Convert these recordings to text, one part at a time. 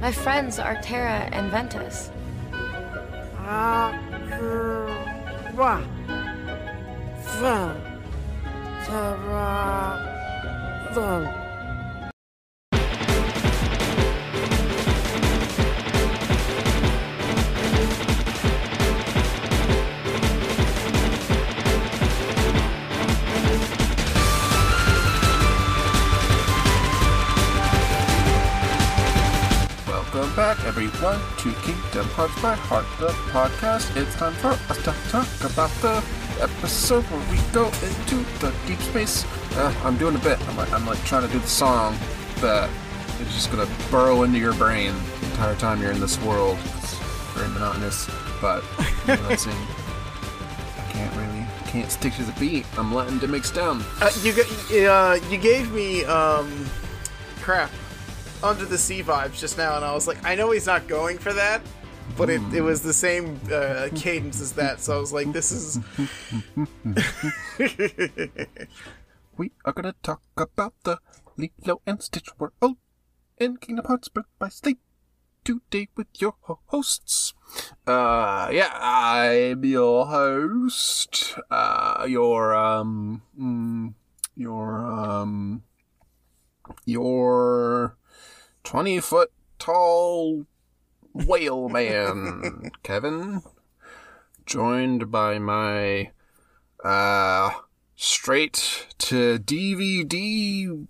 My friends are Terra and Ventus. Terra. Back, everyone, to Kingdom Hearts by Heart, the podcast. It's time for us to talk about the episode where we go into the deep space. Uh, I'm doing a bit. I'm like, I'm like trying to do the song that is just gonna burrow into your brain the entire time you're in this world. It's very monotonous, but you know? I can't really, can't stick to the beat. I'm letting it mix down. Uh, you uh, you gave me um, crap under the sea vibes just now, and I was like, I know he's not going for that, but it, it was the same uh, cadence as that, so I was like, this is We are gonna talk about the Lilo and Stitch world in Kingdom Hearts Birth by Sleep today with your hosts. Uh, yeah, I'm your host. Uh, your, um, mm, your, um, your 20 foot tall whale man, Kevin. Joined by my, uh, straight to DVD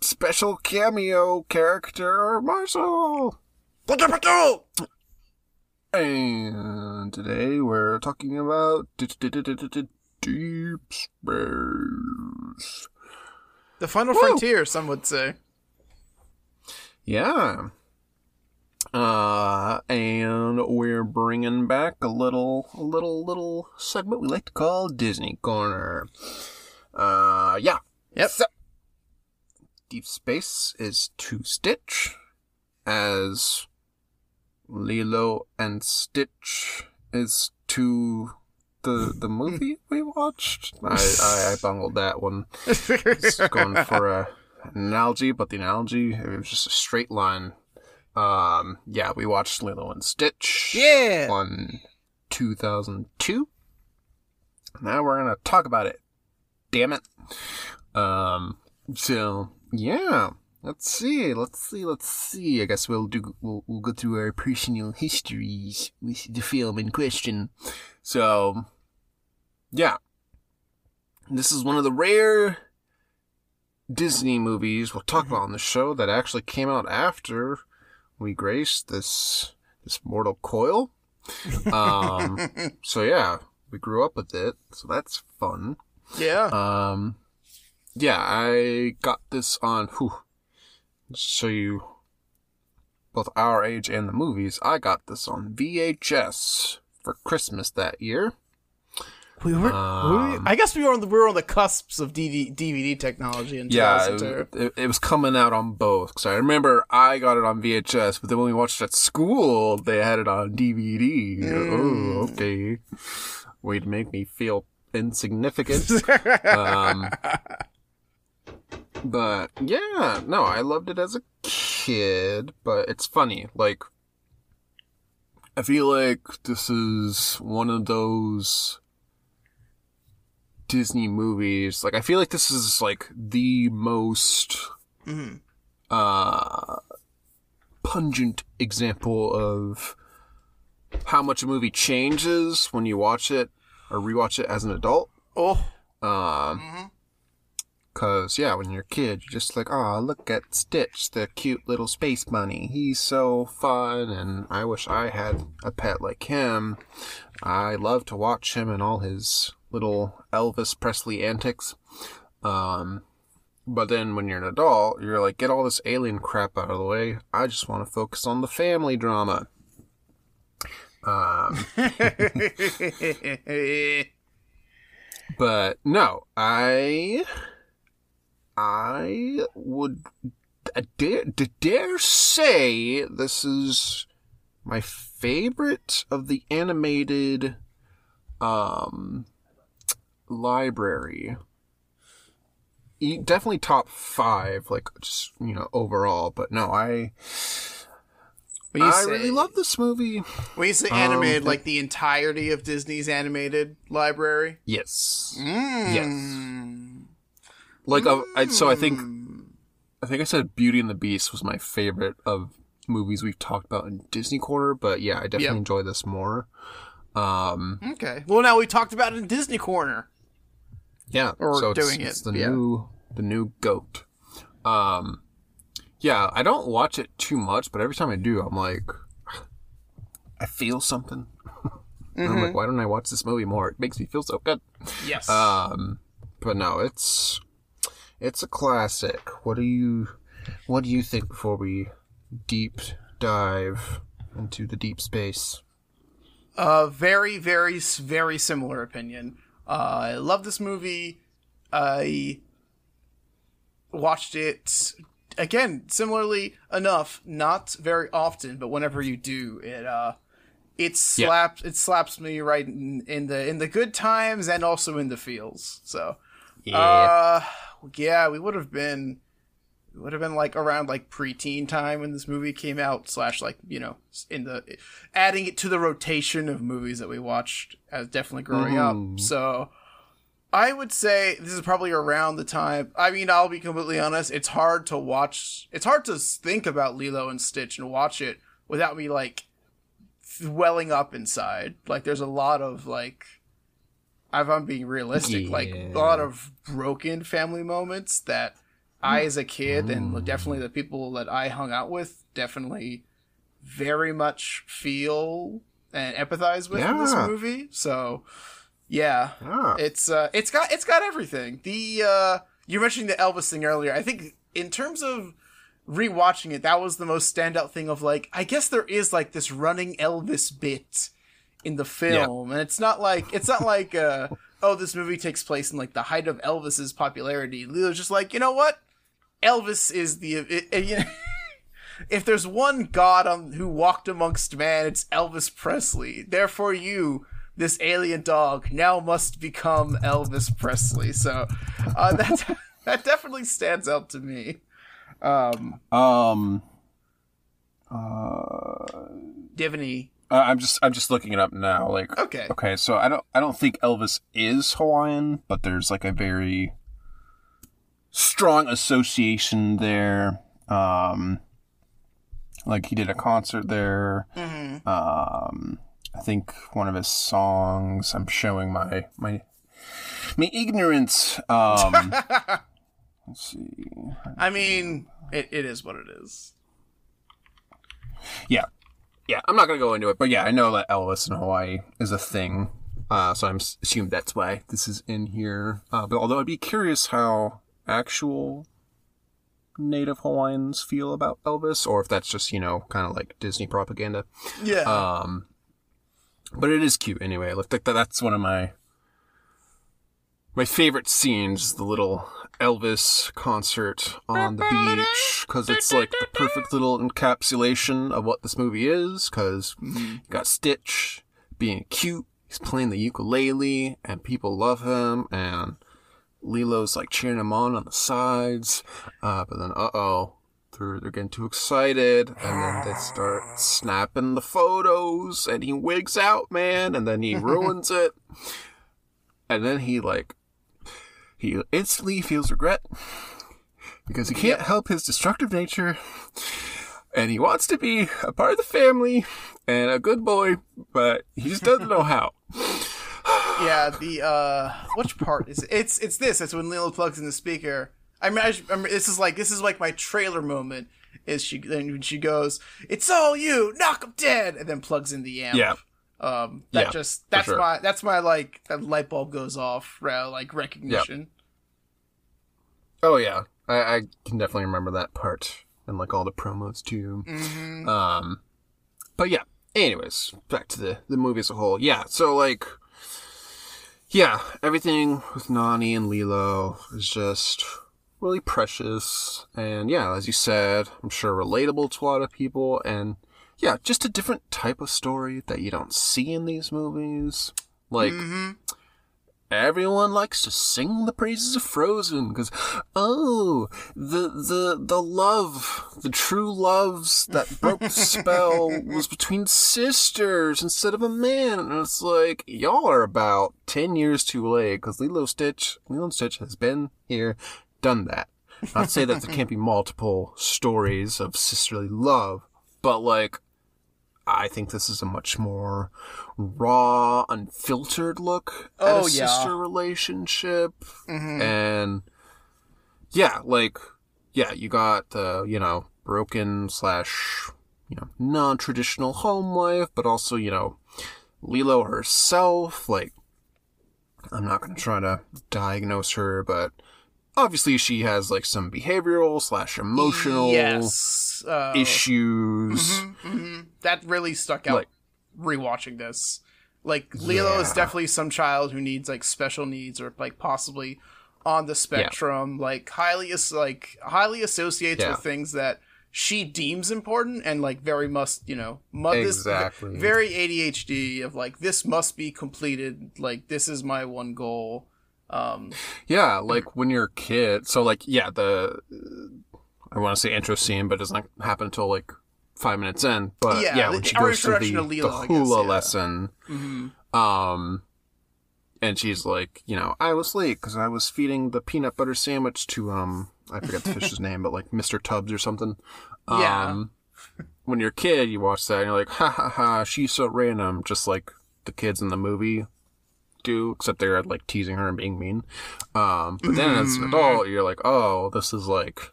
special cameo character, Marshall. And today we're talking about deep space. the final Woo! frontier. Some would say. Yeah. Uh, and we're bringing back a little, a little, little segment we like to call Disney Corner. Uh, yeah. Yep. So, Deep Space is to Stitch, as Lilo and Stitch is to the the movie we watched. I, I, I bungled that one. It's going for a an analogy, but the analogy it was just a straight line. Um, yeah, we watched Lilo and Stitch. Yeah. On 2002. Now we're gonna talk about it. Damn it. Um. So yeah. Let's see. Let's see. Let's see. I guess we'll do. We'll, we'll go through our personal histories with the film in question. So, yeah. This is one of the rare Disney movies we'll talk about on the show that actually came out after we graced this this mortal coil. Um, so yeah, we grew up with it, so that's fun. Yeah. Um, yeah, I got this on. Whew, show you both our age and the movies. I got this on VHS for Christmas that year. We were, um, we, I guess we were on the we were on the cusps of DVD, DVD technology in Yeah, it, 2002. it, it was coming out on both. Cause I remember I got it on VHS, but then when we watched it at school, they had it on DVD. Oh, okay. Way to make me feel insignificant. um, but yeah, no, I loved it as a kid, but it's funny. Like, I feel like this is one of those Disney movies. Like, I feel like this is like the most, Mhm. uh, pungent example of how much a movie changes when you watch it or rewatch it as an adult. Oh, Um, cause yeah, when you're a kid, you're just like, oh, look at Stitch, the cute little space bunny. He's so fun, and I wish I had a pet like him. I love to watch him and all his little Elvis Presley antics. Um, but then when you're an adult, you're like, get all this alien crap out of the way. I just want to focus on the family drama. Um, But no, I I would I dare, dare say this is my favorite of the animated um library. Definitely top five, like just you know overall. But no, I I say, really love this movie. when you say animated, Um, like the entirety of Disney's animated library. Yes. Mm. Like, uh, I, so I think Hmm. I think I said Beauty and the Beast was my favorite of movies we've talked about in Disney Corner, but yeah, I definitely Yep. enjoy this more. Um, Okay. Well, now we talked about it in Disney Corner. Yeah, Or so doing it's it, the yeah. new the new goat. Um, yeah, I don't watch it too much, but every time I do, I'm like, I feel something. And I'm Mm-hmm. like, why don't I watch this movie more? It makes me feel so good. Yes. Um, but no, it's it's a classic. What do you what do you think before we deep dive into the deep space? Uh, very, very, very similar opinion. Uh, I love this movie. I watched it again, similarly enough, not very often, but whenever you do, it uh, it Yeah. slaps it slaps me right in, in the in the good times and also in the feels. So, uh, yeah, we would have been would have been like around like preteen time when this movie came out slash like you know in the adding it to the rotation of movies that we watched as definitely growing Mhm. up so i would say this is probably around the time i mean i'll be completely honest it's hard to watch it's hard to think about lilo and stitch and watch it without me like welling up inside. Like there's a lot of like if i'm being realistic like a lot of broken family moments that I, as a kid, and definitely the people that I hung out with, definitely very much feel and empathize with in this movie. So, yeah, Ah, it's uh, it's got it's got everything. The uh, you mentioned the Elvis thing earlier. I think in terms of rewatching it, that was the most standout thing. Of like, I guess there is like this running Elvis bit in the film, and it's not like it's not like uh, oh, this movie takes place in like the height of Elvis's popularity. Lilo's just like, you know what? Elvis is the it, it- you know, if there's one god on who walked amongst man, it's Elvis Presley. Therefore, you, this alien dog, now must become Elvis Presley. So uh, that that definitely stands out to me. Um, um, uh, do you have any? I- I'm just I'm just looking it up now. Like, Okay, okay, so I don't I don't think Elvis is Hawaiian, but there's like a very strong association there. Um, like he did a concert there. Mhm. Um, I think one of his songs. I'm showing my my my ignorance. Um, let's see. I mean, it, it is what it is. Yeah, yeah. I'm not gonna go into it, but yeah, I know that Elvis in Hawaii is a thing. Uh, so I'm assumed that's why this is in here. Uh, but although I'd be curious how actual native Hawaiians feel about Elvis, or if that's just you know kind of like Disney propaganda. Yeah. Um, but it is cute anyway. Like that, that's one of my my favorite scenes. The little Elvis concert on the beach because it's like the perfect little encapsulation of what this movie is. Because you got Stitch being cute. He's playing the ukulele, and people love him, and Lilo's like cheering him on on the sides. Uh, but then, uh oh, they're, they're getting too excited, and then they start snapping the photos, and he wigs out, man, and then he ruins it. And then he, like, he instantly feels regret because he can't help his destructive nature, and he wants to be a part of the family and a good boy, but he just doesn't know how. Yeah, the uh, which part is it? it's it's this? It's when Lilo plugs in the speaker. I mean, I remember this is like this is like my trailer moment. Is she then when she goes, "It's all you, knock 'em dead," and then plugs in the amp. Yeah. Um, that Yeah, just that's sure. my that's my like that light bulb goes off, uh, like recognition. Oh yeah, I, I can definitely remember that part and like all the promos too. Mm-hmm. Um, but yeah. Anyways, back to the the movie as a whole. Yeah. So like, yeah, everything with Nani and Lilo is just really precious, and yeah, as you said, I'm sure relatable to a lot of people, and yeah, just a different type of story that you don't see in these movies. Like, Mm-hmm. Everyone likes to sing the praises of Frozen because, oh, the the the love, the true loves that broke the spell was between sisters instead of a man. And it's like y'all are about ten years too late because Lilo Stitch, Lilo and Stitch has been here, done that. Not to say that there can't be multiple stories of sisterly love, but like I think this is a much more raw, unfiltered look at Oh, a yeah. sister relationship. Mhm. And yeah, like, yeah, you got the, you know, broken slash, you know, non traditional home life, but also, you know, Lilo herself. Like, I'm not going to try to diagnose her, but obviously she has like some behavioral slash emotional yes. Uh, issues. hmm That really stuck out Like- rewatching this. Like Lilo is definitely some child who needs like special needs or like possibly on the spectrum, like highly is like highly associates Yeah. with things that she deems important and like very must you know mu- this- Exactly. very ADHD of like this must be completed like this is my one goal. Um, Yeah, like when you're a kid. So like, yeah, the I want to say intro scene, but it doesn't happen until like five minutes in. But Yeah, yeah, when she goes through the, to the I guess, hula yeah. lesson, mhm. um, and she's like, you know, I was late because I was feeding the peanut butter sandwich to um, I forget the fish's name, but like Mr. Tubbs or something. Yeah. Um, when you're a kid, you watch that and you're like, ha ha ha, she's so random, just like the kids in the movie do, except they're like teasing her and being mean. Um, but then as an adult, you're like, oh, this is like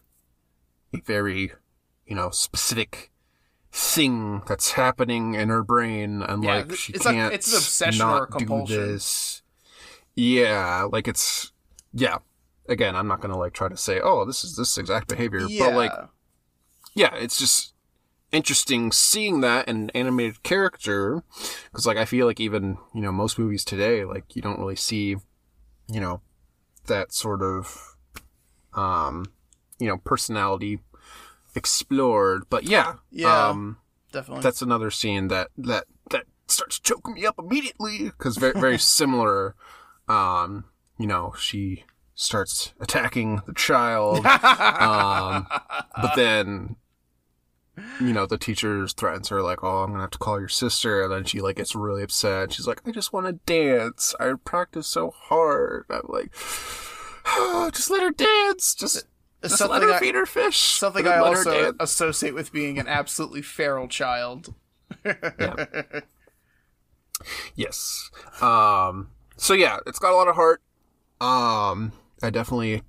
a very, you know, specific thing that's happening in her brain, and Yeah, like she it's can't it's an obsession or a compulsion. do this. Yeah, like it's yeah. Again, I'm not gonna like try to say, oh, this is this exact behavior, yeah. but like yeah, it's just interesting seeing that in an animated character because like I feel like even you know most movies today like you don't really see you know that sort of um you know personality explored but yeah Yeah. um definitely. that's another scene that that that starts choking me up immediately because very very similar um you know she starts attacking the child um but then you know the teacher threatens her like oh i'm gonna have to call your sister and then she like gets really upset she's like i just want to dance i practice so hard i'm like oh, just let her dance just just let something her I- feed her fish Something I also associate with being an absolutely feral child. Yes. Um. So yeah, it's got a lot of heart. Um. I definitely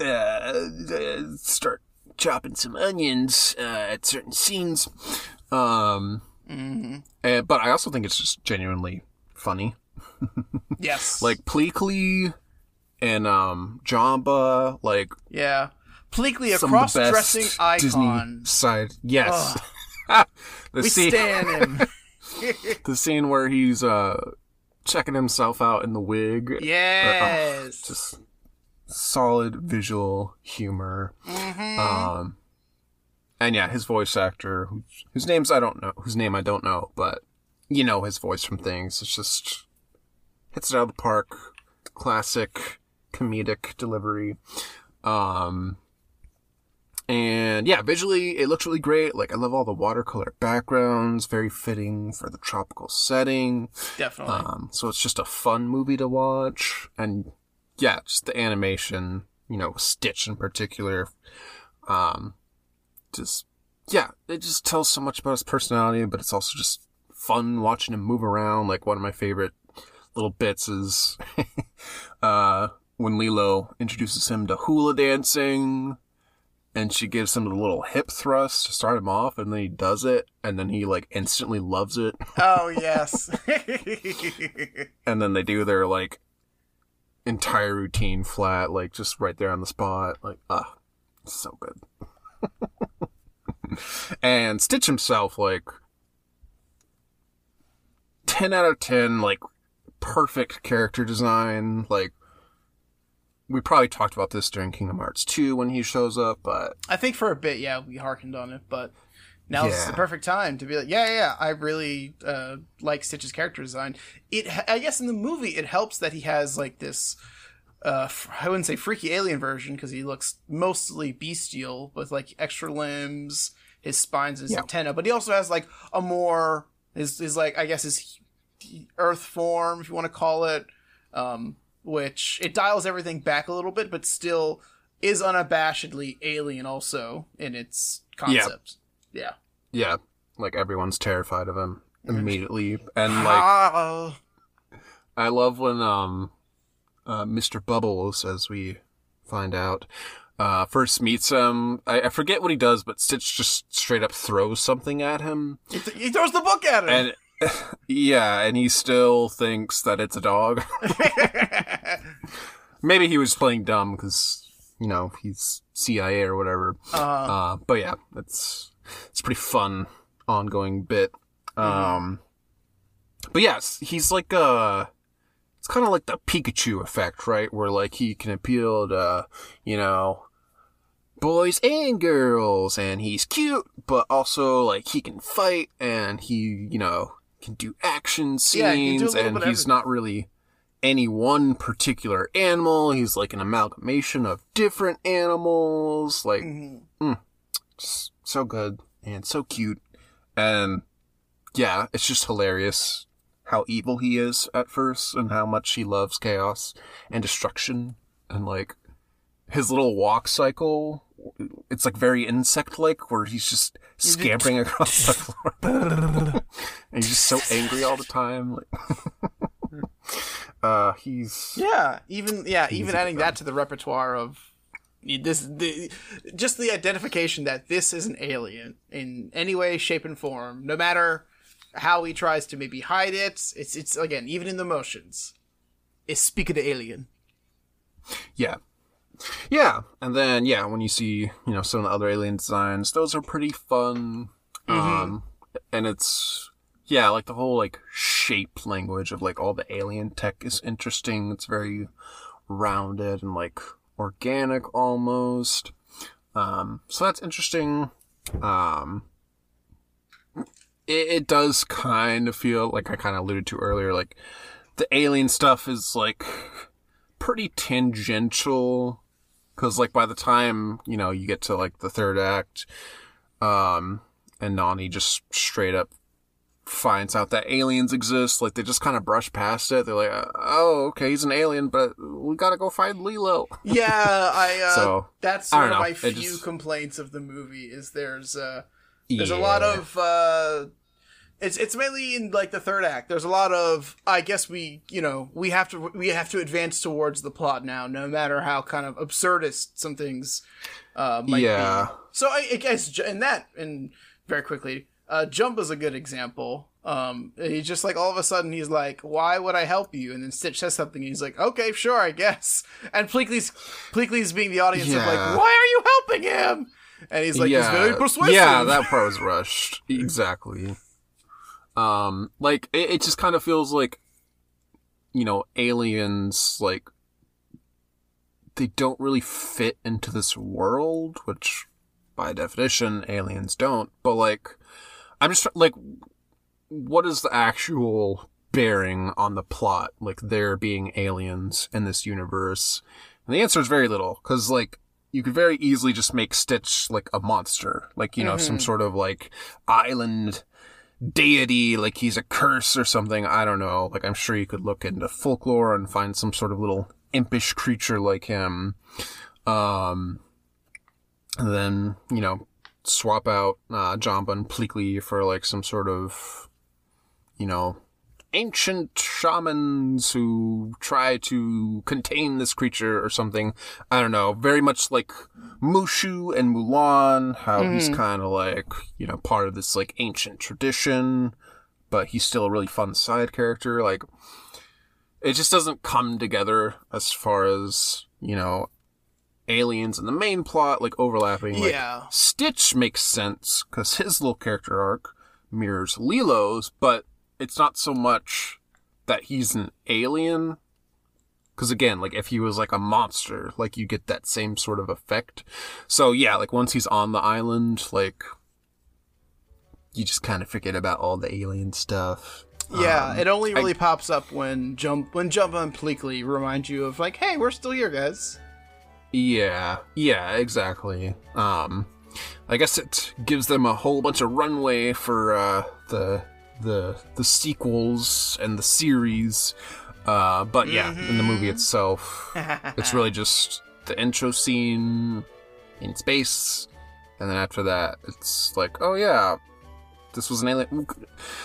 uh, start chopping some onions uh, at certain scenes. Um. hmm and- but I also think it's just genuinely funny. Yes. Like Pleakley and um Jumba, like yeah. Pleakley, a some of the best cross-dressing icon. Disney side. Yes. the We scene, stan him. the scene where he's uh checking himself out in the wig. yes. just solid visual humor. Mhm. Um, and yeah, his voice actor, whose, whose names I don't know, whose name I don't know, but you know his voice from things. It's just hits it out of the park. Classic comedic delivery. Um, and yeah, visually it looks really great. Like I love all the watercolor backgrounds, very fitting for the tropical setting. Definitely. Um, so it's just a fun movie to watch, and yeah, just the animation, you know, Stitch in particular, um, just yeah, it just tells so much about his personality, but it's also just fun watching him move around. Like one of my favorite little bits is uh, when Lilo introduces him to hula dancing. And she gives him the little hip thrust to start him off, and then he does it, and then he like instantly loves it. oh yes. and then they do their like entire routine flat, like just right there on the spot. Like, ah, so good. and Stitch himself, like ten out of ten, like perfect character design. Like we probably talked about this during Kingdom Hearts 2 when he shows up, but I think for a bit, yeah, we harkened on it, but Now's Yeah. the perfect time to be like, yeah, yeah, yeah I really uh, like Stitch's character design. It, I guess, in the movie, it helps that he has like this. Uh, I wouldn't say freaky alien version because he looks mostly bestial with like extra limbs, his spines, and his Yeah. antenna. But he also has like a more his his like I guess his Earth form, if you want to call it, um, which it dials everything back a little bit, but still is unabashedly alien also in its concept. Yeah. Yeah, like everyone's terrified of him immediately, and like Ah, I love when um, uh, Mr. Bubbles, as we find out, uh, first meets him. I, I forget what he does, but Stitch just straight up throws something at him, he, th- he throws the book at him. and yeah, and he still thinks that it's a dog. Maybe he was playing dumb because you know he's CIA or whatever. uh, Uh, but yeah, it's it's a pretty fun ongoing bit. Um, but yes, he's like uh it's kind of like the Pikachu effect, right? Where like he can appeal to you know boys and girls, and he's cute, but also like he can fight and he you know can do action Yeah, do scenes, and he's not really any one particular animal. He's like an amalgamation of different animals. Like, mhm. s- so good and so cute. And yeah, it's just hilarious how evil he is at first and how much he loves chaos and destruction. And like his little walk cycle, it's like very insect like where he's just scampering across the floor. and he's just so angry all the time. Like, uh, he's yeah, even yeah, even adding that to the repertoire of this, the just the identification that this is an alien in any way, shape, and form, no matter how he tries to maybe hide it. It's it's again even in the motions. is speak of the alien. Yeah. Yeah. And then, yeah, when you see, you know, some of the other alien designs, those are pretty fun. Um, and it's, yeah, like the whole, like, shape language of, like, all the alien tech is interesting. It's very rounded and, like, organic almost. Um, so that's interesting. Um, it, it does kind of feel like I kind of alluded to earlier, like, the alien stuff is, like, pretty tangential because like by the time you know you get to like the third act um and nani just straight up finds out that aliens exist like they just kind of brush past it they're like oh okay he's an alien but we gotta go find lilo Yeah, I. Uh, So, that's don't of know. my It few just- complaints of the movie. Is there's uh, there's a lot of uh it's it's mainly in like the third act there's a lot of i guess we you know we have to we have to advance towards the plot now no matter how kind of absurdist some things uh might Yeah. be so i, I guess in that and very quickly uh jump is a good example. Um he's just like all of a sudden he's like why would i help you? And then stitch says something and he's like okay sure i guess. And pleakley's pleakley's being the audience of like why are you helping him? And he's like he's very persuasive. Yeah, that part was rushed. Exactly. Um, like it, it just kind of feels like, you know, aliens like they don't really fit into this world, which by definition aliens don't. But like, I'm just like, what is the actual bearing on the plot? Like there being aliens in this universe, and the answer is very little because like you could very easily just make Stitch like a monster, like you know some sort of like island deity, like he's a curse or something. I don't know. Like I'm sure you could look into folklore and find some sort of little impish creature like him. Um, and then you know swap out uh, Jumba and Pleakley for like some sort of you know ancient shamans who try to contain this creature or something. I don't know. Very much like Mushu and Mulan, how he's kind of like, you know, part of this like ancient tradition, but he's still a really fun side character. Like, it just doesn't come together as far as, you know, aliens and the main plot like overlapping. Like, yeah Stitch makes sense because his little character arc mirrors Lilo's, but it's not so much that he's an alien. Because again, like if he was like a monster, like you get that same sort of effect. So yeah, like once he's on the island, like you just kind of forget about all the alien stuff. Yeah, Um, it only I- really pops up when jump when Jumba and Pleakley remind you of like, hey, we're still here, guys. Yeah, yeah, exactly. Um, I guess it gives them a whole bunch of runway for uh, the the the sequels and the series. Uh, but yeah, in the movie itself, it's really just the intro scene in space, and then after that, it's like, oh yeah, this was an alien.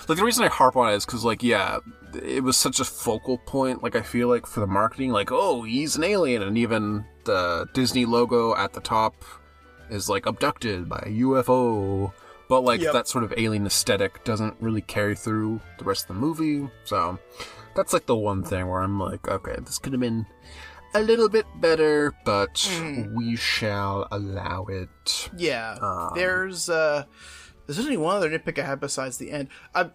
Like the reason I harp on it is because, like, yeah, it was such a focal point. Like I feel like for the marketing, like, oh, he's an alien, and even the Disney logo at the top is like abducted by a UFO. But like Yep. that sort of alien aesthetic doesn't really carry through the rest of the movie. So that's like the one thing where I'm like, okay, this could have been a little bit better, but Mm. we shall allow it. Yeah, Um, there's uh, there's only one other nitpick I have besides the end. Uh,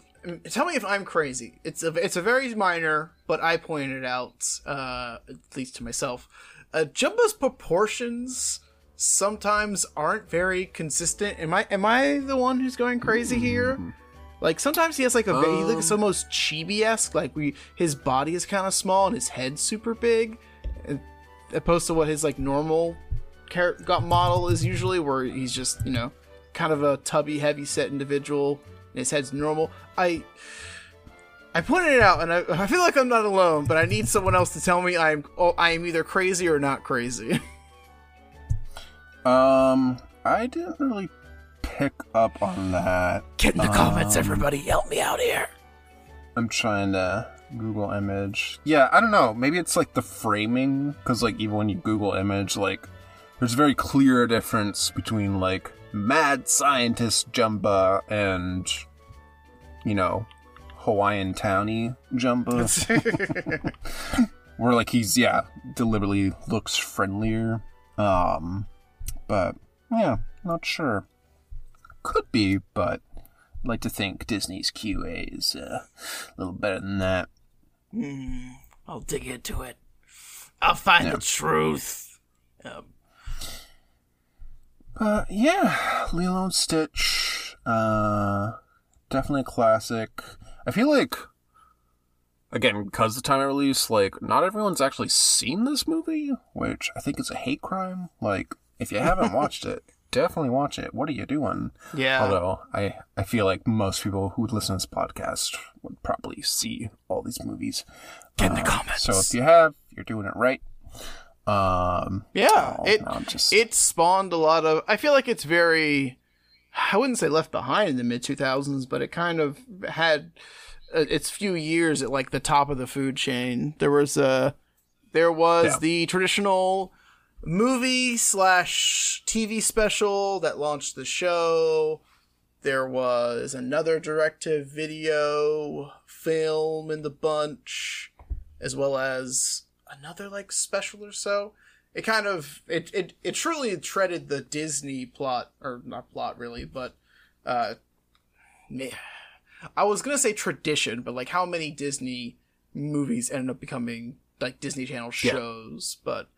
tell me if I'm crazy. It's a it's a very minor, but I pointed out uh, at least to myself. Uh, Jumba's proportions sometimes aren't very consistent. Am I am I the one who's going crazy here? Like sometimes he has like a very, he looks Um. almost chibi esque. Like we his body is kind of small and his head's super big, and, opposed to what his like normal got model is usually, where he's just you know kind of a tubby, heavy set individual. And his head's normal. I I pointed it out, and I, I feel like I'm not alone, but I need someone else to tell me I'm oh, I am either crazy or not crazy. Um, I didn't really pick up on that. Get in the comments, everybody. Help me out here. I'm trying to Google image. Yeah, I don't know. Maybe it's like the framing, because like even when you Google image, like there's a very clear difference between like mad scientist Jumba and you know Hawaiian townie Jumba, where like he's yeah deliberately looks friendlier. Um, but yeah, not sure. Could be, but I'd like to think Disney's QA is uh, a little better than that. I'll dig into it. I'll find Yeah. the truth. Um, Uh, yeah, Lilo and Stitch. Uh, definitely a classic. I feel like, again, because the time of release, like, not everyone's actually seen this movie, which I think is a hate crime. Like, if you haven't watched it, definitely watch it. What are you doing? yeah. Although, I, I feel like most people who would listen to this podcast would probably see all these movies. Get in the Uh, comments. So if you have, you're doing it right. Um, yeah, oh, it no, just- it spawned a lot of. I feel like it's very. I wouldn't say left behind in the mid 2000s, but it kind of had uh, its few years at like the top of the food chain. There was a there was Yeah. the traditional movie slash TV special that launched the show. There was another direct to video film in the bunch, as well as another like special or so. It kind of it it, it truly treaded the Disney plot or not plot really, but uh meh. I was gonna say tradition, but like how many Disney movies ended up becoming like Disney Channel Yeah. shows, but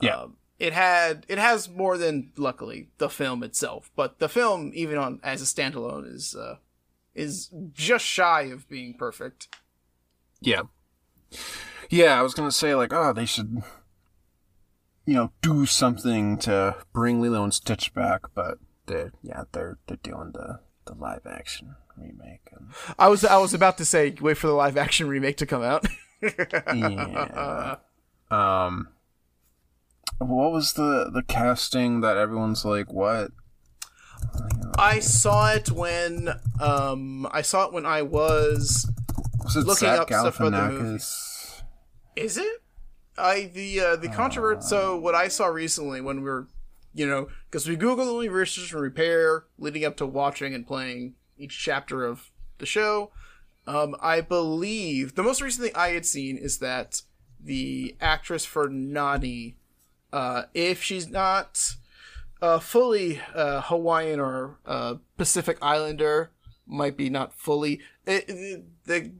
Yeah. um, it had it has more than luckily the film itself, but the film even on as a standalone is uh is just shy of being perfect. Yeah. Yeah, I was gonna say like, oh, they should, you know, do something to bring Lilo and Stitch back, but they're yeah, they're they're doing the the live action remake. And, I was I was about to say wait for the live action remake to come out. yeah. um. What was the the casting that everyone's like, what? I saw it when um I saw it when I was Was it Looking Zach up stuff about the Galifianakis? Is it? I the uh, the controvert. So what I saw recently when we were, you know, because we googled only research and repair leading up to watching and playing each chapter of the show. Um, I believe the most recent thing I had seen is that the actress for Nani, uh, if she's not uh, fully uh, Hawaiian or uh, Pacific Islander, might be not fully. It, it- the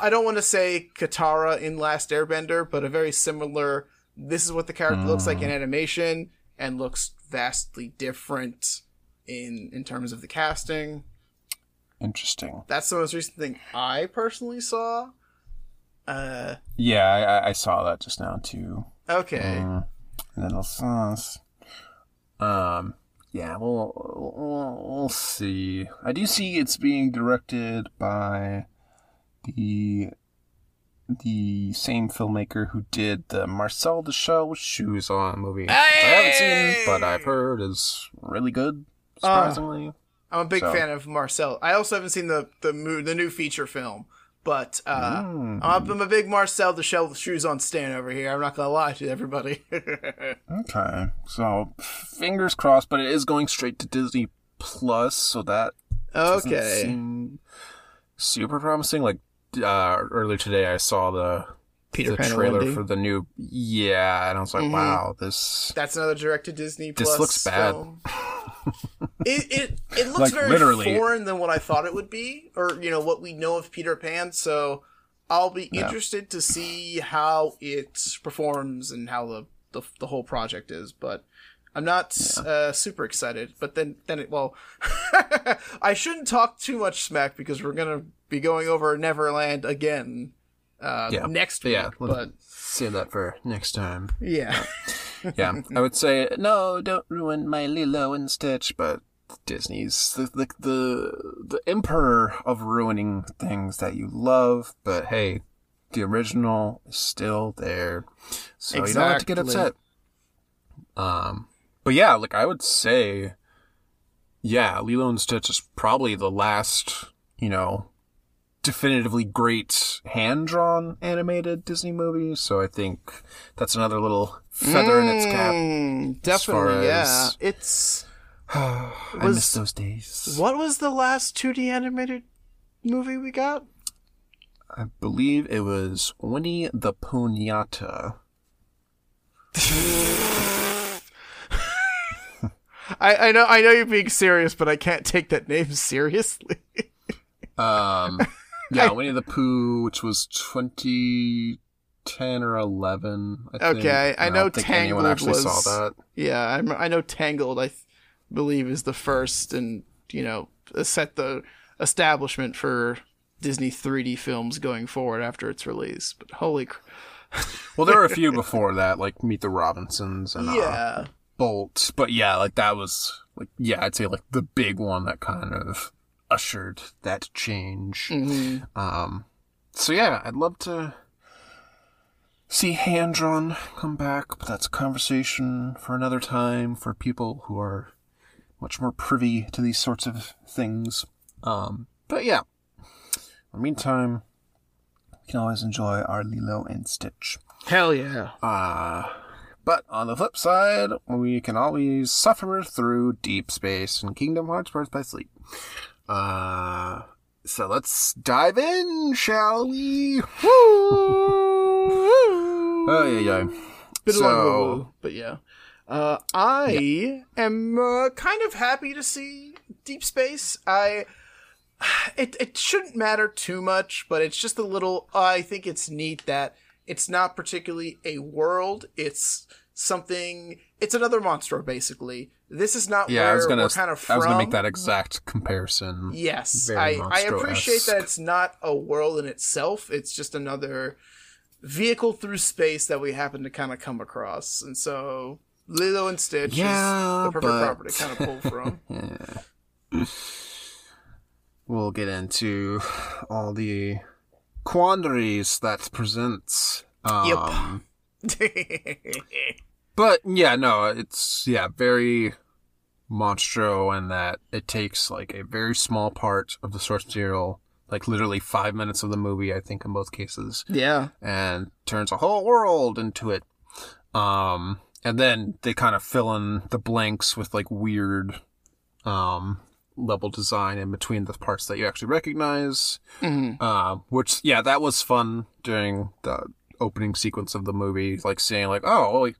I don't want to say Katara in Last Airbender, but a very similar. This is what the character looks like in animation, and looks vastly different in in terms of the casting. Interesting. That's the most recent thing I personally saw. Uh, Yeah, I, I- saw that just now too. okay. Mm, and then sauce. Um, yeah, we'll, we'll we'll see. I do see it's being directed by the the same filmmaker who did the Marcel the Shell with Shoes On movie. which I haven't seen, but I've heard is really good. Ah, surprisingly, I'm a big So- fan of Marcel. I also haven't seen the the mo- the new feature film, but uh, Mm. I'm, I'm a big Marcel the Shell with shoes on stan over here. I'm not gonna lie to everybody. okay. So fingers crossed, but it is going straight to Disney Plus, so that okay. seem super promising. Like uh, earlier today, I saw the Peter the Pan and trailer Wendy. for the new. Yeah, and I was like, Mhm. wow, this. That's another direct to Disney. Plus This Plus looks bad. it it it looks Like, very literally. foreign than what I thought it would be, or you know what we know of Peter Pan. So I'll be Yeah. interested to see how it performs and how the the, the whole project is. But I'm not uh, super excited. But then then it well, I shouldn't talk too much smack because we're gonna be going over Neverland again uh, Yeah. next week. Yeah, let's but save that for next time. yeah. Yeah, I would say no, don't ruin my Lilo and Stitch, but Disney's the the the, the emperor of ruining things that you love. But hey, the original is still there, so you don't have to get upset. Um, but yeah, like I would say, yeah, Lilo and Stitch is probably the last, you know, definitively great hand drawn animated Disney movie. So I think that's another little feather in its cap. Mm, definitely, yeah. as- It's I Was- miss those days. what was the last 2D animated movie we got? I believe it was Winnie the Poohnyata. I, I know I know you're being serious, but I can't take that name seriously. Um, yeah, Winnie the Pooh, which was 2010 or 11. I think. Okay, I don't know Tangled actually was- saw that. yeah, I'm, I know Tangled. I th- believe is the first, and you know, set the establishment for Disney 3D films going forward after its release. But holy, cr- Well, there were a few before that, like Meet the Robinsons and uh, yeah, Bolt. But yeah, like that was like yeah, I'd say like the big one that kind of ushered that change. Mhm. Um, so yeah, I'd love to see hand drawn come back, but that's a conversation for another time for people who are much more privy to these sorts of things. Um, but yeah, in the meantime, we can always enjoy our Lilo and Stitch. hell yeah. Uh, but on the flip side, we can always suffer through Deep Space and Kingdom Hearts Birth by Sleep. Uh, so let's dive in, shall we? Oh, yeah, yeah. Bit So- woo-woo, but yeah. Uh, I am uh, kind of happy to see Deep Space. I it it shouldn't matter too much, but it's just a little. I think it's neat that it's not particularly a world. It's something. It's another monster, basically. This is not Yeah, where I was gonna, we're kind of from. I was gonna make that exact comparison. Yes, Very I, I appreciate that it's not a world in itself. It's just another vehicle through space that we happen to kind of come across. And so Lilo and Stitch Yeah, is the perfect but- property to kind of pull from. Yeah. We'll get into all the quandaries that presents. Um, But yeah, no, it's yeah, very monstro and that it takes like a very small part of the source material, like literally five minutes of the movie, I think in both cases, yeah. and turns a whole world into it. Um, and then they kind of fill in the blanks with like weird, um, level design in between the parts that you actually recognize. Mhm. Um, which yeah, that was fun during the opening sequence of the movie, like seeing like, oh, well,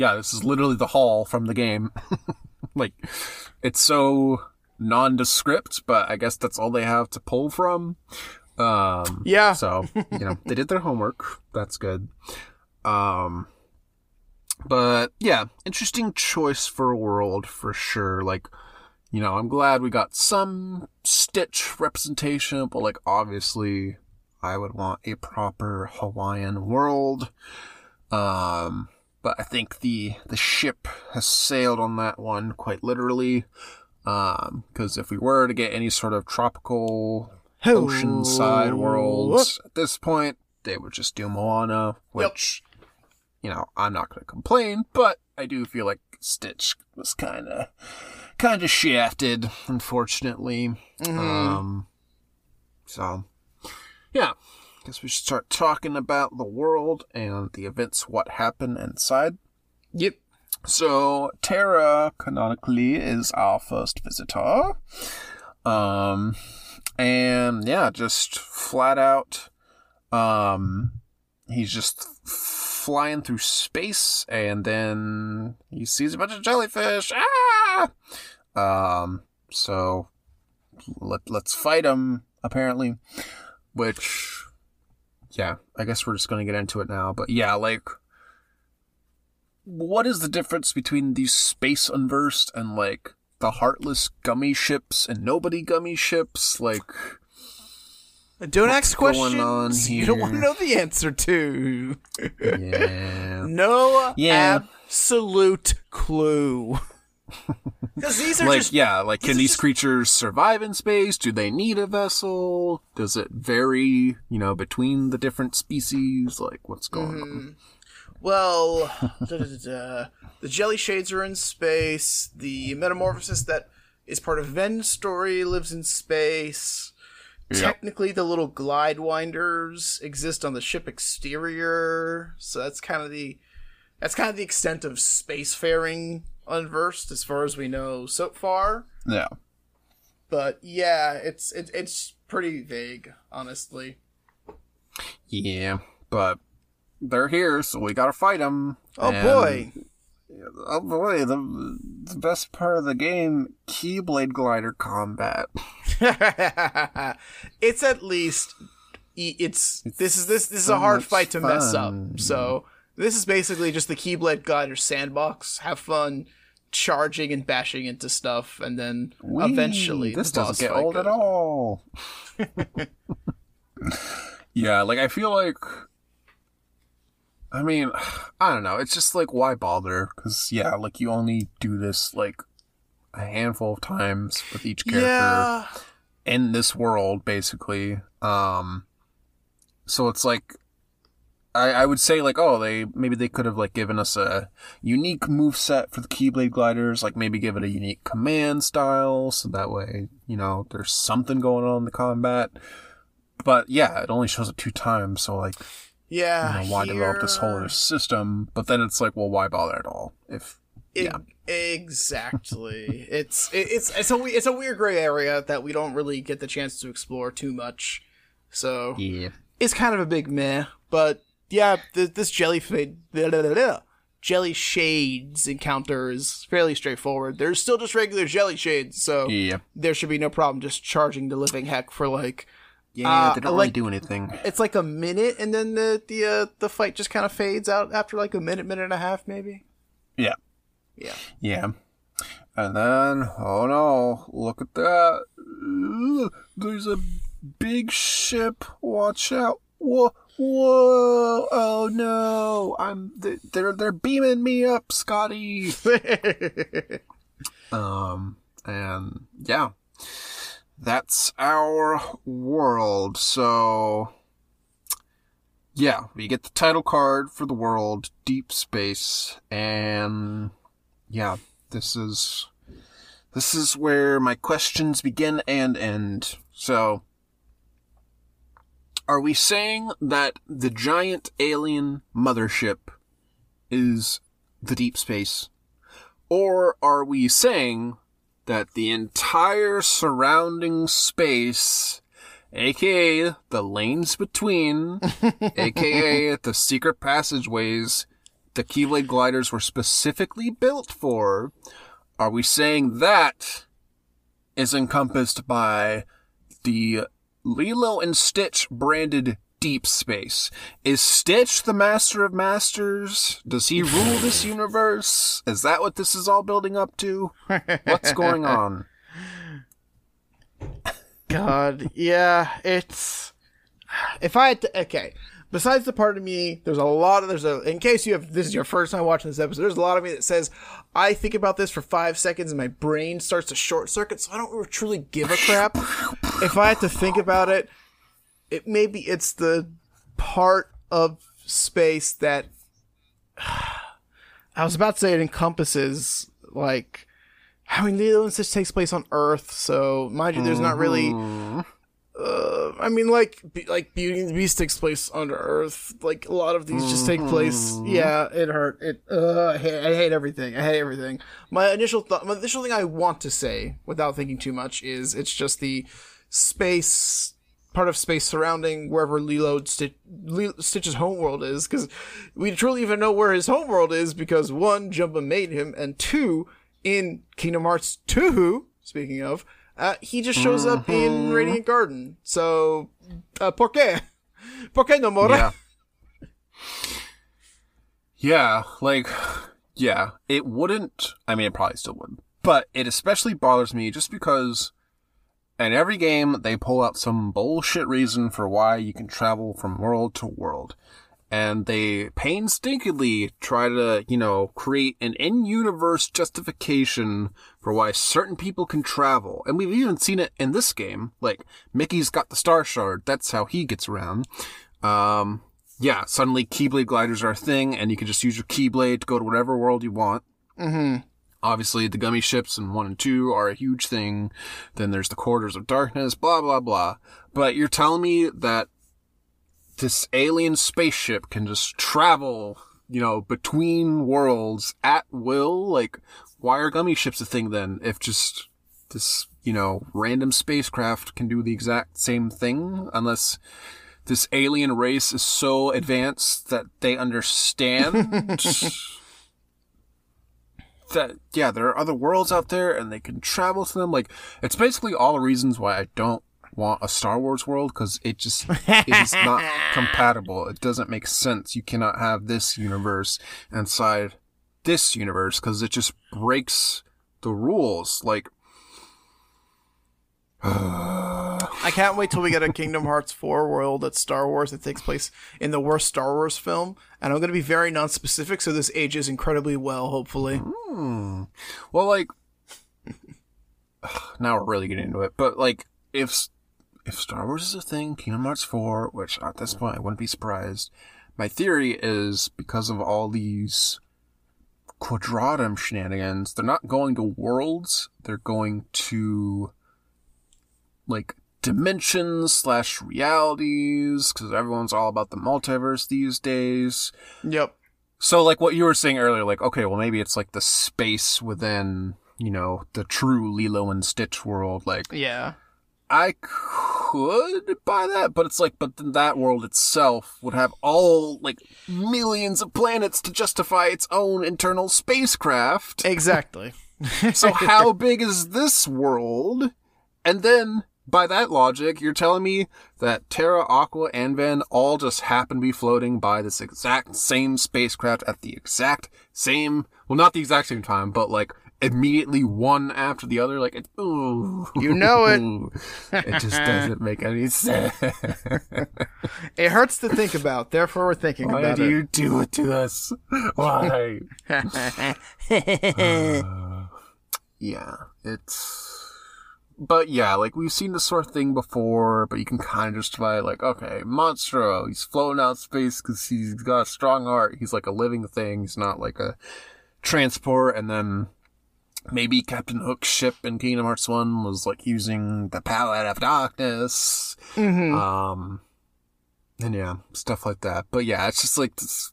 yeah, this is literally the hall from the game. like, it's so nondescript, but I guess that's all they have to pull from. Um, Yeah. so you know they did their homework. That's good. Um, But yeah, interesting choice for a world for sure. Like, you know, I'm glad we got some Stitch representation, but like obviously I would want a proper Hawaiian world. Um, but I think the the ship has sailed on that one quite literally. Um, because if we were to get any sort of tropical oceanside worlds at this point, they would just do Moana, which you know I'm not going to complain, but I do feel like Stitch was kind of kind of shafted, unfortunately. Um, so yeah, guess we should start talking about the world and the events, what happened inside. Yep. So Terra canonically is our first visitor. Um and yeah, just flat out um he's just flying through space and then he sees a bunch of jellyfish. Ah! Um so let let's fight him apparently, which yeah, I guess we're just going to get into it now, but yeah, like what is the difference between these space unversed and like the heartless gummy ships and nobody gummy ships like Don't ask going questions on you don't want to know the answer to. yeah No Yeah. absolute clue. Because these are like just yeah like these can these just- creatures survive in space? Do they need a vessel? Does it vary you know between the different species? Like what's going Mm-hmm. on Well, da, da, da, the jelly shades are in space. The metamorphosis that is part of Ven's story lives in space. Technically, the little glide winders exist on the ship exterior, so that's kind of the that's kind of the extent of spacefaring unversed as far as we know so far. yeah But yeah, it's it, it's pretty vague, honestly. yeah but they're here so we gotta fight them Oh boy, Oh boy, the the best part of the game, Keyblade glider combat. it's at least it's, this is this this is a hard fight to mess up. So this is basically just the Keyblade Glider sandbox. Have fun charging and bashing into stuff, and then eventually this the boss doesn't get old at goes on. all. yeah, like I feel like. I mean, I don't know. It's just like why bother? Because yeah, like you only do this like a handful of times with each character. Yeah, in this world, basically. Um, so it's like, I, I would say like, oh, they maybe they could have like given us a unique move set for the Keyblade gliders, like maybe give it a unique command style, so that way you know there's something going on in the combat. But yeah, it only shows up two times, so like, yeah. you know, why develop this whole other system? But then it's like, well, why bother at all? If E- yeah. Exactly. it's it, it's it's a it's a weird gray area that we don't really get the chance to explore too much. So yeah, it's kind of a big meh. But yeah, th- this jelly fade, jelly shades encounter is fairly straightforward. There's still just regular jelly shades, so yeah, there should be no problem just charging the living heck for like yeah. Uh, they don't I really like- do anything. it's like a minute, and then the the uh, the fight just kind of fades out after like a minute, minute and a half, maybe. Yeah. Yeah. Yeah. And then, oh no, look at that. There's a big ship. Watch out. Whoa, whoa. Oh no. I'm, they're, they're beaming me up, Scotty. Um, and yeah, that's our world. So, yeah, we get the title card for the world, Deep Space, and yeah, this is this is where my questions begin and end. So, are we saying that the giant alien mothership is the deep space? Or are we saying that the entire surrounding space, aka the lanes between, aka the secret passageways the Keyblade gliders were specifically built for, are we saying that is encompassed by the Lilo and Stitch branded deep space. Is Stitch the master of masters? Does he rule this universe? Is that what this is all building up to? What's going on? God, yeah, it's. If I had to, okay. Besides the part of me, there's a lot of there's a. In case you have this is your first time watching this episode, there's a lot of me that says I think about this for five seconds and my brain starts to short circuit, so I don't truly give a crap. if I had to think about it, it maybe it's the part of space that I was about to say it encompasses like I mean Lilo and takes place on Earth, so mind you, there's not really mm-hmm. Uh, I mean, like, be, like Beauty and the Beast takes place under Earth. Like a lot of these just take place. Yeah, it hurt. It. Uh, I hate, I hate everything. I hate everything. My initial thought, my initial thing I want to say, without thinking too much, is it's just the space part of space surrounding wherever Lilo Stitch, Lilo, Stitch's homeworld is, because we truly even know where his homeworld is because one, Jumba made him, and two, in Kingdom Hearts 2, speaking of, uh, he just shows up in Radiant Garden. So, uh, por qué? ¿Por qué no more? Yeah. Yeah, like, yeah, it wouldn't. I mean, it probably still would. But it especially bothers me just because in every game they pull out some bullshit reason for why you can travel from world to world. And they painstakingly try to, you know, create an in-universe justification for why certain people can travel. And we've even seen it in this game. Like, Mickey's got the Star Shard. That's how he gets around. Um, yeah, suddenly Keyblade gliders are a thing, and you can just use your Keyblade to go to whatever world you want. Mm-hmm. Obviously, the gummy ships in 1 and 2 are a huge thing. Then there's the Corridors of Darkness, blah, blah, blah. But you're telling me that this alien spaceship can just travel, you know, between worlds at will? Like, why are gummy ships a thing then? If just this, you know, random spacecraft can do the exact same thing? Unless this alien race is so advanced that they understand that yeah there are other worlds out there and they can travel to them like it's basically all the reasons why i don't want a star wars world because it just is not compatible it doesn't make sense you cannot have this universe inside this universe because it just breaks the rules like I can't wait till we get a Kingdom Hearts 4 world that's Star Wars that takes place in the worst Star Wars film. And I'm going to be very non-specific, so this ages incredibly well, hopefully. Hmm. Well, like, now we're really getting into it. But like, if if Star Wars is a thing, Kingdom Hearts four, which at this point I wouldn't be surprised. My theory is because of all these quadratum shenanigans, they're not going to worlds. They're going to like dimensions slash realities because everyone's all about the multiverse these days. Yep. So, like what you were saying earlier, like, okay, well, maybe it's like the space within, you know, the true Lilo and Stitch world. Like, Yeah. I could buy that, but it's like, but then that world itself would have all, like, millions of planets to justify its own internal spacecraft. Exactly. So, how big is this world? And then, by that logic, you're telling me that Terra, Aqua, and Ven all just happen to be floating by this exact same spacecraft at the exact same, well, not the exact same time, but like immediately one after the other. Like, it, ooh. You know it. it just doesn't make any sense. It hurts to think about, therefore we're thinking Why about do it. you do it to us? Why? Uh, yeah, it's. But yeah, like we've seen this sort of thing before, but you can kind of justify it like, okay, Monstro, he's floating out space because he's got a strong heart. He's like a living thing. He's not like a transport. And then maybe Captain Hook's ship in Kingdom Hearts 1 was like using the palette of darkness. Mhm. Um, and yeah, stuff like that. But yeah, it's just like this,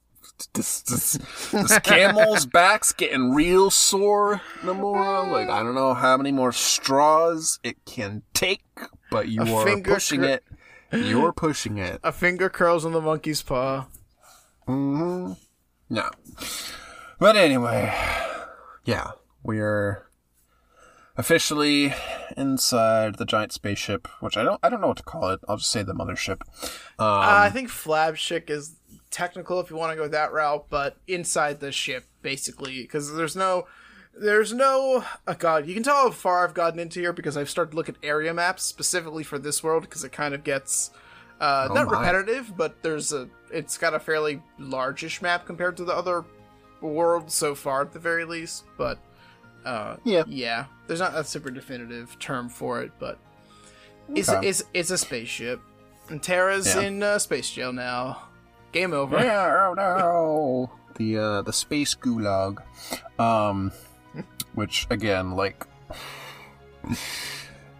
this, this, this camel's back's getting real sore, Nomura. Like, I don't know how many more straws it can take, but you A are pushing cr- it. You're pushing it. A finger curls on the monkey's paw. hmm No. But anyway, yeah, we're officially inside the giant spaceship, which I don't I don't know what to call it. I'll just say the mothership. Um, uh, I think flagship is technical if you want to go that route, but inside the ship basically because there's no there's no oh god you can tell how far i've gotten into here because i've started to look at area maps specifically for this world because it kind of gets uh, Oh not my. repetitive but there's a it's got a fairly largish map compared to the other worlds so far at the very least but uh Yeah. yeah there's not a super definitive term for it but it's Okay. it's it's a spaceship and Terra's Yeah. in uh, space jail now game over Yeah, oh no. The uh the space gulag. Um which again, like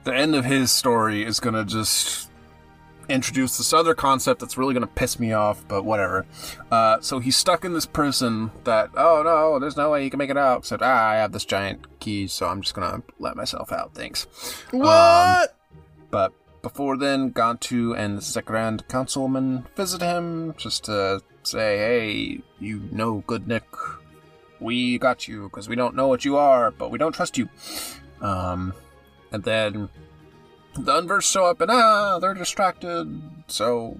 the end of his story is gonna just introduce this other concept that's really gonna piss me off, but whatever. Uh so he's stuck in this prison that oh no, there's no way he can make it out, except ah, I have this giant key, so I'm just gonna let myself out, thanks. what But before then, Gantu and the Grand Councilman visit him just to say, hey, you know, good Nick, we got you because we don't know what you are, but we don't trust you. Um, and then the Unverse show up and ah, they're distracted, so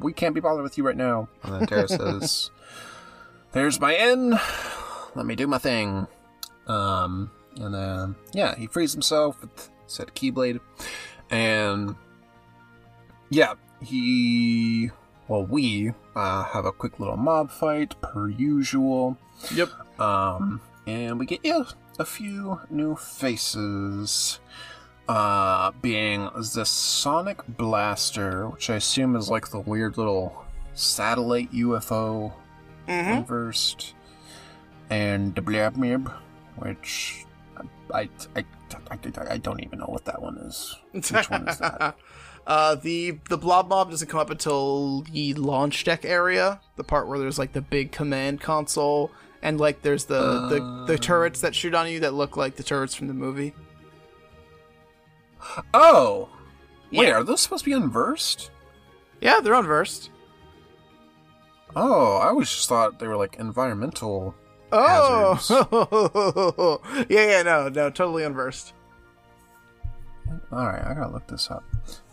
we can't be bothered with you right now. And then Terra says, there's my in, let me do my thing. Um, and then, yeah, he frees himself with said Keyblade. And yeah, he well we uh, have a quick little mob fight per usual. yep Um and we get yeah, a few new faces. Uh being the Sonic Blaster, which I assume is like the weird little satellite UFO mm-hmm. unversed. And the Blobmob, which I I, I, I, I don't even know what that one is. Which one is that? Uh, the the blob mob doesn't come up until the launch deck area, the part where there's like the big command console, and like there's the the, the turrets that shoot on you that look like the turrets from the movie. Oh! Wait, are those supposed to be unversed? Yeah, they're unversed. Oh, I always just thought they were like environmental. Oh, yeah, yeah, no, no, totally unversed. Alright, I gotta look this up.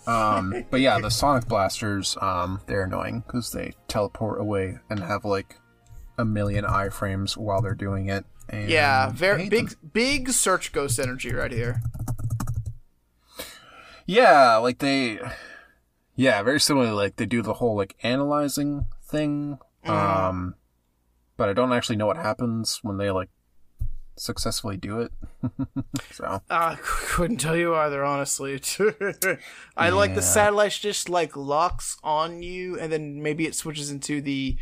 Um, but yeah, the Sonic Blasters, um, they're annoying because they teleport away and have like a million iframes while they're doing it. And Yeah, very big, them. big search ghost energy right here. Yeah, like they. Yeah, very similarly, like they do the whole like analyzing thing. Um, but I don't actually know what happens when they like successfully do it. so I couldn't tell you either, honestly. I like the satellites just like locks on you, and then maybe it switches into the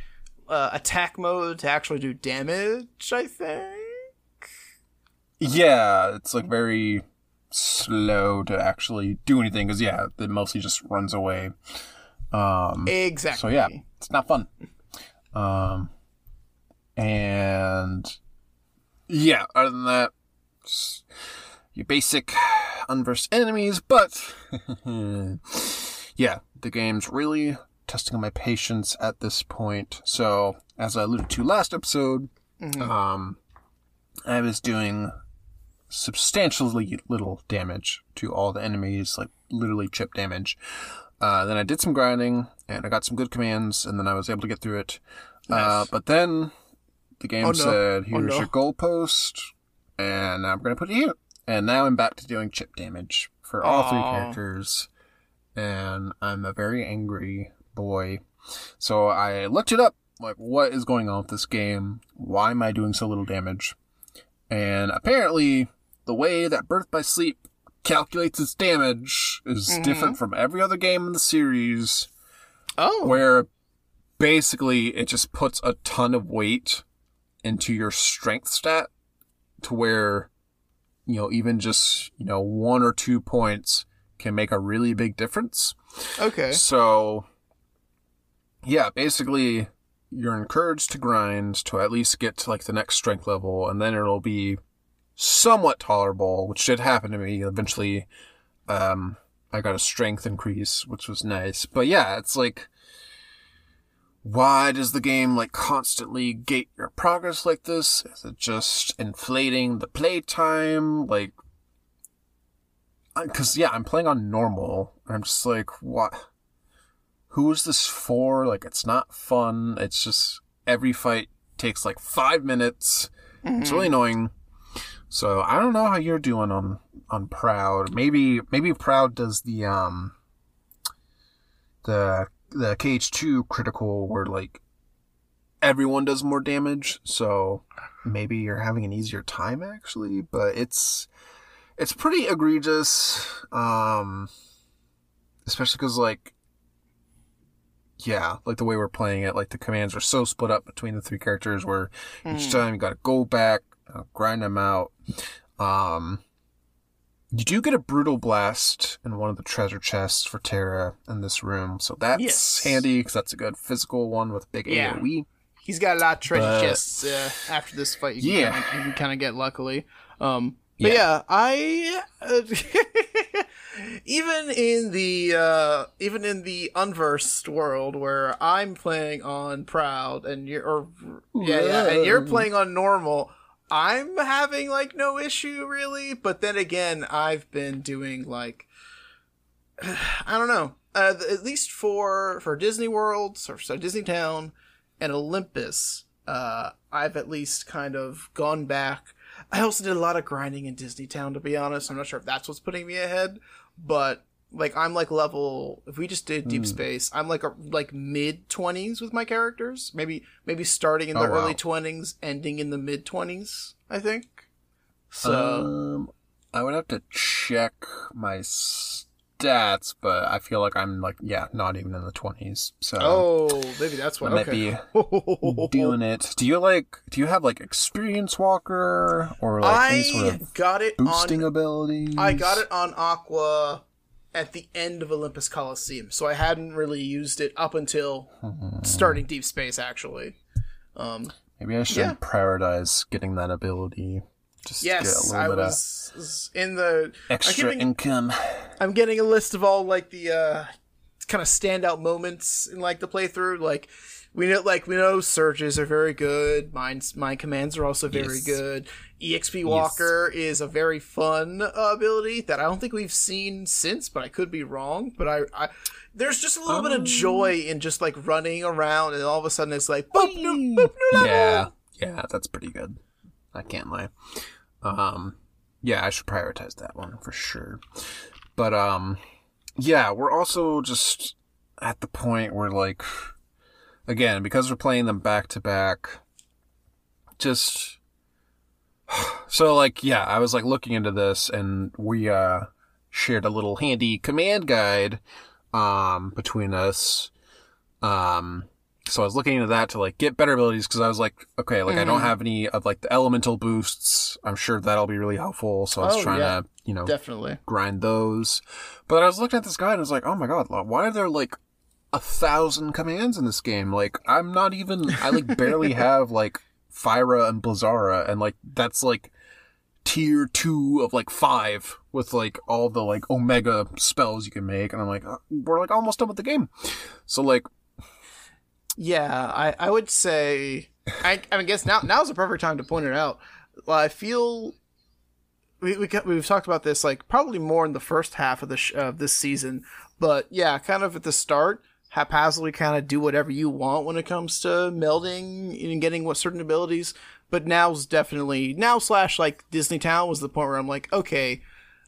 uh, attack mode to actually do damage. I think. yeah, it's like very slow to actually do anything because yeah, it mostly just runs away. Um, Exactly. so yeah, it's not fun. Um, and yeah, other than that, your basic unversed enemies, but yeah, the game's really testing my patience at this point. So, as I alluded to last episode, um, I was doing substantially little damage to all the enemies, like literally chip damage. Uh, then I did some grinding and I got some good commands, and then I was able to get through it. Uh, but then the game Oh, no. said, Oh, "Here's no. your goalpost," and I'm gonna put it here. And now I'm back to doing chip damage for all three characters, and I'm a very angry boy. So I looked it up, like what is going on with this game? Why am I doing so little damage? And apparently, the way that Birth by Sleep calculates its damage is Mhm. different from every other game in the series, Oh. where basically it just puts a ton of weight into your strength stat to where, you know, even just, you know, one or two points can make a really big difference. okay. So, yeah, basically, you're encouraged to grind to at least get to like the next strength level, and then it'll be somewhat tolerable, which did happen to me. Eventually, um, I got a strength increase, which was nice. But yeah, it's like, why does the game like constantly gate your progress like this? Is it just inflating the playtime? Like, because yeah, I'm playing on normal. And I'm just like, what? Who is this for? Like, it's not fun. It's just every fight takes like five minutes. It's really annoying. So I don't know how you're doing on on Proud. Maybe maybe Proud does the um the the KH2 critical where like everyone does more damage, so maybe you're having an easier time actually, but it's it's pretty egregious um especially cuz like yeah, like the way we're playing it, like the commands are so split up between the three characters where each time you got to go back, uh, grind them out. Um you do get a brutal blast in one of the treasure chests for Terra in this room, so that's Yes. handy because that's a good physical one with big. Yeah. AOE. He's got a lot of treasure But- chests uh, after this fight. You Yeah. can kinda, you can kind of get luckily. Um, but yeah, I uh, even in the uh, even in the unversed world where I'm playing on proud and you're or yeah, yeah and you're playing on normal. I'm having like no issue really, but then again, I've been doing like I don't know. Uh, at least for for Disney World, or so Disney Town, and Olympus, uh, I've at least kind of gone back. I also did a lot of grinding in Disney Town, to be honest. I'm not sure if that's what's putting me ahead, but like I'm like level. If we just did. Deep Space, I'm like a, like mid twenties with my characters. Maybe maybe starting in the Oh, wow. early twenties, ending in the mid twenties. I think. So Um, I would have to check my stats, but I feel like I'm like yeah, not even in the twenties. So oh, maybe that's what I might Okay. be doing it. Do you like? Do you have like experience walker or like any sort I of got it boosting on. abilities? I got it on Aqua at the end of Olympus Coliseum, so I hadn't really used it up until starting Deep Space. Actually, um, Maybe I should Yeah. prioritize getting that ability. Just to get a yes, I was, in the. extra giving- income. I'm getting a list of all like the uh, kind of standout moments in like the playthrough. Like we know, like we know, surges are very good. Mine's my commands are also very Yes. good. Exp Walker is a very fun uh, ability that I don't think we've seen since, but I could be wrong. But I, I there's just a little bit Um. of joy in just like running around, and all of a sudden it's like boop, noop, boop, new level. Yeah, yeah, that's pretty good. I can't lie. Um, yeah, I should prioritize that one for sure. But um, yeah, we're also just at the point where like, again, because we're playing them back to back, just so like yeah, I was like looking into this, and we uh shared a little handy command guide um between us um so I was looking into that to like get better abilities because I was like, okay, like I don't have any of like the elemental boosts. I'm sure that'll be really helpful. So I was Oh, trying yeah. to, you know, Definitely. grind those. But I was looking at this guide and I was like, oh my god, why are there like a thousand commands in this game? Like I'm not even, I like barely have like Fira and Blizzara, and like that's like tier two of like five with like all the like Omega spells you can make, and I'm like, uh, we're like almost done with the game. So like, Yeah, I, I would say I I guess now now's the perfect time to point it out. I feel we we we've talked about this like probably more in the first half of the sh- of this season, but yeah, kind of at the start, haphazardly kind of do whatever you want when it comes to melding and getting what certain abilities. But now's definitely now slash like Disney Town was the point where I'm like, okay,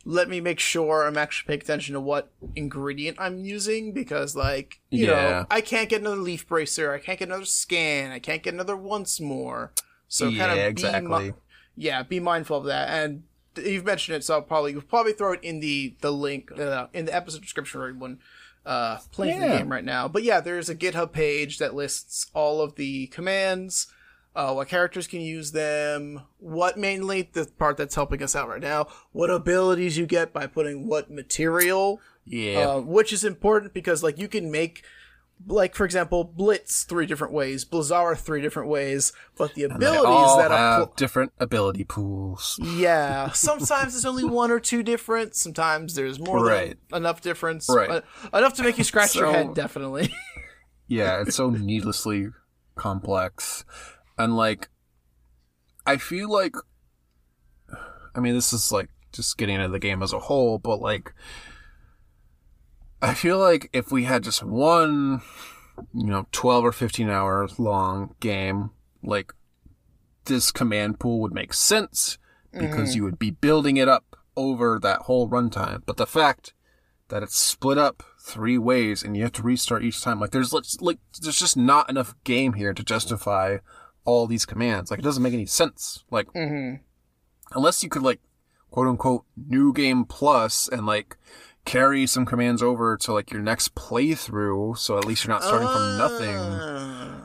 let me make sure I'm actually paying attention to what ingredient I'm using because, like, you Yeah. know, I can't get another leaf bracer, I can't get another scan, I can't get another once more. So kind yeah, of exactly. yeah, be mindful of that. And you've mentioned it, so I'll probably you'll probably throw it in the the link uh, in the episode description for everyone uh, playing the game right now. But yeah, there's a GitHub page that lists all of the commands, uh, what characters can use them, what mainly the part that's helping us out right now, what abilities you get by putting what material yeah, uh, which is important because like you can make like for example blitz three different ways blizzara three different ways but the abilities that have apply different ability pools. yeah sometimes there's only one or two different sometimes there's more Right. than enough difference Right. Uh, enough to make you scratch your head definitely yeah, it's so needlessly complex. And like I feel like I mean this is like just getting into the game as a whole, but like I feel like if we had just one you know 12 or 15 hour long game like this command pool would make sense because you would be building it up over that whole runtime. But the fact that it's split up three ways and you have to restart each time, like there's like there's just not enough game here to justify all these commands. Like it doesn't make any sense. Like mm-hmm. unless you could like quote unquote new game plus and like carry some commands over to like your next playthrough, so at least you're not starting from nothing. Uh,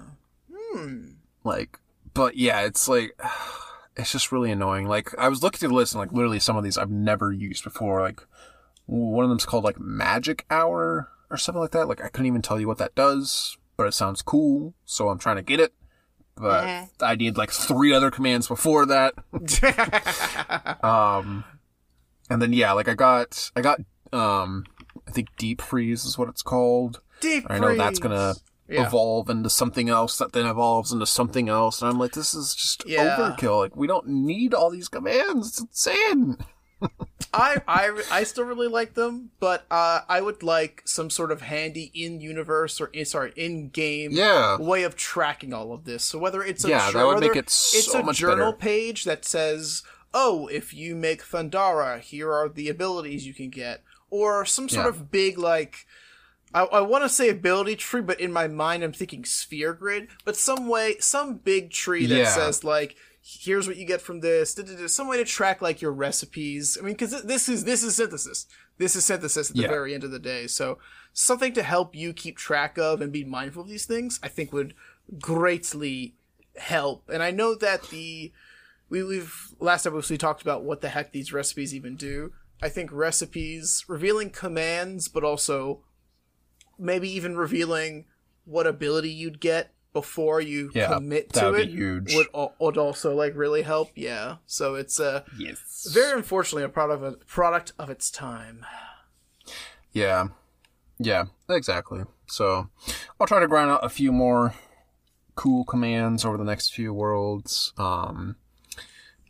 hmm. like but yeah it's like it's just really annoying. Like i was looking through the list and like literally some of these i've never used before. Like one of them's called like magic hour or something like that. Like i couldn't even tell you what that does but it sounds cool so i'm trying to get it. But i need like three other commands before that. Um and then yeah like i got i got um i think deep freeze is what it's called Deep I know that's gonna. Yeah. evolve into something else that then evolves into something else. And I'm like, this is just Yeah. overkill. Like, we don't need all these commands. It's insane. I, I, I still really like them, but uh, I would like some sort of handy in universe or in, sorry in game Yeah. way of tracking all of this. So whether it's a Yeah, that would make it it's a much journal better. page that says, "Oh, if you make Thundara, here are the abilities you can get," or some sort Yeah. of big like. I, I want to say ability tree, but in my mind I'm thinking sphere grid. But some way, some big tree that Yeah. says like, "Here's what you get from this." da, da, da, Some way to track like your recipes. I mean, because this is this is synthesis. This is synthesis at the Yeah. very end of the day. So something to help you keep track of and be mindful of these things, I think would greatly help. And I know that the we, we've last episode we talked about what the heck these recipes even do. I think recipes revealing commands, but also maybe even revealing what ability you'd get before you Yeah, commit to it huge. would would also like really help. Yeah, so it's a Yes. very unfortunately a product of a product of its time. Yeah. Yeah, exactly. So I'll try to grind out a few more cool commands over the next few worlds. Um,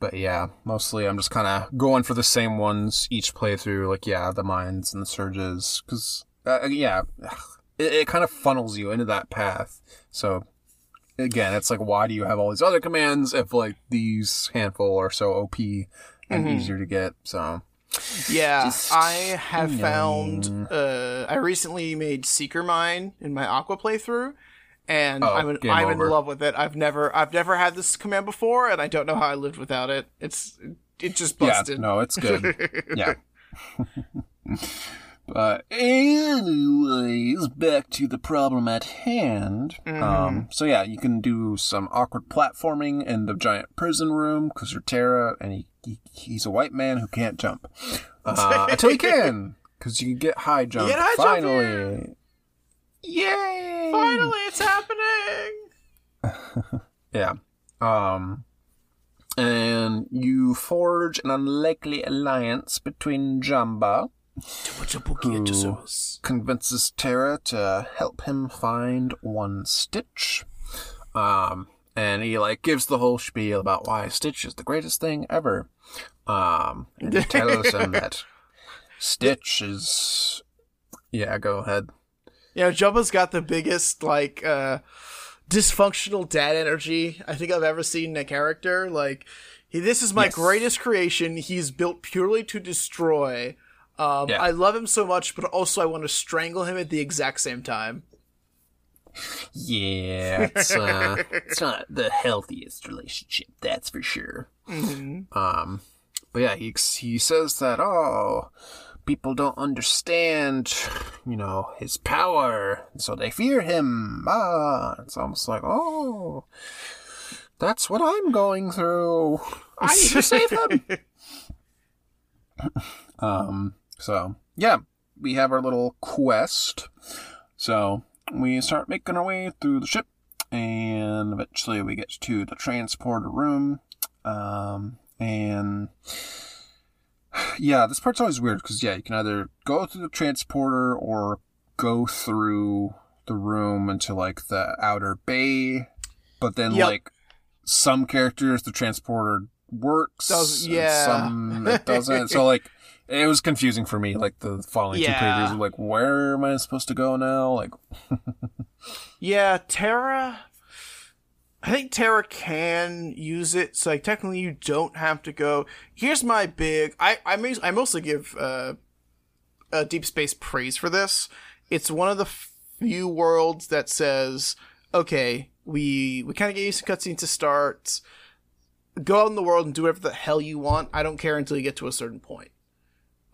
but yeah, mostly I'm just kind of going for the same ones each playthrough. Like, yeah, the mines and the surges. Because, uh, yeah, it, it kind of funnels you into that path. So, again, it's like, why do you have all these other commands if, like, these handful are so OP and easier to get? So, Yeah, Just I have annoying. found. Uh, I recently made Seeker Mine in my Aqua playthrough, and Oh, I'm in, I'm over. in love with it. I've never I've never had this command before, and I don't know how I lived without it. It's it just busted. Yeah, no, it's good. yeah. but anyways, back to the problem at hand. Um, so yeah, you can do some awkward platforming in the giant prison room because you're Terra, and he, he he's a white man who can't jump uh, until he can because you can get high jump. get high jump finally. Yay! Finally, it's happening. Yeah. Um, and you forge an unlikely alliance between Jumba, convinces Terra to help him find one Stitch. Um, and he like gives the whole spiel about why Stitch is the greatest thing ever. Um, and tells him that Stitch is. Yeah, go ahead. You know, Jumba's got the biggest like uh dysfunctional dad energy I think I've ever seen in a character. Like, he, this is my Yes. greatest creation. He's built purely to destroy. Um, Yeah. I love him so much, but also I want to strangle him at the exact same time. Yeah, it's uh, it's not the healthiest relationship, that's for sure. Um, but yeah, he he says that oh, people don't understand, you know, his power, so they fear him. Ah, it's almost like oh, that's what I'm going through. I need to save him. Um, so yeah, we have our little quest. So we start making our way through the ship, and eventually we get to the transporter room. Um, and yeah, this part's always weird because yeah, you can either go through the transporter or go through the room into like the outer bay, but then Yep. like some characters the transporter works, Does- yeah. some it doesn't. so like it was confusing for me. Like the following two pages, like where am I supposed to go now? Like Yeah, Terra. I think Terra can use it, so like technically you don't have to go. Here's my big. I I, may, I mostly give uh, uh, Deep Space praise for this. It's one of the few worlds that says, okay, we we kind of gave you some cutscenes to start. Go out in the world and do whatever the hell you want. I don't care until you get to a certain point.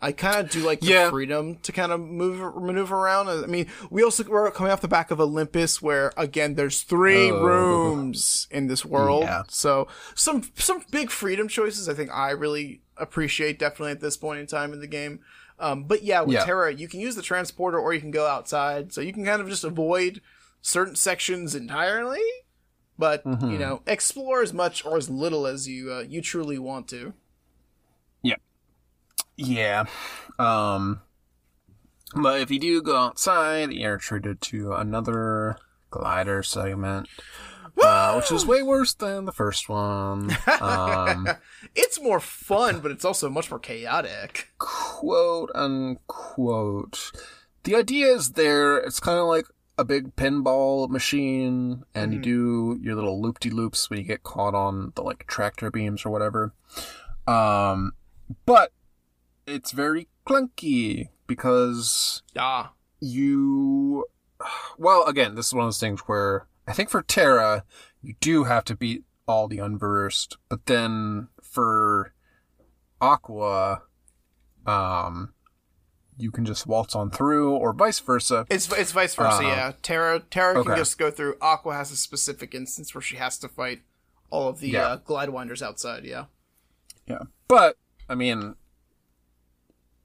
I kind of do like the Yeah. freedom to kind of move maneuver around. I mean, we also we're coming off the back of Olympus, where again there's three Oh. rooms in this world. Yeah. So some some big freedom choices. I think I really appreciate definitely at this point in time in the game. Um, but yeah, with Yeah. Terra, you can use the transporter or you can go outside, so you can kind of just avoid certain sections entirely. But Mm-hmm. you know, explore as much or as little as you uh, you truly want to. Yeah. Um but if you do go outside, you're treated to another glider segment. Uh, which is way worse than the first one. Um, It's more fun, but it's also much more chaotic. quote unquote. The idea is there. It's kind of like a big pinball machine, and you do your little loop de loops when you get caught on the like tractor beams or whatever. Um, but it's very clunky because Ah, you well again this is one of those things where i think for terra you do have to beat all the unversed but then for aqua um you can just waltz on through or vice versa it's it's vice versa. Uh-huh. yeah, Terra Terra can just go through. Aqua has a specific instance where she has to fight all of the Yeah. uh, glide winders outside. Yeah. yeah but i mean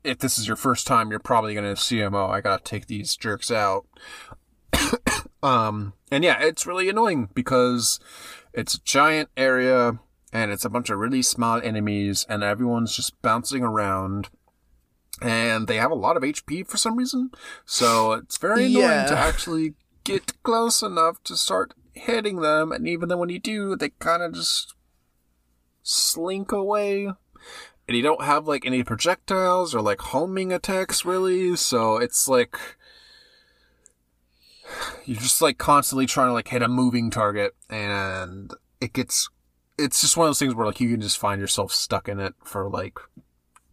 if this is your first time you're probably going to cmo i gotta take these jerks out. Um and yeah it's really annoying because it's a giant area and it's a bunch of really small enemies and everyone's just bouncing around and they have a lot of hp for some reason. So it's very annoying Yeah. to actually get close enough to start hitting them and even then when you do they kind of just slink away and you don't have like any projectiles or like homing attacks really so it's like you're just like constantly trying to like hit a moving target and it gets it's just one of those things where like you can just find yourself stuck in it for like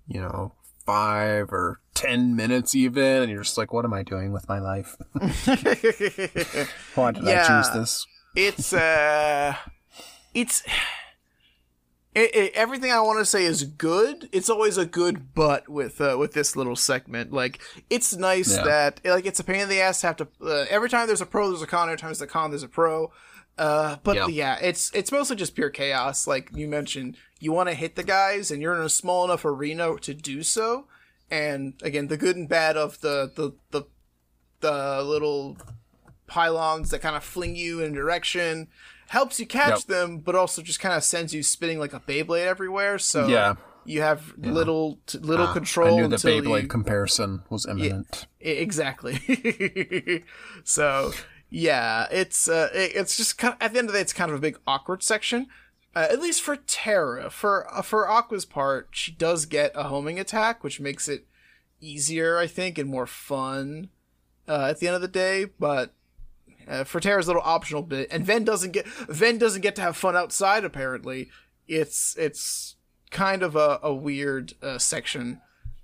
you know five or ten minutes even and you're just like what am i doing with my life? Why did i choose this? It's uh it's it, it, everything i want to say is good. It's always a good but with uh, with this little segment. Like it's nice Yeah. that like it's a pain in the ass to have to uh, every time there's a pro there's a con. Every time there's a con there's a pro. Uh but Yeah. yeah it's it's mostly just pure chaos. Like you mentioned you want to hit the guys and you're in a small enough arena to do so. And again the good and bad of the the the, the little pylons that kind of fling you in a direction helps you catch Yep. them but also just kind of sends you spinning like a beyblade everywhere so Yeah. you have little t- little Ah, control i knew the beyblade you, comparison was imminent I- exactly so yeah it's uh it- it's just kind of, at the end of the day it's kind of a big awkward section uh, at least for Terra for uh, for Aqua's part she does get a homing attack which makes it easier I think and more fun uh, at the end of the day but uh, for Terra's little optional bit, and Ven doesn't get Ven doesn't get to have fun outside. Apparently, it's it's kind of a, a weird uh, section.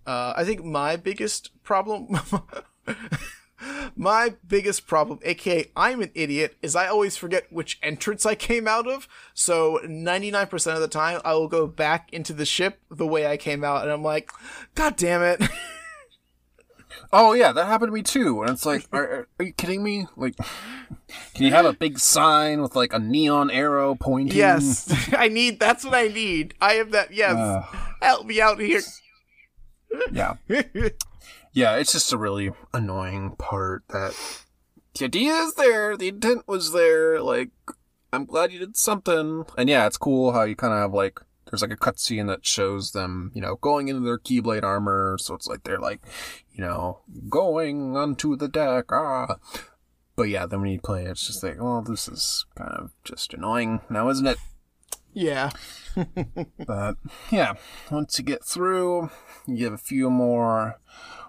Uh, I think my biggest problem, my biggest problem, aka I'm an idiot, is I always forget which entrance I came out of. So 99% of the time, I will go back into the ship the way I came out, and I'm like, God damn it. Oh yeah, that happened to me too. And it's like, are, are- you kidding me? Like, can you have a big sign with like a neon arrow pointing? yes, I need. That's what I need. I have that. Yes, Ugh. help me out here. Yeah. Yeah, it's just a really annoying part that the idea is there, the intent was there. Like, I'm glad you did something. And yeah, it's cool how you kind of have like there's like a cutscene that shows them, you know, going into their Keyblade armor. So it's like they're like, you know, going onto the deck. Ah. but yeah, then when you play it, it's just like, well, this is kind of just annoying now, isn't it? Yeah. But yeah, once you get through, you have a few more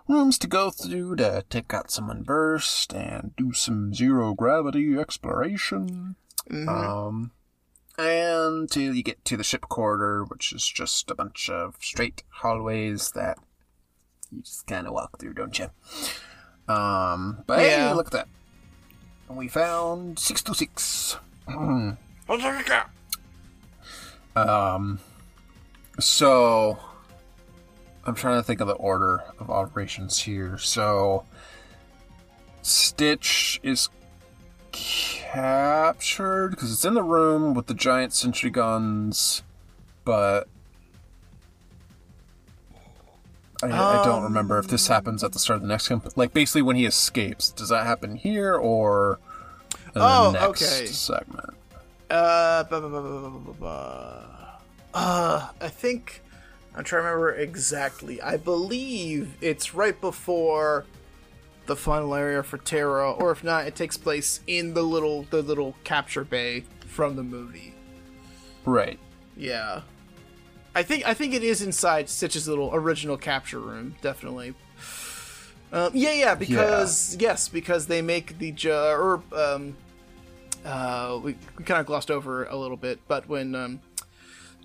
rooms to go through to take out some unversed and do some zero gravity exploration. Um, and until you get to the ship corridor, which is just a bunch of straight hallways that you just kind of walk through, don't you? Um, but Yeah. hey, look at that. And We found 626. Um, so I'm trying to think of the order of operations here. So Stitch is captured because it's in the room with the giant sentry guns, but I, I don't remember if this happens at the start of the next camp. Like basically when he escapes, does that happen here or in Oh, the next okay. segment? Uh, uh, I think I'm trying to remember exactly. I believe it's right before the final area for Terra, or if not, it takes place in the little the little capture bay from the movie. Right. Yeah, I think I think it is inside Stitch's little original capture room. Definitely. Um, yeah, yeah, because yes, because they make the ju- or um, uh, we, we kind of glossed over a little bit, but when um,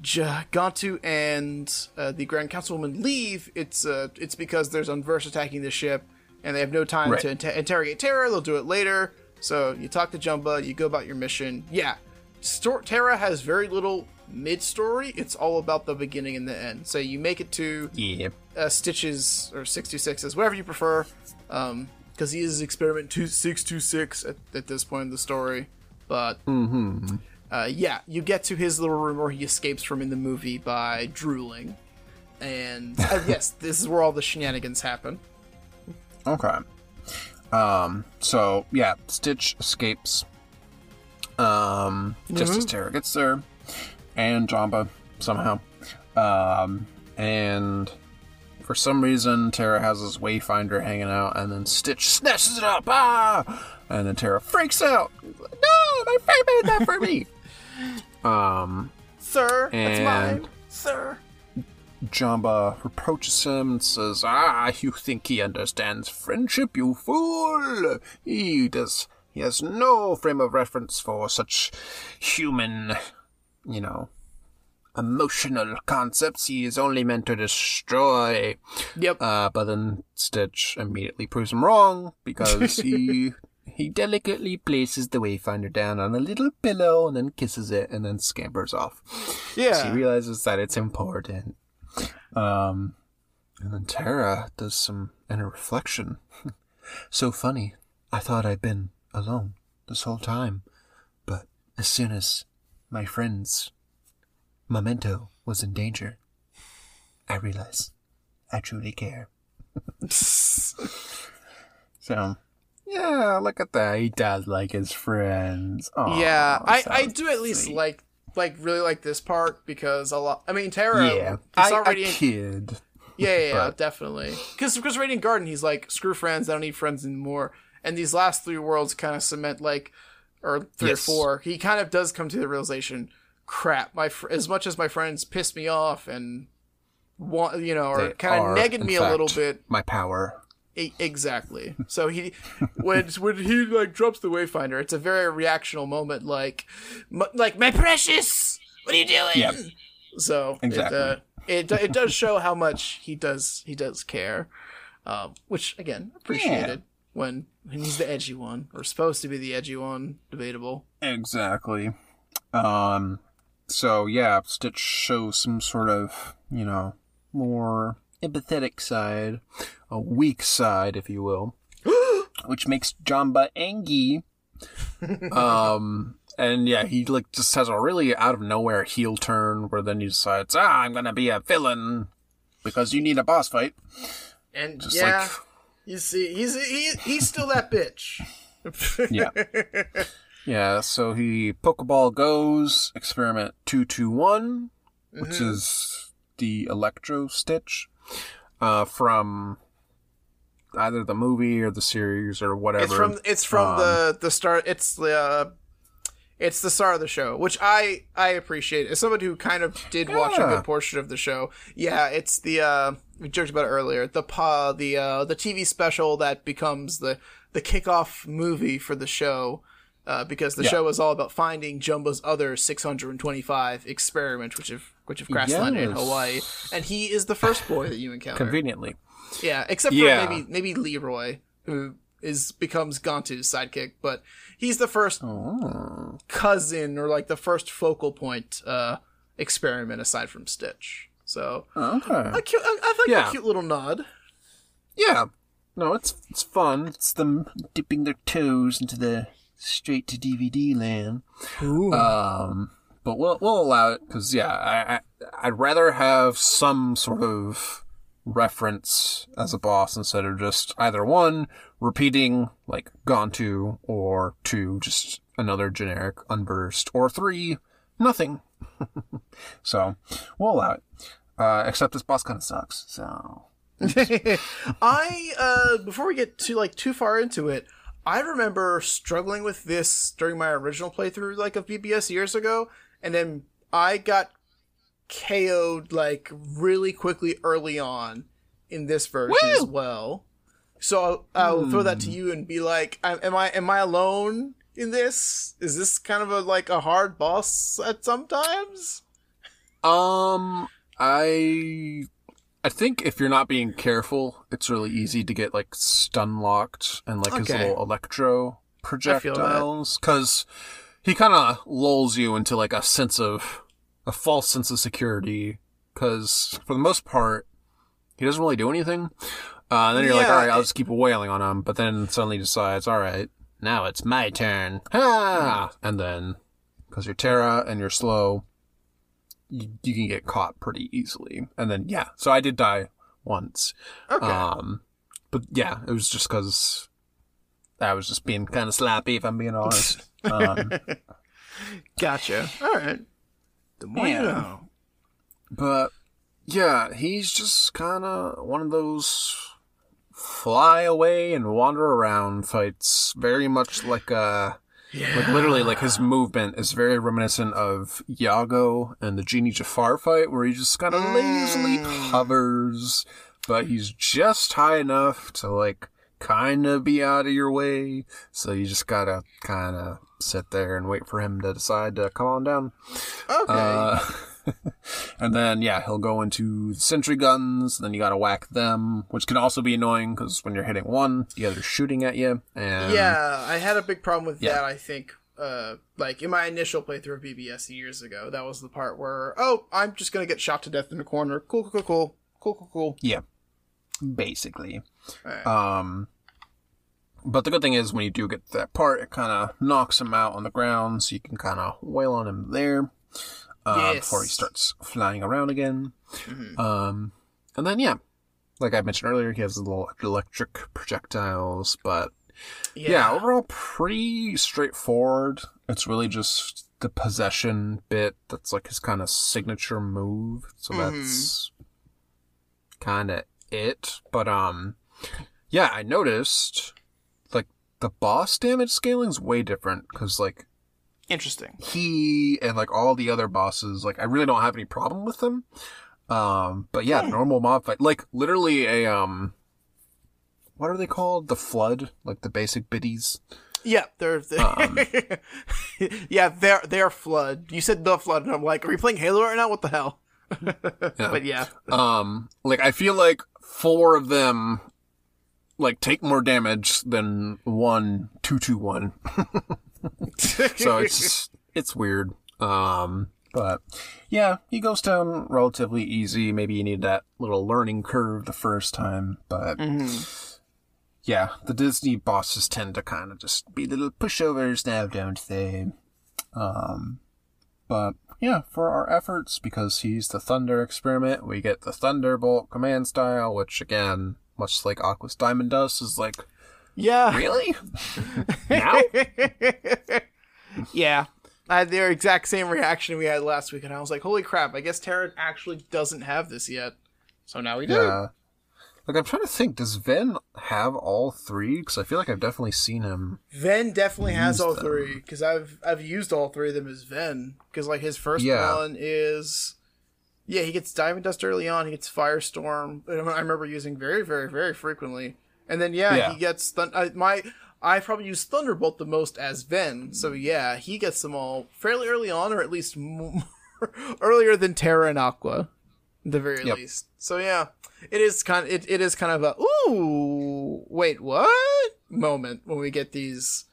J- Gantu and uh, the Grand Councilwoman leave, it's uh, it's because there's Unversed attacking the ship, and they have no time Right. to inter- interrogate Terra. They'll do it later. So you talk to Jumba, you go about your mission. Yeah, Stor- Terra has very little mid-story. It's all about the beginning and the end. So you make it to Yeah. uh, Stitches or 626s, whatever you prefer, because he is experiment two six two six at, at this point in the story. But uh, yeah, you get to his little room where he escapes from in the movie by drooling, and uh, yes, this is where all the shenanigans happen. Okay. Um, so yeah, Stitch escapes. Um, just as Terra gets there, and Jumba somehow. Um, and for some reason, Terra has his Wayfinder hanging out, and then Stitch snatches it up. Ah! And then Terra freaks out. No, my friend made that for me. um, Sir, that's mine, sir. Jumba reproaches him and says, Ah, you think he understands friendship, you fool! He does. He has no frame of reference for such human, you know, emotional concepts. He is only meant to destroy. Yep. Uh, but then Stitch immediately proves him wrong because he he delicately places the Wayfinder down on a little pillow and then kisses it and then scampers off. yeah. She realizes that it's important. Um, and then Terra does some inner reflection. so funny. I thought I'd been alone this whole time, but as soon as my friend's memento was in danger, I realized I truly care. so, yeah, look at that. He does like his friends. Aw, yeah, I, I do at least sweet. like like really like this part because a lot. I mean, Terra. Yeah, I, already a kid. Yeah, yeah, yeah definitely. Because because Radiant Garden, he's like, screw friends, I don't need friends anymore. And these last three worlds kind of cement like, or three Yes. or four. He kind of does come to the realization, crap. My fr- as much as my friends piss me off and want you know, or kind of negged in me a little bit. My power. E- exactly. So he, when when he like drops the Wayfinder, it's a very reactional moment. Like, m- like my precious, what are you doing? Yep. So Exactly. it, uh, it it does show how much he does he does care, um, which again appreciated when when he's the edgy one or supposed to be the edgy one. Debatable. Exactly. Um. So yeah, Stitch shows some sort of you know more empathetic side, a weak side, if you will, which makes Jumba angry. um. And yeah, he like just has a really out of nowhere heel turn where then he decides, ah, I'm gonna be a villain because you need a boss fight. And Just yeah, like you see, he's he, he's still that bitch. Yeah. yeah, so he Pokeball goes, experiment 221, which is the Electro Stitch uh, from either the movie or the series or whatever. It's from it's from Um, the the start. It's the uh, it's the start of the show, which I I appreciate. As somebody who kind of did watch a good portion of the show, yeah, it's the uh, we joked about it earlier. The pa the uh, the TV special that becomes the the kickoff movie for the show. Uh, because the Yeah. show is all about finding Jumba's other 625 experiment, which have which have crash landed in Hawaii, and he is the first boy that you encounter. conveniently. Yeah, except for Yeah. maybe maybe Leroy, who is becomes Gantu's sidekick, but he's the first Oh. cousin or like the first focal point uh, experiment aside from Stitch. So Okay. a cute, I, I think Yeah. a cute little nod. Yeah. No, it's it's fun. It's them dipping their toes into the straight to DVD land. Um, but we'll we'll allow it because yeah, I, I I'd rather have some sort of reference as a boss instead of just either one repeating like Gantu or two just another generic unversed or three nothing. so we'll allow it. Uh, except this boss kind of sucks. So I uh before we get too like too far into it, I remember struggling with this during my original playthrough like of BBS years ago, and then I got KO'd like really quickly early on in this version as well. So I'll, I'll throw that to you and be like, am I am I alone in this? Is this kind of a like a hard boss at sometimes? Um, I I think if you're not being careful, it's really easy to get like stun locked and like his little electro projectiles because he kind of lulls you into like a sense of a false sense of security because for the most part he doesn't really do anything. Uh, and then you're like, all right, I'll just keep wailing on him. But then suddenly decides, all right, now it's my turn. Ah! And then, because you're Terra and you're slow, you, you can get caught pretty easily. And then, yeah, so I did die once. Okay. Um, but yeah, it was just because I was just being kind of slappy, if I'm being honest. Um, gotcha. All right. The more you know. But yeah, he's just kind of one of those fly away and wander around fights. Very much like uh like literally like his movement is very reminiscent of Iago and the Genie Jafar fight, where he just kind of lazily hovers, but he's just high enough to like kind of be out of your way. So you just gotta kind of sit there and wait for him to decide to come on down. Okay. Uh, and then yeah, he'll go into the sentry guns. Then you gotta whack them, which can also be annoying because when you're hitting one, the other's shooting at you. And yeah, I had a big problem with Yeah. that. I think, uh, like in my initial playthrough of BBS years ago, that was the part where, oh, I'm just gonna get shot to death in the corner. Cool, cool, cool, cool, cool, cool, cool. yeah, basically. Alright. Um, but the good thing is when you do get to that part, it kind of knocks him out on the ground, so you can kind of wail on him there uh, Yes. before he starts flying around again. Mhm. Um, and then yeah, like I mentioned earlier, he has little electric projectiles, but yeah. overall pretty straightforward. It's really just the possession bit that's like his kind of signature move. So that's kind of it. But um, yeah, I noticed like the boss damage scaling's way different because like Interesting. he and like all the other bosses, like I really don't have any problem with them. Um, but yeah, normal mob fight, like literally a um, what are they called? The flood, like the basic biddies. Yeah, they're, they're Um. yeah, they're they're flood. You said the flood, and I'm like, are we playing Halo right now? What the hell? But yeah, Um, like I feel like four of them like take more damage than one two two one. so it's it's weird. Um, but yeah, he goes down relatively easy. Maybe you need that little learning curve the first time, but yeah, the Disney bosses tend to kind of just be little pushovers now, don't they? Um, but yeah, for our efforts, because he's the Thunder experiment, we get the Thunderbolt command style, which again, much like Aqua's Diamond Dust, is like, yeah, really? now? yeah. I had the exact same reaction we had last week, and I was like, "Holy crap! I guess Terra actually doesn't have this yet." So now we do. Yeah. Like I'm trying to think, does Ven have all three? Because I feel like I've definitely seen him. Ven definitely has all them. three because I've I've used all three of them as Ven because like his first Yeah. one is yeah he gets Diamond Dust early on he gets Firestorm I remember using very very very frequently and then yeah, Yeah. he gets thun- I, my I probably use Thunderbolt the most as Ven so yeah he gets them all fairly early on or at least m- earlier than Terra and Aqua the very Yep. least. So yeah. It is kind of it, it is kind of a ooh wait what? Moment when we get these.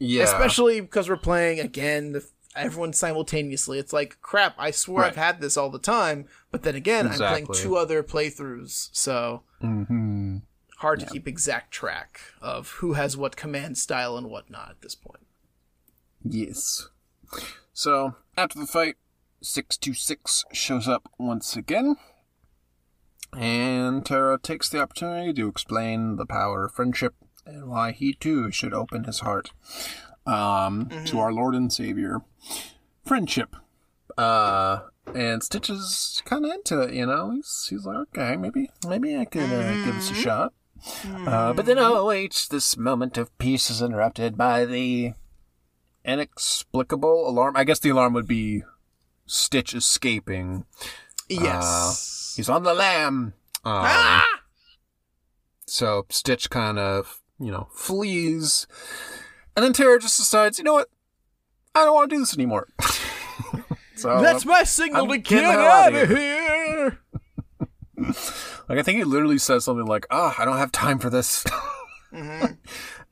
Yeah, especially because we're playing again the, everyone simultaneously. It's like crap i swear i've had this all the time but then again i'm playing two other playthroughs so hmm hard to keep exact track of who has what command style and whatnot at this point. Yes. So after the fight, six two six shows up once again, and Terra takes the opportunity to explain the power of friendship and why he too should open his heart um, to our Lord and Savior. Friendship. Uh, and Stitch is kind of into it, you know. He's he's like, okay, maybe maybe I could uh, give this a shot. Uh, but then, oh wait, this moment of peace is interrupted by the inexplicable alarm. I guess the alarm would be Stitch escaping. yes He's on the lam. Um, ah! So Stitch kind of, you know, flees. And then Terra just decides, you know what? I don't want to do this anymore. so that's my signal I'm to get hell out of here like I think he literally says something like, "Ah, I don't have time for this." He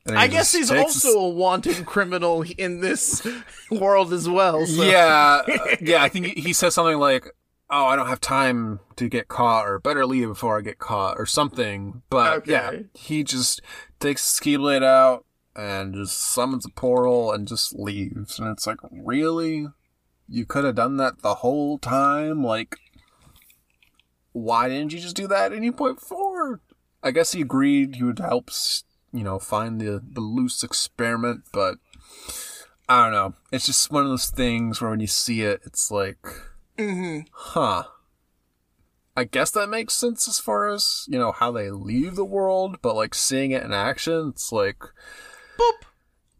i guess he's also a wanted criminal in this world as well so. Yeah, uh, yeah. I think he- says something like, "Oh, I don't have time to get caught," or "Better leave before I get caught," or something. But Okay. yeah, he just takes the blade out and just summons a portal and just leaves. And it's like, really? You could have done that the whole time. Like, why didn't you just do that at any point forward? I guess he agreed he would help, s- you know, find the the loose experiment, but. I don't know. It's just one of those things where when you see it, it's like, hmm huh. I guess that makes sense as far as, you know, how they leave the world, but like seeing it in action, it's like, boop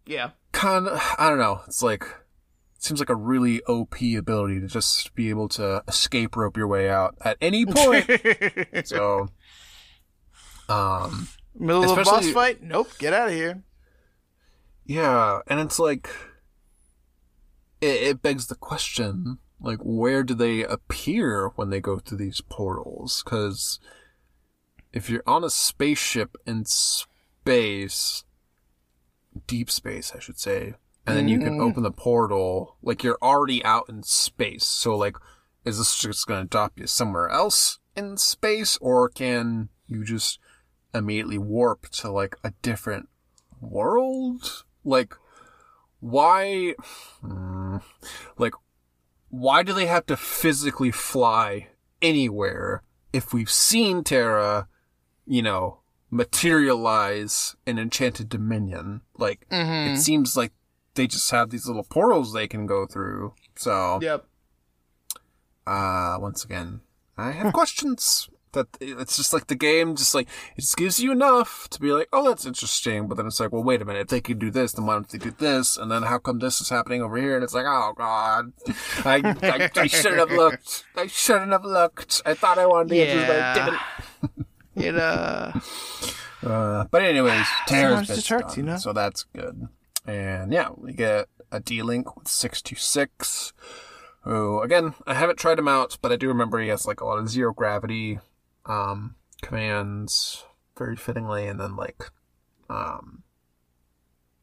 yeah kind of, I don't know. It's like, it seems like a really OP ability to just be able to escape rope your way out at any point. so, um, middle of a boss fight nope get out of here Yeah, and it's like it, it begs the question, like where do they appear when they go through these portals? Because if you're on a spaceship in space, deep space, I should say, and then you can mm. open the portal, like you're already out in space. So like, is this just going to drop you somewhere else in space, or can you just immediately warp to like a different world? Like, why? Hmm, like, why do they have to physically fly anywhere if we've seen Terra, you know, materialize in Enchanted Dominion? Like, it seems like they just have these little portals they can go through. So, yep uh, once again, I have questions. That it's just like the game, just like it just gives you enough to be like, oh, that's interesting. But then it's like, well, wait a minute, if they could do this, then why don't they do this? And then how come this is happening over here? And it's like, oh god, I I, I shouldn't have looked. I shouldn't have looked. I thought I wanted the answers, but I didn't. you know Uh, but anyways, Terra's bitch hurts, done, you know? So that's good. And yeah, we get a D-Link with 626. Who, again, I haven't tried him out, but I do remember he has like a lot of zero gravity um, commands very fittingly, and then like um,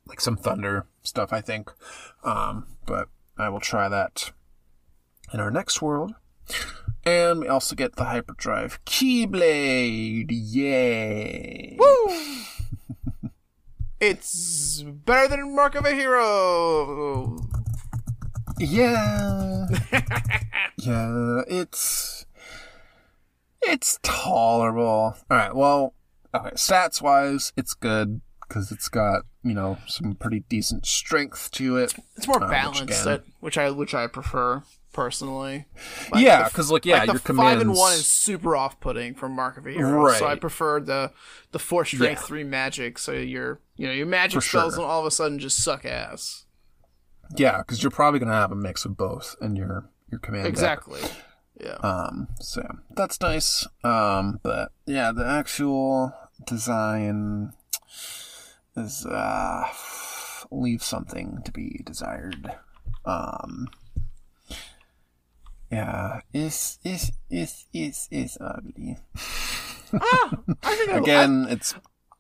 like some thunder stuff, I think. Um, but I will try that in our next world. And we also get the Hyperdrive Keyblade. Yay! Woo! it's better than Mark of a Hero. Yeah. yeah, it's it's tolerable. All right. Well, okay, stats wise, it's good cuz it's got, you know, some pretty decent strength to it. It's more Uh, which balanced, again- that- which I which I prefer. personally. yeah, because like yeah, like your five and one is super off-putting from Mark of a Hero, so I prefer the the four strength Yeah. three magic. So your you know your magic For spells sure. don't all of a sudden just suck ass. Yeah, because you're probably gonna have a mix of both in your your command. deck. Yeah. Um, so that's nice. Um, but yeah, the actual design is uh leave something to be desired. Um, yeah, it's it's it's it's it's ugly. ah, I think I, Again, it's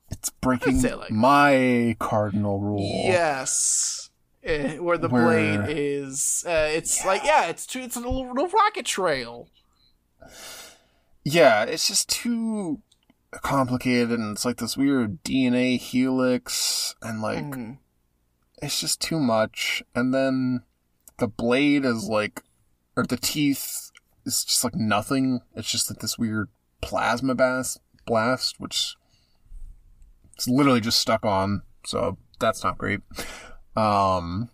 it's breaking like- my cardinal rule. Yes. Eh, where the Where- blade is, uh, it's like yeah, it's too, it's a little, little rocket trail. Yeah, it's just too complicated, and it's like this weird DNA helix, and like Mhm. it's just too much. And then the blade is like, or the teeth is just like nothing. It's just like this weird plasma blast, blast, which it's literally just stuck on. So that's not great. Um,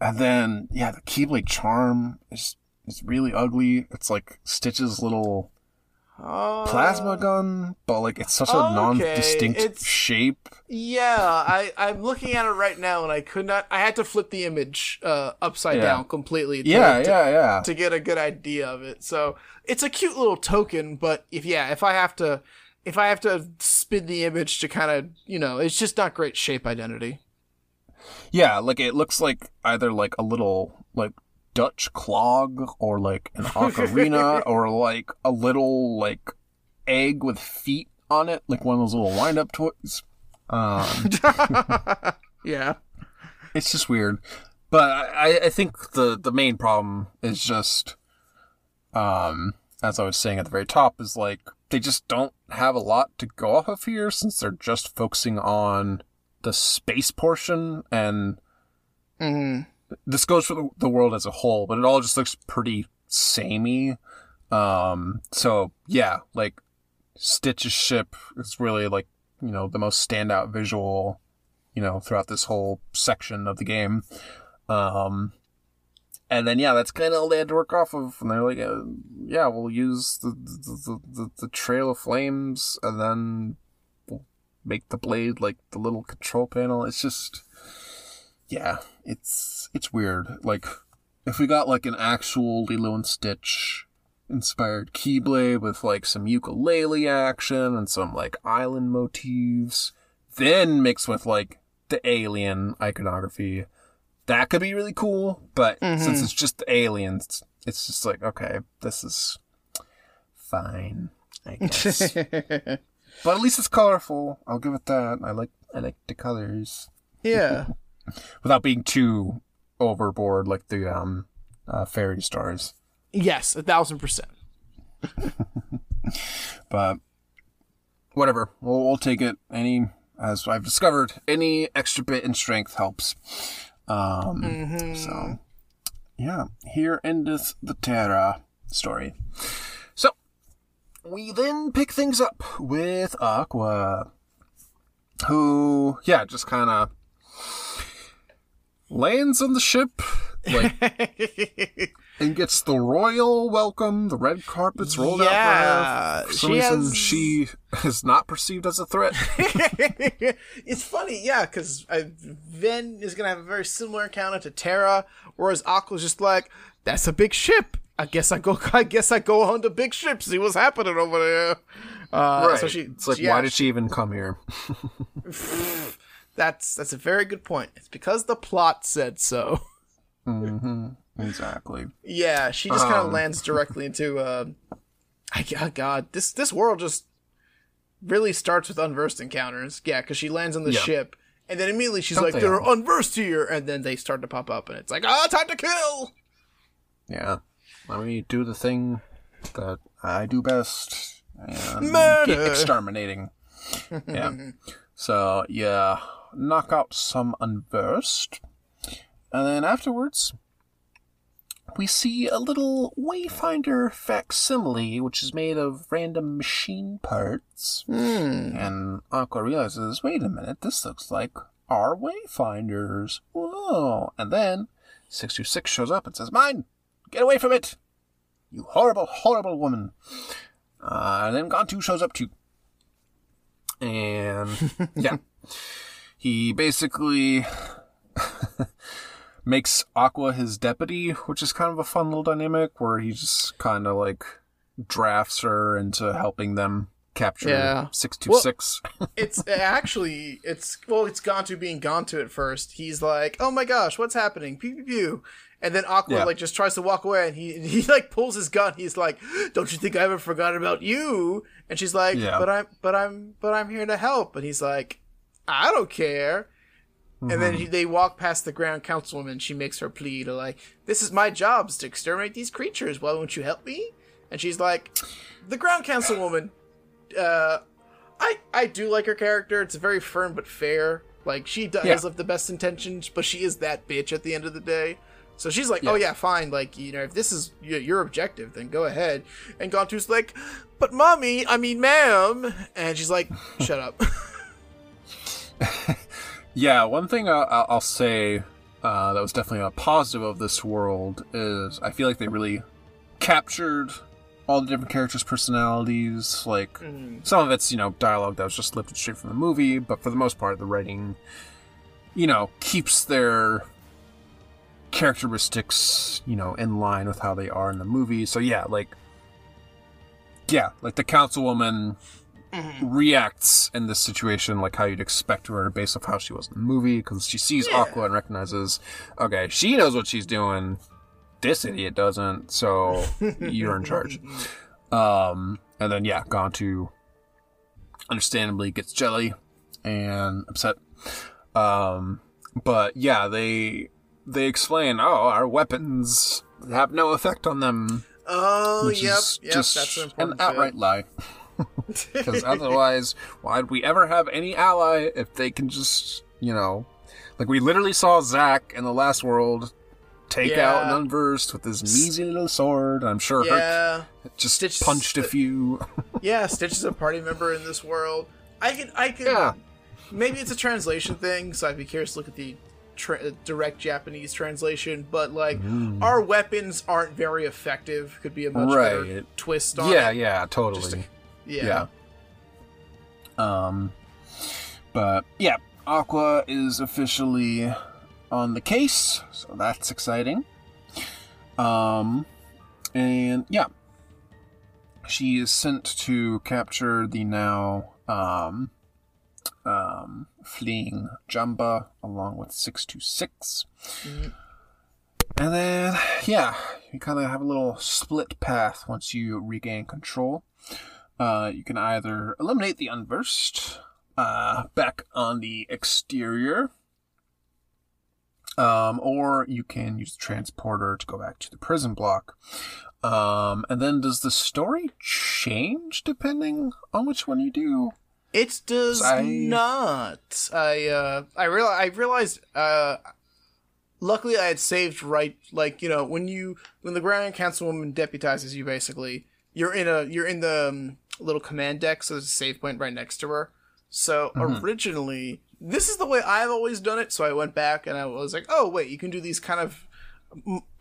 and then yeah, the Keyblade charm is is really ugly. It's like Stitch's little Uh, plasma gun, but like it's such a okay, non-distinct it's- shape. Yeah, I I'm looking at it right now, and I could not. I had to flip the image uh, upside Yeah. down completely. To, Yeah, to, yeah, yeah. To get a good idea of it, so it's a cute little token. But if yeah, if I have to, if I have to spin the image to kind of, you know, it's just not great shape identity. Yeah, like it looks like either like a little like Dutch clog or like an ocarina or like a little like egg with feet on it, like one of those little wind up toys. Um, yeah. it's just weird. But I, I think the the main problem is just um as I was saying at the very top, is like they just don't have a lot to go off of here since they're just focusing on the space portion and hmm this goes for the, the world as a whole, but it all just looks pretty samey. Um, so yeah, like Stitch's ship is really like you know the most standout visual, you know, throughout this whole section of the game. Um, and then yeah, that's kind of all they had to work off of, and they're like, uh, yeah, we'll use the the, the the the trail of flames, and then make the blade like the little control panel. It's just yeah, it's it's weird. Like if we got like an actual Lilo and Stitch inspired Keyblade with like some ukulele action and some like island motifs, then mixed with like the alien iconography, that could be really cool. But mm-hmm. since it's just the aliens, it's just like okay, this is fine, I guess. But at least it's colorful. I'll give it that. I like I like the colors yeah. without being too overboard like the um uh, fairy stars. Yes, a thousand percent. But whatever, we'll, we'll take it. Any as I've discovered, any extra bit in strength helps. Um, so yeah, here endeth the Terra story. We then pick things up with Aqua, who yeah just kind of lands on the ship like and gets the royal welcome. The red carpet's rolled Yeah, out for her. For some she reason, has- she is not perceived as a threat. it's funny, yeah, because Ven is gonna have a very similar encounter to Terra, whereas Aqua's just like, "That's a big ship. I guess I go. I guess I go on the big ship. See what's happening over there." Uh, So she, it's like, yeah, why did she even come here? That's that's a very good point. It's because the plot said so. hmm Exactly. Yeah, she just kind of Um. lands directly into. Uh, I, oh God, this this world just really starts with unversed encounters. Yeah, because she lands on the Yeah. ship, and then immediately she's Don't like, "There are unversed here," and then they start to pop up, and it's like, "Ah, time to kill!" Yeah. Let me do the thing that I do best. And Murder! Exterminating. yeah. So, yeah. Knock out some unversed. And then afterwards, we see a little Wayfinder facsimile, which is made of random machine parts. Hmm. And Aqua realizes, wait a minute, this looks like our Wayfinders. Whoa. And then 626 shows up and says, mine. Get away from it! You horrible, horrible woman. Uh, and then Gantu shows up too. And yeah, he basically makes Aqua his deputy, which is kind of a fun little dynamic where he just kind of like drafts her into helping them capture Yeah. 626. it's actually it's well it's Gantu being Gantu at first. He's like, "Oh my gosh, what's happening?" Pew pew pew. And then Aqua Yeah. like just tries to walk away and he he like pulls his gun. He's like, "Don't you think I ever forgot about you?" And she's like, Yeah. "But I'm but I'm but I'm here to help." And he's like, "I don't care." And Mm-hmm. then he, they walk past the Grand Councilwoman. She makes her plea to like, "This is my job is to exterminate these creatures. Why won't you help me?" And she's like, "The Grand Councilwoman uh I I do like her character. It's very firm but fair. Like she does Yeah. have the best intentions, but she is that bitch at the end of the day. So she's like, "Oh yeah, fine. Like you know, if this is your objective, then go ahead." And Gantu's like, "But mommy, I mean, ma'am," and she's like, "Shut up." Yeah, one thing I'll, I'll- I'll say uh, that was definitely a positive of this world is I feel like they really captured all the different characters' personalities. Like mm. some of it's you know dialogue that was just lifted straight from the movie, but for the most part, the writing, you know, keeps their characteristics you know in line with how they are in the movie. So yeah, like yeah, like the councilwoman mm-hmm. reacts in this situation like how you'd expect her based off how she was in the movie because she sees Aqua and recognizes, okay, she knows what she's doing. This idiot doesn't, so you're in charge. Um, and then yeah, Gantu understandably gets jelly and upset. Um, but yeah, they they explain, oh, our weapons have no effect on them, oh, which yep, is yep. just That's an an outright lie. Because otherwise, why'd we ever have any ally if they can just, you know, like we literally saw Zack in the last world take out Yeah. an unversed with his measly little sword. I'm sure Herc yeah, just Stitch- punched a few. yeah. Stitch is a party member in this world. I can, I can. yeah, maybe it's a translation thing, so I'd be curious to look at the tra- direct Japanese translation. But like, our weapons aren't very effective. Could be a much better twist on yeah, it. yeah, totally. A- yeah. yeah. Um, but yeah, Aqua is officially on the case, so that's exciting. Um, and yeah, she is sent to capture the now um, um, fleeing Jumba along with six two six. And then, yeah, you kind of have a little split path once you regain control. Uh, you can either eliminate the unversed uh, back on the exterior, um, or you can use the transporter to go back to the prison block. Um, and then does the story change depending on which one you do? It does I- not. I uh I real I realized uh luckily I had saved right like you know when you when the Grand Councilwoman deputizes you basically you're in a you're in the um, little command deck so there's a save point right next to her. So originally this is the way I've always done it so I went back and I was like oh wait you can do these kind of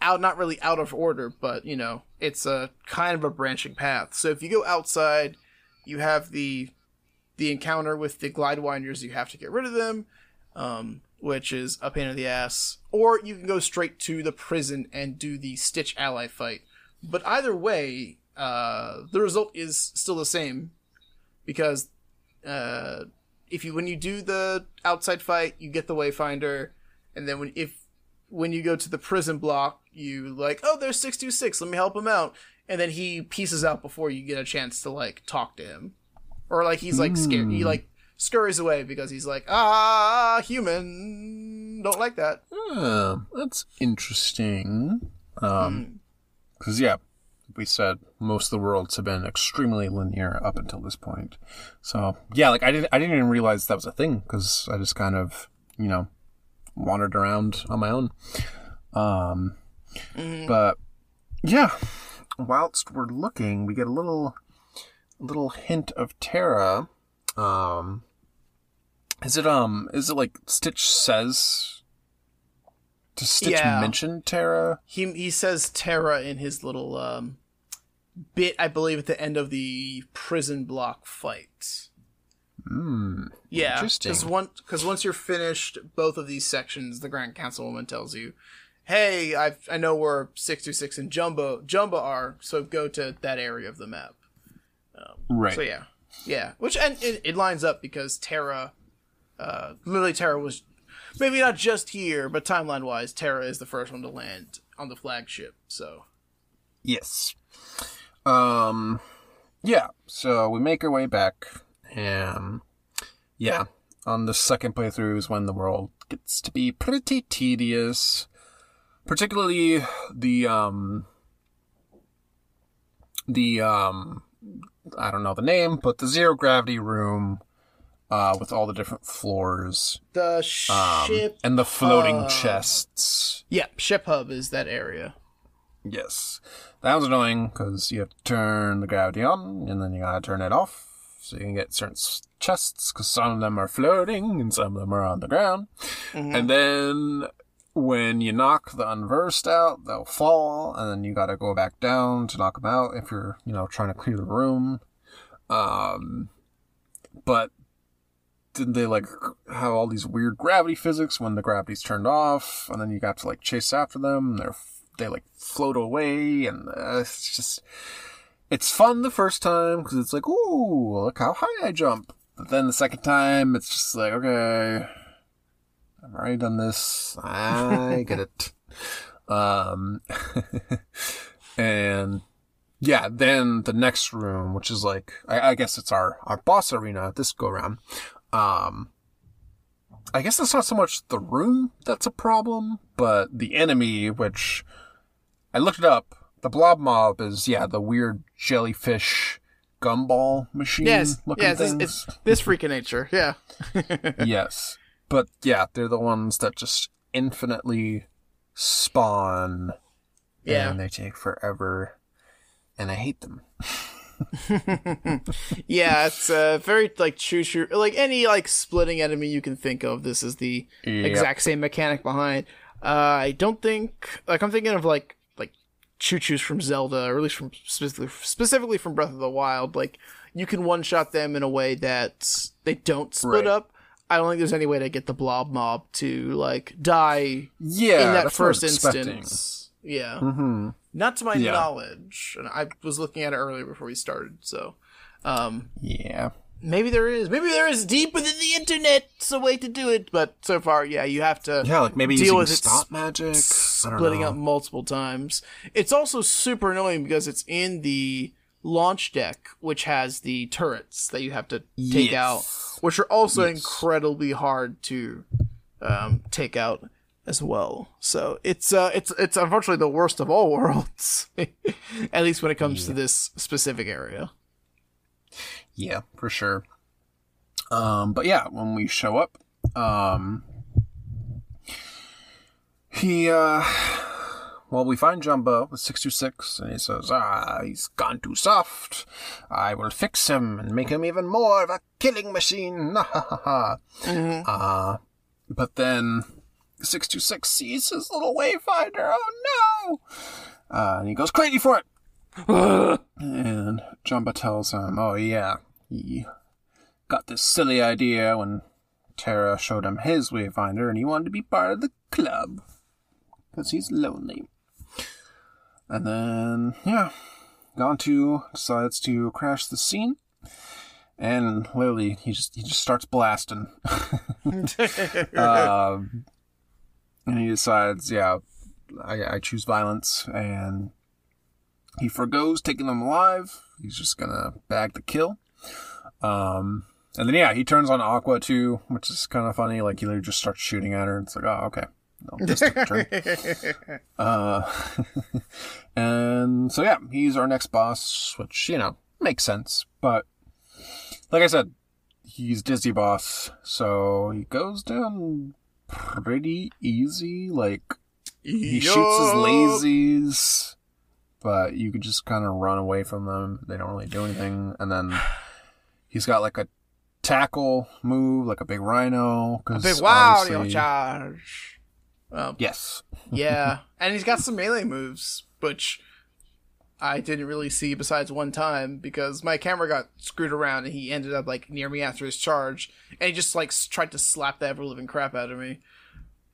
out not really out of order but you know it's a kind of a branching path. So if you go outside you have the the encounter with the glidewinders, you have to get rid of them, um, which is a pain in the ass. Or you can go straight to the prison and do the Stitch ally fight. But either way, uh, the result is still the same because uh, if you when you do the outside fight, you get the Wayfinder, and then when if when you go to the prison block, you like, oh, there's six two six, let me help him out, and then he pieces out before you get a chance to like talk to him. Or like he's like scared he like scurries away because he's like ah human don't like that. Oh, that's interesting. Um, because yeah, we said most of the worlds have been extremely linear up until this point. So yeah, like I didn't, I didn't even realize that was a thing because I just kind of, you know, wandered around on my own. Um, but yeah, whilst we're looking, we get a little, little hint of Terra. Um, is it um, is it like Stitch says Does Stitch Yeah. mention Terra? He he says Terra in his little um, bit, I believe, at the end of the prison block fight. Hmm. Yeah, Interesting. Because once you're finished both of these sections, the Grand Councilwoman tells you, "Hey, I I know where six two six and Jumba Jumba are, so go to that area of the map." Right. So yeah, yeah, which and it, it lines up because Terra, uh, literally Terra was maybe not just here, but timeline wise, Terra is the first one to land on the flagship. So Yes. Um. Yeah. So we make our way back, and yeah, on the second playthrough is when the world gets to be pretty tedious, particularly the um the um I don't know the name, but the zero gravity room. Uh, with all the different floors the um, ship, and the floating hub. chests. yeah, ship hub is that area. Yes. That was annoying because you have to turn the gravity on and then you gotta turn it off so you can get certain chests because some of them are floating and some of them are on the ground. And then when you knock the unversed out, they'll fall and then you gotta go back down to knock them out if you're, you know, trying to clear the room. Um, but didn't they like have all these weird gravity physics when the gravity's turned off and then you got to like chase after them and they're they like float away and uh, it's just it's fun the first time because it's like ooh look how high i jump. But then the second time it's just like okay i've already done this. I get it. Um and yeah then the next room which is like i, I guess it's our our boss arena this go round um I guess it's not so much the room that's a problem, but the enemy, which I looked it up. The Blobmob is yeah the weird jellyfish gumball machine Yes, looking yes, it's, things. it's this freak of nature. Yeah, yes, but yeah, they're the ones that just infinitely spawn. Yeah. and they take forever, and I hate them. yeah. It's uh, very like Chuchu, like any like splitting enemy you can think of. This is the Yep. exact same mechanic behind. Uh, I don't think like I'm thinking of like Chuchus from Zelda, or at least from specifically specifically from Breath of the Wild. Like you can one shot them in a way that they don't split Right. up. I don't think there's any way to get the Blobmob to like die Yeah, in that that's what I was first instance. Yeah. hmm Not to my Yeah. knowledge. And I was looking at it earlier before we started, so um Yeah, maybe there is. Maybe there is deep within the internet a way to do it, but so far, yeah, you have to yeah, like maybe deal using with it stop magic, splitting know. up multiple times. It's also super annoying because it's in the launch deck, which has the turrets that you have to take Yes. out, which are also Yes. incredibly hard to um, take out as well. So it's uh, it's it's unfortunately the worst of all worlds, at least when it comes to this specific area. Yeah, for sure. Um, but yeah, when we show up, um, he, uh, well, we find Jumba with 626, and he says, ah, he's gone too soft. I will fix him and make him even more of a killing machine. Ha ha ha. Uh, but then 626 sees his little wayfinder. Oh no! Uh, and he goes crazy for it. And Jumba tells him, oh yeah, he got this silly idea when Terra showed him his Wayfinder and he wanted to be part of the club. Because he's lonely. And then, yeah, Gantu decides to crash the scene. And literally, he just he just starts blasting. um, and he decides, yeah, I, I choose violence, and he forgoes taking them alive. He's just gonna bag the kill. Um, and then yeah, he turns on Aqua too, which is kind of funny. Like he literally just starts shooting at her. And it's like, oh, okay. No, this took. Uh, and so yeah, he's our next boss, which you know makes sense. But like I said, he's Disney boss, so he goes down pretty easy. Like he shoots his lazies, but you could just kind of run away from them. They don't really do anything. And then he's got like a tackle move, like a big rhino. Cause Big wow, obviously- charge. Yes. Yeah, and he's got some melee moves, which I didn't really see besides one time because my camera got screwed around and he ended up like near me after his charge, and he just like tried to slap the ever living crap out of me.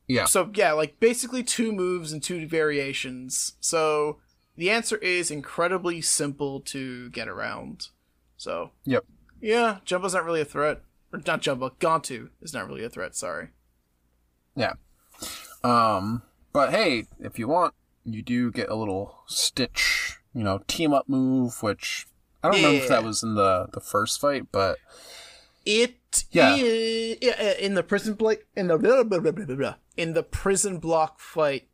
Yeah. So yeah, like basically two moves and two variations. So the answer is incredibly simple to get around. So Yep. yeah, Jumba's not really a threat, or not Jumbo. Gantu is not really a threat. Sorry. Yeah. Um, but hey, if you want, you do get a little Stitch, you know, team up move, which I don't remember if that was in the the first fight, but It Yeah. i- yeah, in the prison block in the blah, blah, blah, blah, blah, blah. in the prison block fight.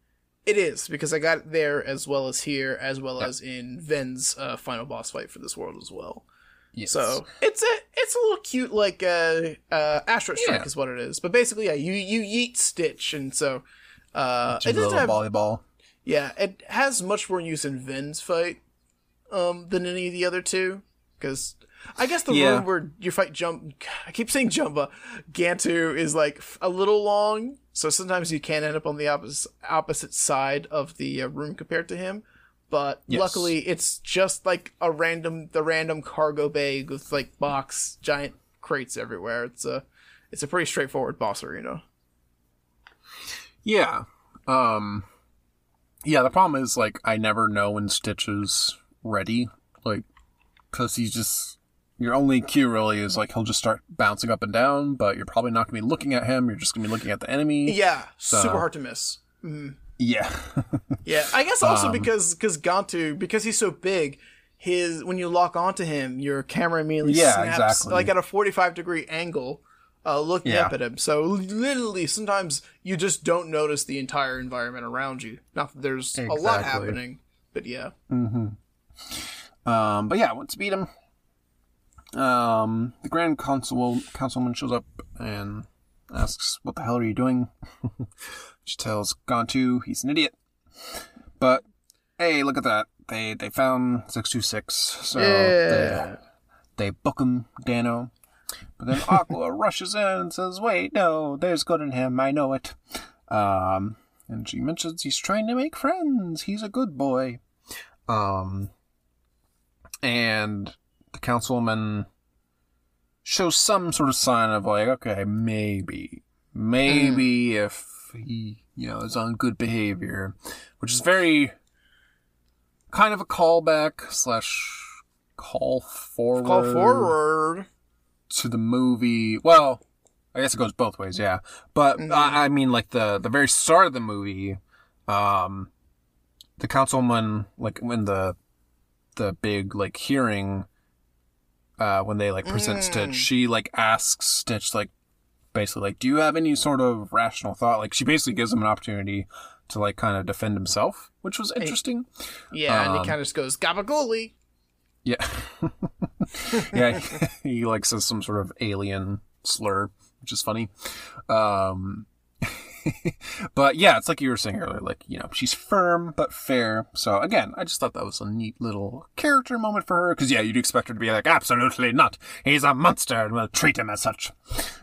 It is because I got it there as well as here, as well as in Ven's uh, final boss fight for this world as well. yes. So it's a it's a little cute like uh uh Astro Strike Yeah. is what it is. But basically, yeah, you you yeet Stitch, and so uh, it doesn't have volleyball. yeah, it has much more use in Ven's fight um, than any of the other two. Because I guess the Yeah. room where you fight Jump, I keep saying Jumba, Gantu is like a little long, so sometimes you can end up on the opposite opposite side of the uh, room compared to him. But Yes. luckily, it's just like a random the random cargo bay with like box giant crates everywhere. It's a it's a pretty straightforward boss arena. Yeah. Um Yeah, the problem is like I never know when Stitch is ready. Like cuz he's just your only cue really is like he'll just start bouncing up and down, but you're probably not going to be looking at him. You're just going to be looking at the enemy. Yeah, super hard to miss. Yeah. Yeah, I guess also Um, because because Gantu because he's so big, his when you lock onto him, your camera immediately Yeah, snaps exactly. like at a forty five degree angle, uh, looking Yeah. up at him. So literally, sometimes you just don't notice the entire environment around you. Not that there's a lot happening, but yeah, Um, but yeah, once you beat him, um, the Grand Consul Councilman shows up and asks, "What the hell are you doing?" she tells Gantu he's an idiot, but hey, look at that! They they found six two six, so they, they book him, Dano. But then Aqua rushes in and says, "Wait, no, there's good in him. I know it." Um, and she mentions he's trying to make friends. He's a good boy. Um, and the councilwoman shows some sort of sign of like, okay, maybe, maybe if he, you know, is on good behavior, which is very kind of a callback slash call forward call forward. To the movie. Well, I guess it goes both ways, yeah. But I, I mean, like the the very start of the movie, um, the councilman, like when the the big like hearing, uh, when they like present Stitch, she like asks Stitch like basically like, do you have any sort of rational thought? Like she basically gives him an opportunity to like kind of defend himself, which was interesting. Yeah, and Um, he kind of just goes gabagooli. Yeah. yeah, he like says some sort of alien slur, which is funny. Um but yeah, it's like you were saying earlier, like, you know, she's firm but fair. So again, I just thought that was a neat little character moment for her. Cause yeah, you'd expect her to be like, absolutely not. He's a monster and we'll treat him as such.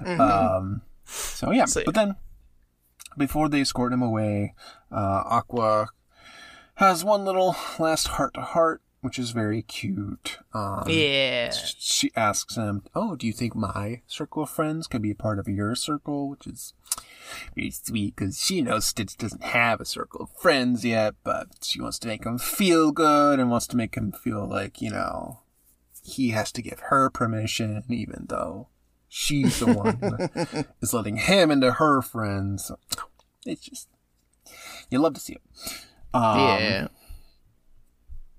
Um so yeah, So- but then before they escort him away, uh Aqua has one little last heart to heart, which is very cute. Um, Yeah, She asks him, "Oh, do you think my circle of friends could be a part of your circle?" Which is very sweet because she knows Stitch doesn't have a circle of friends yet, but she wants to make him feel good and wants to make him feel like you know he has to give her permission, even though she's the one is letting him into her friends. It's just you love to see it. Um, yeah.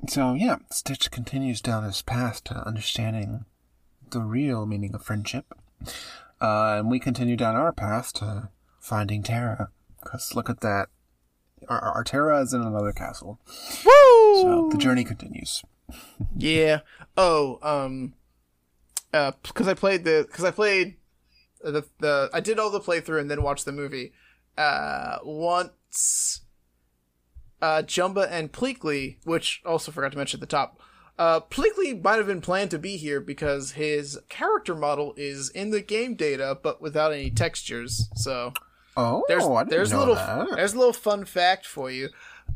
So yeah, Stitch continues down his path to understanding the real meaning of friendship, uh, and we continue down our path to finding Terra. Cause look at that, our, our Terra is in another castle. Woo! So the journey continues. Yeah. Oh, um, uh, because I played the because I played the the I did all the playthrough and then watched the movie. Uh, once, uh, Jumba and Pleakley, which also forgot to mention at the top. Uh, Pleakley might have been planned to be here because his character model is in the game data, but without any textures. So Oh, There's there's a little that. there's a little fun fact for you.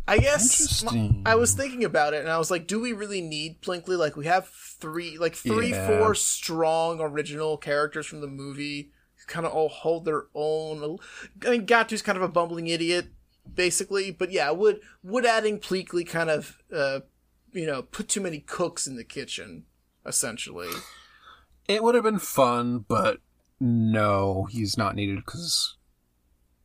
I guess I was thinking about it and I was like, do we really need Pleakley? Like we have three like three, Yeah. four strong original characters from the movie kind of all hold their own. I mean Gantu's kind of a bumbling idiot, basically, but yeah, would would adding Pleakley kind of uh you know, put too many cooks in the kitchen, essentially. It would have been fun, but no, he's not needed because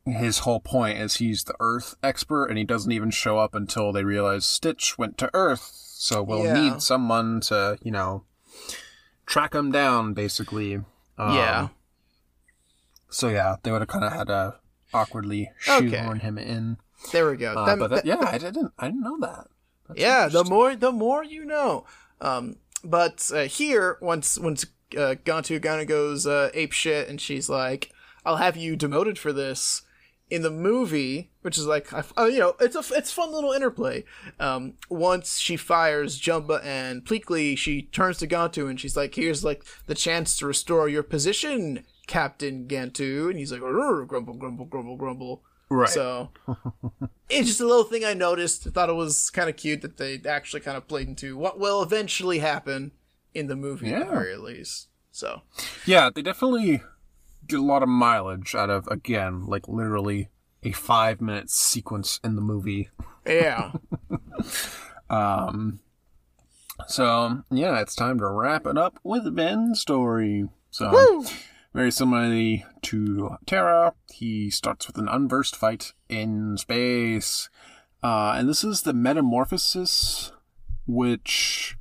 his whole point is he's the Earth expert, and he doesn't even show up until they realize Stitch went to Earth. So we'll Yeah. need someone to, you know, track him down, basically. Um, Yeah. So yeah, they would have kind of had to awkwardly Okay. shoehorn him in. There we go. Uh, That- but that, that- yeah, I didn't, I didn't know that. That's yeah, the more the more you know. Um, but uh, here, once once uh, Gantu kind of goes uh, ape shit, and she's like, "I'll have you demoted for this." In the movie, which is like, uh, you know, it's a it's fun little interplay. Um, once she fires Jumba and Pleakley, she turns to Gantu and she's like, "Here's like the chance to restore your position, Captain Gantu." And he's like, "Grumble, grumble, grumble, grumble." right. So it's just a little thing I noticed. I thought it was kind of cute that they actually kind of played into what will eventually happen in the movie at the very least. So Yeah, they definitely get a lot of mileage out of again, like literally a five minute sequence in the movie. yeah, Um so yeah, it's time to wrap it up with Ven's story. So very similarly to Terra, he starts with an unversed fight in space. Uh, and this is the metamorphosis, which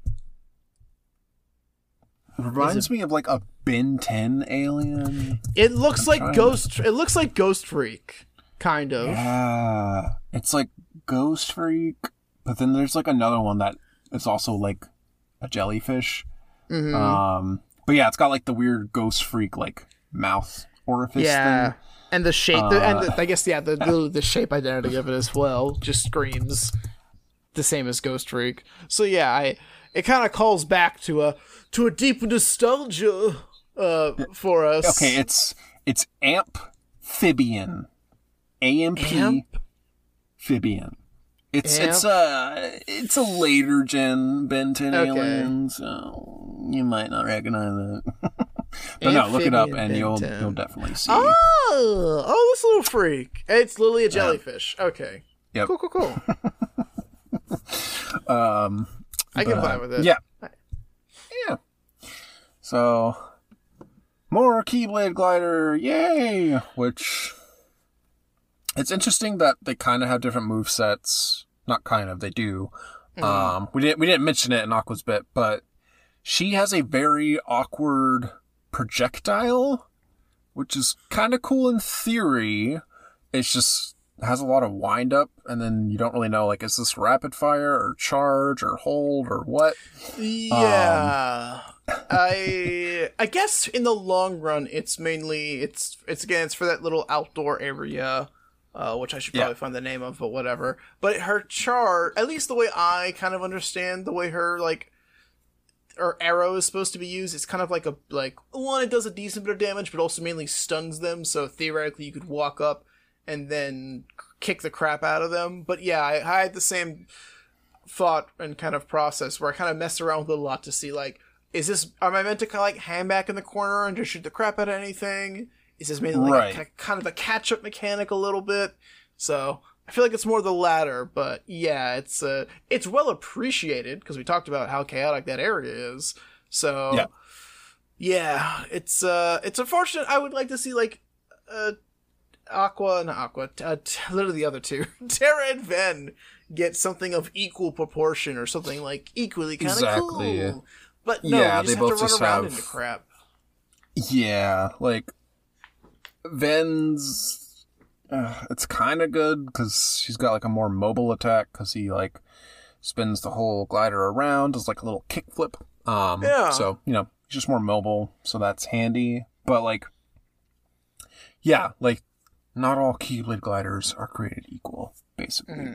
reminds me of like a Ben 10 alien. it looks like trying to- Ghost. It looks like Ghost Freak, kind of. Yeah, it's like Ghost Freak, but then there's like another one that is also like a jellyfish. Mhm. Um, but yeah, it's got like the weird Ghost Freak like mouth orifice yeah, thing. and the shape, the, and Uh, the, I guess yeah, the, the the shape identity of it as well just screams the same as Ghost Freak. So yeah, I it kind of calls back to a to a deep nostalgia uh for us. Okay, it's it's Amfibian, AMP Amp? It's it's a it's a later gen Ben 10 Okay. alien, so you might not recognize it. but no, look it up and Ben you'll 10. you'll definitely see. Oh, oh, this little freak. It's literally a jellyfish. Okay. Yep. Cool, cool, cool. Um, I can buy with it. Yeah. Yeah. So, more Keyblade Glider, yay! Which, it's interesting that they kind of have different move sets. Not kind of, they do. Um, we didn't we didn't mention it in Aqua's bit, but she has a very awkward projectile, which is kind of cool in theory. It's just has a lot of wind up, and then you don't really know like is this rapid fire or charge or hold or what. Yeah. I I guess in the long run it's mainly it's it's again it's for that little outdoor area uh, which I should Yeah. probably find the name of, but whatever. But her char, at least the way I kind of understand the way her like her arrow is supposed to be used, it's kind of like a like one. It does a decent bit of damage, but also mainly stuns them. So theoretically, you could walk up and then kick the crap out of them. But yeah, I, I had the same thought and kind of process where I kind of messed around with it a lot to see like, is this am I meant to kind of like hang back in the corner and just shoot the crap out of anything? Is this mainly like Right. a, kind of a catch up mechanic a little bit? So I feel like it's more the latter, but yeah, it's uh, it's well appreciated because we talked about how chaotic that area is. So Yeah. yeah, it's uh, it's unfortunate. I would like to see like uh, Aqua, and Aqua, uh, t- literally the other two, Terra and Ven, get something of equal proportion or something like equally kind of Exactly. cool. But no, Yeah, you just they have both to run just around have- into crap. Yeah, like Ven's. Uh, it's kind of good because she's got like a more mobile attack because he like spins the whole glider around, does like a little kickflip. Um, Yeah. So you know, he's just more mobile, so that's handy. But like, yeah, like not all Keyblade gliders are created equal, basically.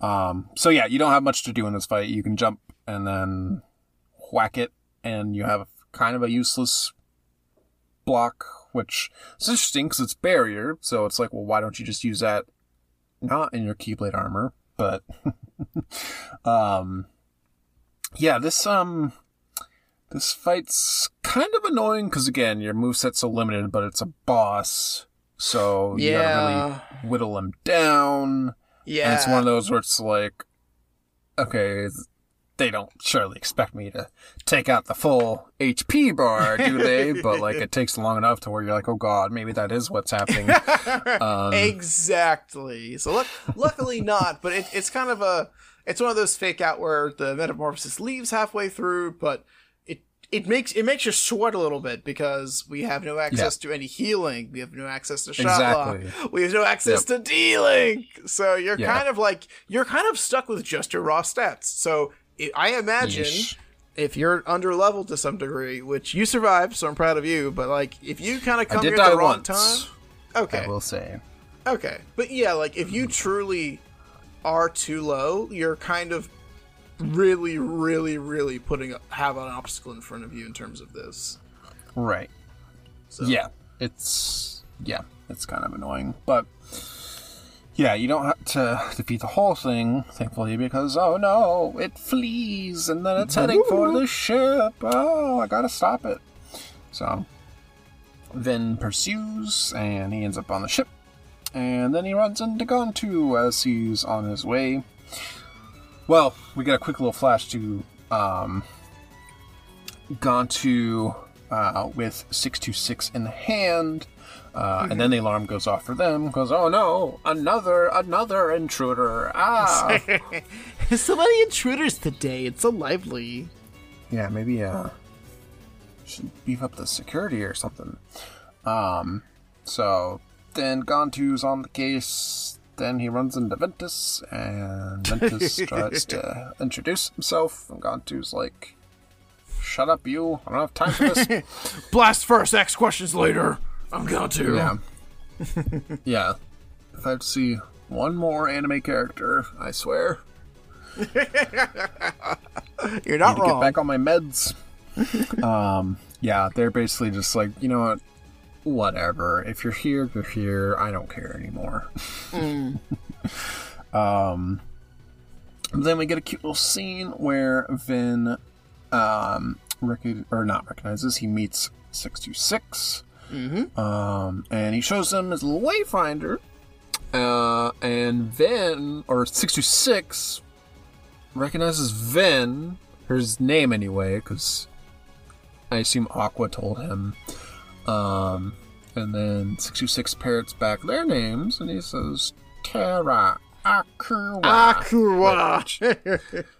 Um, so yeah, you don't have much to do in this fight. You can jump and then whack it, and you have kind of a useless block which is interesting because it's barrier. So it's like, well, why don't you just use that not in your Keyblade armor? But, um, yeah, this, um, this fight's kind of annoying because again, your moveset's so limited, but it's a boss. So you gotta really whittle him down. Yeah. And it's one of those where it's like, okay, they don't surely expect me to take out the full HP bar, do they? but like, it takes long enough to where you're like, oh god, maybe that is what's happening. Um, exactly. So luck- luckily not, but it, it's kind of a it's one of those fake out where the metamorphosis leaves halfway through, but it it makes it makes you sweat a little bit because we have no access to any healing, we have no access to shot Exactly. lock, we have no access to dealing. So you're Yeah. kind of like you're kind of stuck with just your raw stats. So i imagine Yeesh. if you're under level to some degree, which you survived, so I'm proud of you. But like, if you kind of come here at the wrong once. time, okay, I will say. Okay. But yeah, like if you truly are too low, you're kind of really, really, really putting a, have an obstacle in front of you in terms of this. Right. So Yeah. It's yeah, it's kind of annoying. But yeah, you don't have to defeat the whole thing, thankfully, because oh no, it flees and then it's heading for the ship. Oh, I gotta stop it. So Ven pursues and he ends up on the ship. And then he runs into Gantu as he's on his way. Well, we get a quick little flash to um, Gantu uh, with 626 in hand. Uh, and then the alarm goes off for them because, oh no, another, another intruder. Ah! so many intruders today. It's so lively. yeah, maybe, uh, should beef up the security or something. Um, so then Gantu's on the case. Then he runs into Ventus, and Ventus tries to introduce himself, and Gantu's like, Shut up, you. I don't have time for this. Blast first, ask questions later. I'm going to. Yeah. yeah. If I have to see one more anime character, I swear, You're not need to get wrong. back on my meds. um, yeah, they're basically just like, you know what? Whatever. If you're here, you're here. I don't care anymore. um, then we get a cute little scene where Ven, um, rec- or not recognizes, he meets 626. Mm-hmm. Um, and he shows them his little wayfinder. Uh, and Ven, or 626, recognizes or his name anyway, because I assume Aqua told him. Um, and then 626 parrots back their names, and he says, Terra Akura. Akua.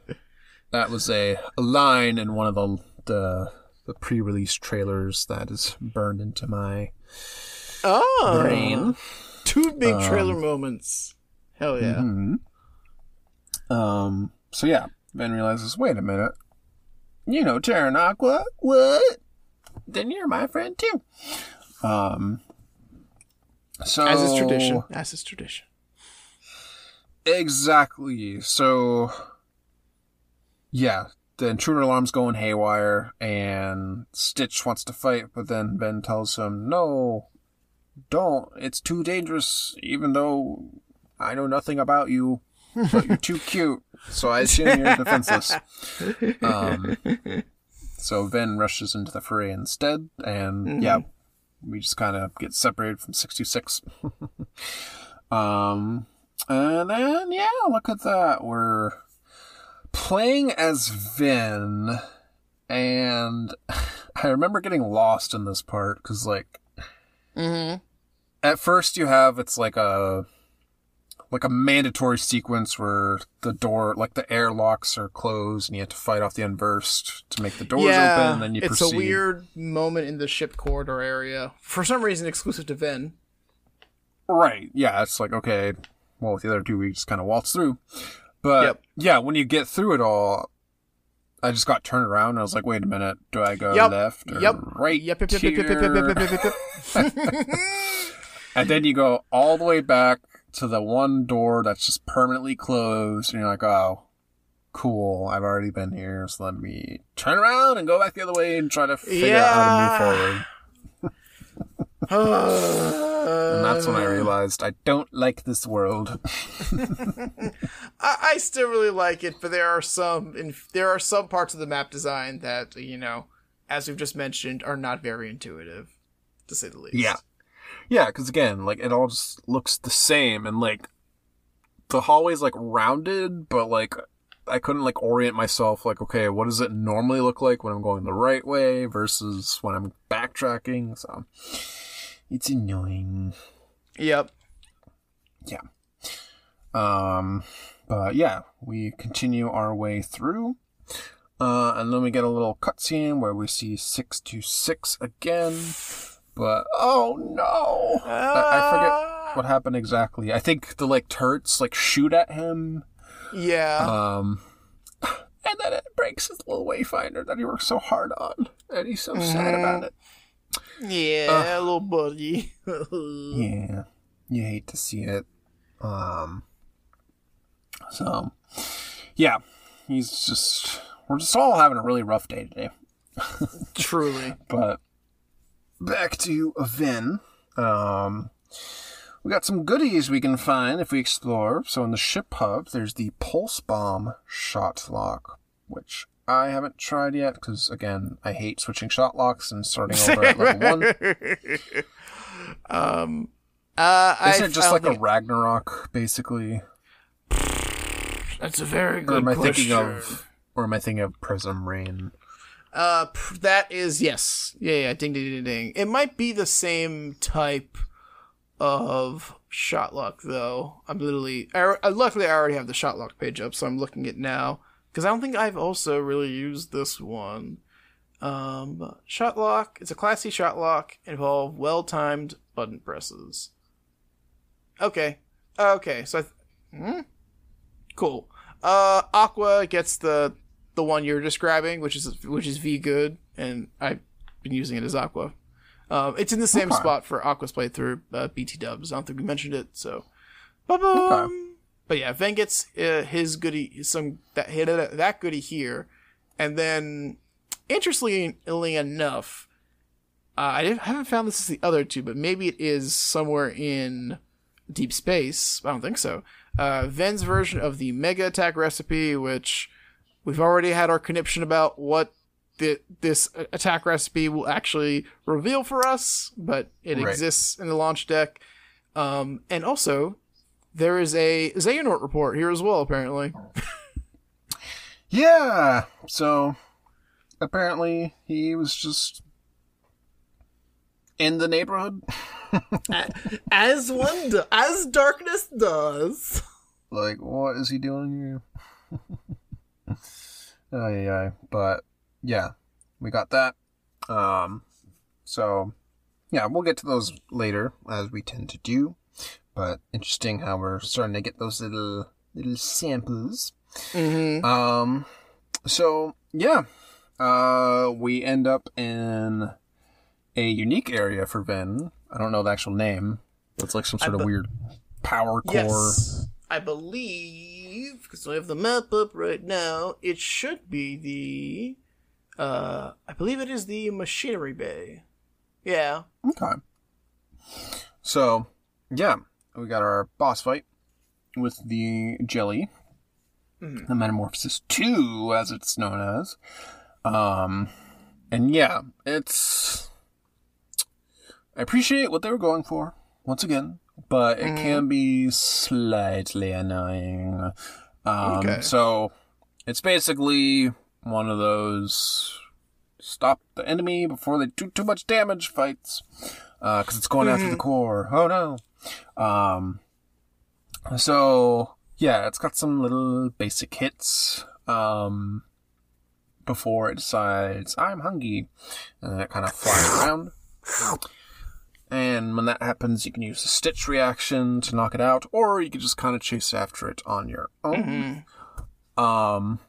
That was a, a line in one of the, the, the pre-release trailers that is burned into my oh. brain. Two big trailer moments. Hell yeah. Mhm. Um. So yeah, Ven realizes. Wait a minute. You know Terran Aqua? What? Then you're my friend too. Um. So As is tradition. As is tradition. Exactly. So. Yeah, the intruder alarm's going haywire, and Stitch wants to fight, but then Ven tells him, "No, don't. It's too dangerous. Even though I know nothing about you, but you're too cute, so I assume you're defenseless." Um, so Ven rushes into the fray instead, and yeah, we just kind of get separated from six two six. Um, and then yeah, look at that. We're playing as Ven, and I remember getting lost in this part because like Mm-hmm. at first you have it's like a like a mandatory sequence where the door like the airlocks are closed and you have to fight off the unversed to make the doors yeah, open and then you it's proceed a weird moment in the ship corridor area. For some reason, exclusive to Ven. right yeah it's like okay well with the other two we just kind of waltz through but Yep. yeah when you get through it all I just got turned around and I was like, wait a minute, do I go Yep. left or Yep. right? Yep. Yep. Yep. Yep. Yep. Yep. Yep. Yep. Yep. And then you go all the way back to the one door that's just permanently closed, and you're like, oh, cool, I've already been here, so let me turn around and go back the other way and try to figure out how to move forward. And that's when I uh. realized I don't like this world. I, I still really like it, but there are some in, there are some parts of the map design that you know, as we've just mentioned, are not very intuitive, to say the least. Yeah. Yeah, because again, like it all just looks the same, and like the hallway's like rounded, but like I couldn't like orient myself. Like, okay, what does it normally look like when I'm going the right way versus when I'm backtracking? So it's annoying. Yep. Yeah. Um, but yeah, we continue our way through. Uh, and then we get a little cutscene where we see 626 again. But, oh no! I, I forget what happened exactly. I think the, like, turrets, like, shoot at him. Yeah. Um, and then it breaks his little wayfinder that he worked so hard on. And he's so sad about it. Yeah, little buddy. Yeah, you hate to see it. Um, so yeah, he's just we're just all having a really rough day today. Truly. But back to Ven. Um, we got some goodies we can find if we explore. So in the ship hub, there's the pulse bomb shot lock, which I haven't tried yet because again, I hate switching shot locks and starting over at level one. um. Uh, Isn't I it just like don't a Ragnarok, basically? That's a very good Or am I question. thinking of, or am I thinking of Prism Rain? Uh, that is yes, yeah, yeah. Ding, ding, ding, ding. It might be the same type of shot lock, though. I'm literally. I, luckily, I already have the shot lock page up, so I'm looking at now because I don't think I've also really used this one. Um, shot lock. It's a classy shot lock. Involve well-timed button presses. Okay. Okay. So, I th- hmm? cool. Uh, Aqua gets the the one you're describing, which is which is V good, and I've been using it as Aqua. Um, it's in the same Okay. spot for Aqua's playthrough, uh, BT Dubs. I don't think we mentioned it, so. Ba-boom. But yeah, Ven gets uh, his goodie, some that hit that goodie here, and then interestingly enough, uh, I haven't found this as the other two, but maybe it is somewhere in deep space. I don't think so. Uh, Ven's version of the mega attack recipe, which we've already had our conniption about what the, this attack recipe will actually reveal for us, but it Right. exists in the launch deck. Um, and also, there is a Xehanort report here as well, apparently. Yeah. So apparently he was just in the neighborhood. As one, do- as darkness does. Like, what is he doing here? oh yeah, yeah. But yeah, we got that. Um, so yeah, we'll get to those later as we tend to do. But interesting how we're starting to get those little little samples. Mm-hmm. Um, so yeah, uh, we end up in a unique area for Ven. I don't know the actual name. It's like some sort of weird power core. Yes, I believe because I have the map up right now. It should be the, uh, I believe it is the machinery bay. Yeah. Okay. So, yeah, we got our boss fight with the jelly, the Metamorphosis 2, as it's known as. Um, and yeah, it's. I appreciate what they were going for, once again, but it can be slightly annoying. Um, Okay. So, it's basically one of those stop the enemy before they do too much damage fights because it's going after the core. Oh no. Um. So yeah, it's got some little basic hits. Um. Before it decides I'm hungry, and then it kind of flies around. And when that happens, you can use the stitch reaction to knock it out, or you can just kind of chase after it on your own. Um,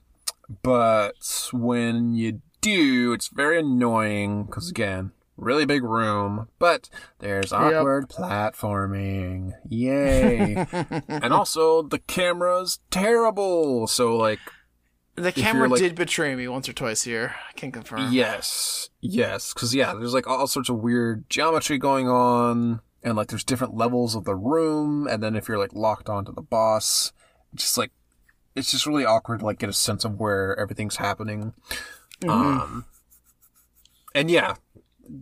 but when you do, it's very annoying because again, really big room, but there's awkward platforming. Yay! and also the camera's terrible, so like The camera like- did betray me once or twice here. I can confirm. Yes, yes, because yeah, there's like all sorts of weird geometry going on, and like there's different levels of the room, and then if you're like locked onto the boss, just like it's just really awkward to like get a sense of where everything's happening. Um, and yeah,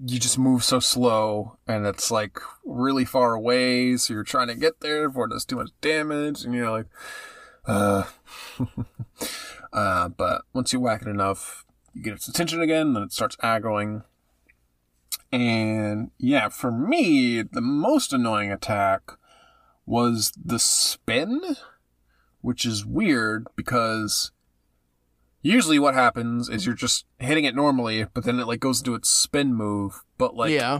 you just move so slow, and it's like really far away, so you're trying to get there before it does too much damage, and you're like, uh. Uh, but once you whack it enough, you get its attention again, then it starts aggroing. And yeah, for me, the most annoying attack was the spin, which is weird because usually what happens is you're just hitting it normally, but then it like goes into its spin move, but like yeah.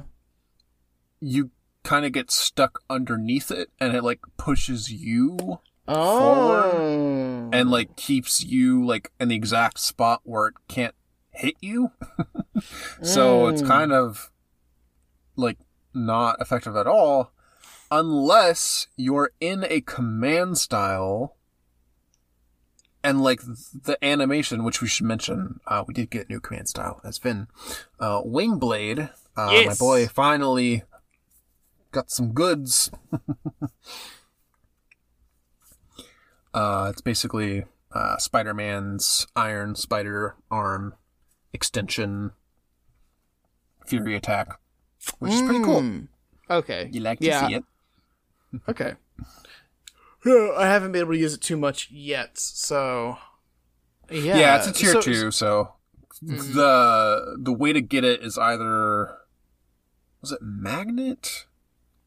you kind of get stuck underneath it and it like pushes you Oh. and like keeps you like in the exact spot where it can't hit you. so it's Mm. kind of like not effective at all unless you're in a command style and like the animation which we should mention uh, we did get new command style as Ven uh, Wingblade uh, my boy finally got some goods Uh, it's basically uh, Spider-Man's Iron Spider arm extension Fury attack, which is pretty cool. Mm. Okay. You like to yeah. see it? Okay. I haven't been able to use it too much yet, so yeah. Yeah, it's a tier so- two, so mm-hmm. the the way to get it is either was it magnet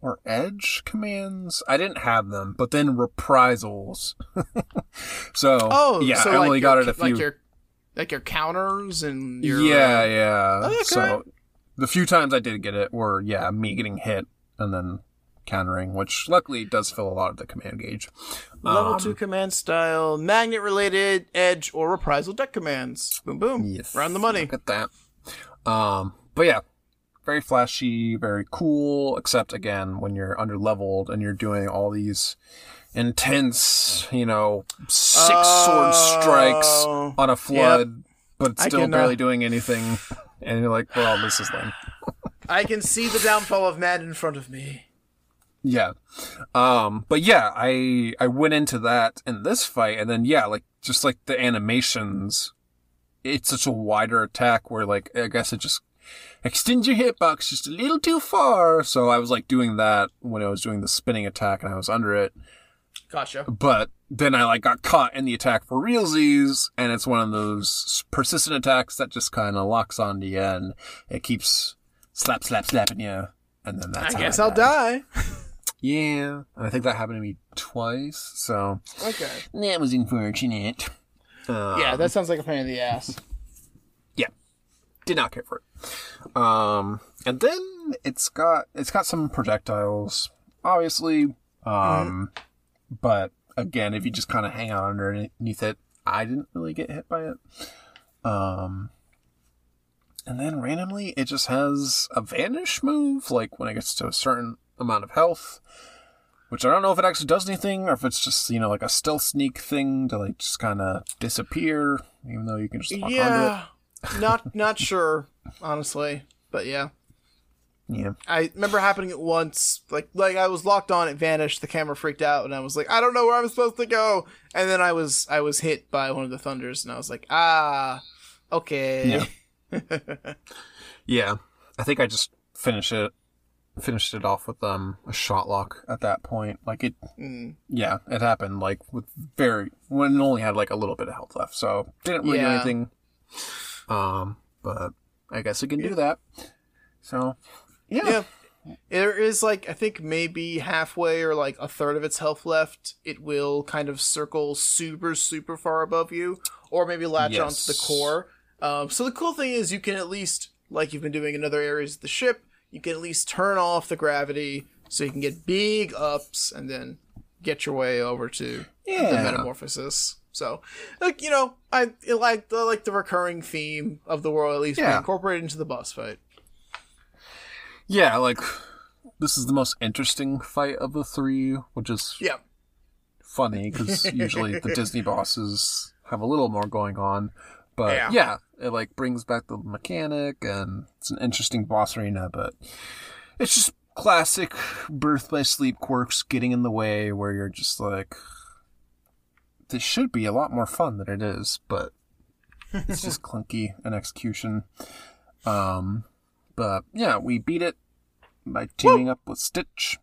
or edge commands? I didn't have them, but then reprisals. so Oh, yeah, so I only like got your, it a few. like your like your counters and your Yeah, yeah. Okay. So the few times I did get it were yeah me getting hit and then countering, which luckily does fill a lot of the command gauge. level Um, two command style, magnet related, edge or reprisal deck commands. Boom boom. Yes, Round the money. Look at that. Um, but yeah, very flashy, very cool. Except again, when you're under leveled and you're doing all these intense, you know, six sword strikes Oh, on a flood, but still can, uh, barely doing anything. And you're like, well, this is lame. I can see the downfall of man in front of me. Yeah. Um, but yeah, I, I went into that in this fight and then yeah, like, just like the animations, it's such a wider attack where like, I guess it just extends your hitbox just a little too far. So I was like doing that when I was doing the spinning attack and I was under it. Gotcha. But then I like got caught in the attack for realsies, and it's one of those persistent attacks that just kind of locks onto you and it keeps slap, slap, slapping you. And then that's I how guess I I'll died. die. Yeah, and I think that happened to me twice, so Okay. that was unfortunate. Uh, Yeah, that sounds like a pain in the ass. Yeah, did not care for it. Um, and then it's got it's got some projectiles, obviously. Um, but again, if you just kind of hang out underneath it, I didn't really get hit by it. Um, and then randomly, it just has a vanish move, like when it gets to a certain amount of health. Which I don't know if it actually does anything, or if it's just you know like a stealth sneak thing to like just kind of disappear, even though you can just lock onto it. Yeah. not not sure, honestly. But yeah. Yeah. I remember happening it once, like like I was locked on, it vanished, the camera freaked out, and I was like, I don't know where I'm supposed to go. And then I was I was hit by one of the thunders, and I was like, ah, okay. Yeah, I think I just finished it, finished it off with um a shot lock at that point. Like it, Mm. yeah, it happened like with very when it only had like a little bit of health left, so didn't really do anything. Um, but I guess it can do that. So, yeah, Yeah. There is like I think maybe halfway or like a third of its health left. It will kind of circle super super far above you, or maybe latch onto the core. Um, so the cool thing is you can at least, like you've been doing in other areas of the ship, you can at least turn off the gravity so you can get big ups and then get your way over to the metamorphosis. So, like you know, I, like the like the recurring theme of the world at least Yeah. incorporated into the boss fight. yeah. Like this is the most interesting fight of the three, which is Yeah. funny because usually the Disney bosses have a little more going on. But Yeah. yeah. it like brings back the mechanic and it's an interesting boss arena, but it's just classic birth by sleep quirks getting in the way where you're just like this should be a lot more fun than it is, but it's just clunky in execution. Um but yeah, we beat it by teaming up with Stitch.